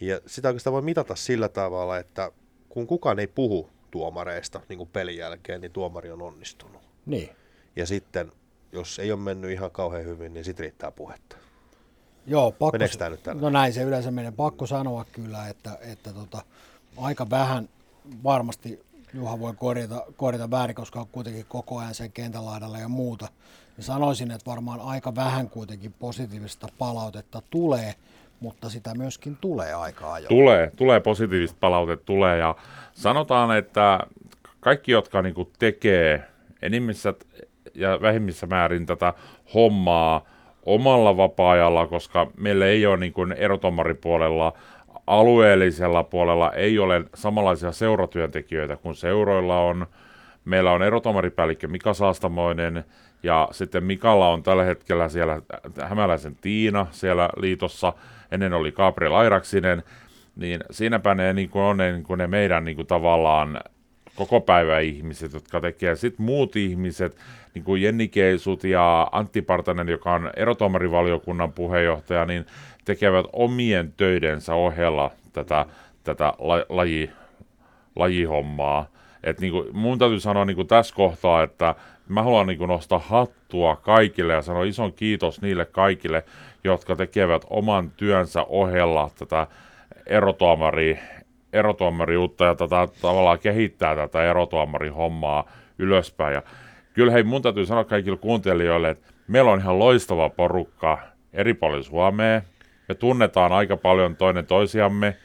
Ja sitä oikeastaan voi mitata sillä tavalla, että kun kukaan ei puhu tuomareista niin kuin pelin jälkeen, niin tuomari on onnistunut. Niin. Ja sitten, jos ei ole mennyt ihan kauhean hyvin, niin sitten riittää puhetta. Joo, pakko, Meneekö tää nyt tällä? No näin se yleensä menee. Pakko sanoa kyllä, että, että tota, aika vähän varmasti Juha voi korjata, korjata väärin, koska on kuitenkin koko ajan sen kentän laidalla ja muuta. Niin sanoisin, että varmaan aika vähän kuitenkin positiivista palautetta tulee, mutta sitä myöskin tulee aika ajoin. Tulee, tulee positiivista palautetta, tulee ja sanotaan, että kaikki, jotka niinku tekee enimmissä ja vähimmissä määrin tätä hommaa omalla vapaa-ajalla, koska meillä ei ole niinku erotomaripuolella, alueellisella puolella ei ole samanlaisia seuratyöntekijöitä kuin seuroilla on. Meillä on erotomaripäällikkö Mika Saastamoinen ja sitten Mikalla on tällä hetkellä siellä Hämäläisen Tiina siellä liitossa, ennen oli Gabriel Airaksinen, niin siinäpä ne, niin kuin on ne, niin kuin ne meidän niin kuin tavallaan koko päivä ihmiset, jotka tekee. Sitten muut ihmiset, niin kuin Jenni Keisut ja Antti Partanen, joka on erotomarivaliokunnan puheenjohtaja, niin tekevät omien töidensä ohella tätä, tätä la, laji, lajihommaa. Et niin kuin, mun täytyy sanoa niin kuin tässä kohtaa, että mä haluan niin nostaa hattua kaikille ja sanoa ison kiitos niille kaikille, jotka tekevät oman työnsä ohella tätä erotuomari, erotuomariutta ja tätä tavallaan kehittää tätä erotuomarihommaa ylöspäin. Ja kyllä hei, mun täytyy sanoa kaikille kuuntelijoille, että meillä on ihan loistava porukka eri puolilla Suomea. Me tunnetaan aika paljon toinen toisiamme.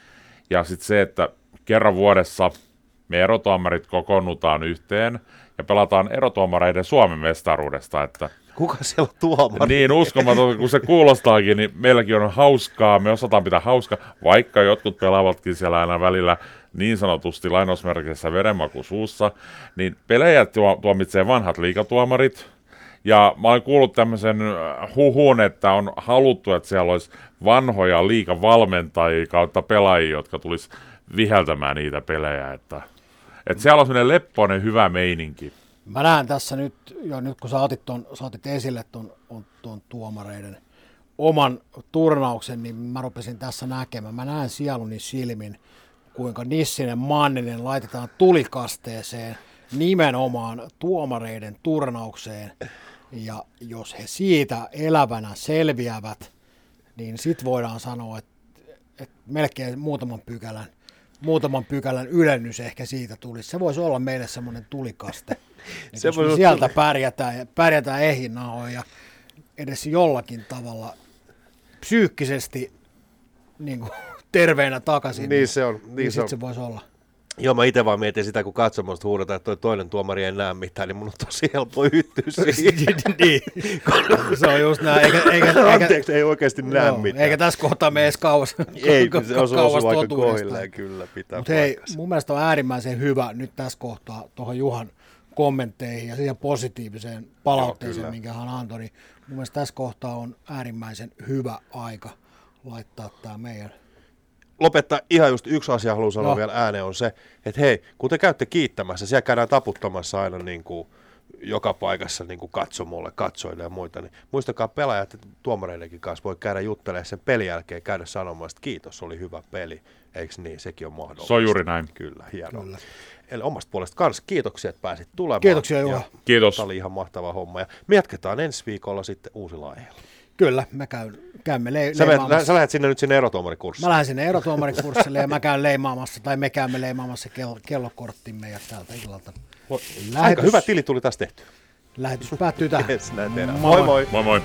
Ja sitten se, että kerran vuodessa me erotuomarit kokoonnutaan yhteen ja pelataan erotuomareiden Suomen mestaruudesta, että Kuka siellä on tuomari? niin uskomaton kun se kuulostaakin, niin meilläkin on hauskaa, me osataan pitää hauskaa, vaikka jotkut pelaavatkin siellä aina välillä niin sanotusti lainausmerkissä verenmaku suussa, niin pelejä tuo, tuomitsee vanhat liikatuomarit, ja mä oon kuullut tämmöisen huhun, että on haluttu, että siellä olisi vanhoja liikavalmentajia kautta pelaajia, jotka tulisi viheltämään niitä pelejä, että, että siellä on semmoinen leppoinen hyvä meininki. Mä näen tässä nyt, jo nyt kun sä otit, ton, sä otit esille ton, on, ton tuomareiden oman turnauksen, niin mä rupesin tässä näkemään. Mä näen sieluni silmin, kuinka Nissinen Manninen laitetaan tulikasteeseen nimenomaan tuomareiden turnaukseen. Ja jos he siitä elävänä selviävät, niin sit voidaan sanoa, että, että melkein muutaman pykälän, muutaman pykälän ylennys ehkä siitä tulisi. Se voisi olla meille semmoinen tulikaste. Se Se jos me sieltä pärjätään, ja pärjätään ehinahoin ja edes jollakin tavalla psyykkisesti niin kuin, terveenä takaisin, Niin se on, niin niin se on. se voisi olla. Joo, mä itse vaan mietin sitä, kun katsomusta huudetaan, että toi toinen tuomari ei näe mitään, niin mun on tosi helppo yhtyä siihen. niin. se on just näin. Eikä, eikä, Anteeksi, ei oikeasti näe joo, mitään. eikä tässä kohtaa mene edes kauas, ei, se osuu, aika totuudesta. kohilleen, kyllä, pitää Mutta hei, mun mielestä on äärimmäisen hyvä nyt tässä kohtaa tuohon Juhan kommentteihin ja siihen positiiviseen palautteeseen, kyllä. minkä hän antoi, niin mun mielestä tässä kohtaa on äärimmäisen hyvä aika laittaa tämä meidän lopettaa ihan just yksi asia haluan sanoa No. vielä ääneen on se, että hei, kun te käytte kiittämässä, siellä käydään taputtamassa aina niin kuin joka paikassa niin kuin katsomolle, katsoille ja muita, niin muistakaa pelaajat, että tuomareidenkin kanssa voi käydä juttelemaan sen pelin jälkeen, käydä sanomaan, että kiitos, oli hyvä peli. Eikö niin? Sekin on mahdollista. Se on juuri näin. Kyllä, hienoa. Kyllä. Eli omasta puolesta kans kiitoksia, että pääsit tulemaan. Kiitoksia, Juha. Ja Kiitos. Tämä oli ihan mahtava homma. Ja me jatketaan ensi viikolla sitten uusilla aiheilla. Kyllä, mä käyn, käymme le- Sä, leimaamassa. sä lähdet sinne nyt sinne erotuomarikurssille. Mä lähden sinne erotuomarikurssille ja mä käyn leimaamassa, tai me käymme leimaamassa kello, kellokorttimme ja tältä illalta. Aika hyvä tili tuli taas tehty. lähetys päättyy tähän. Yes. Moi moi. moi. Moi moi.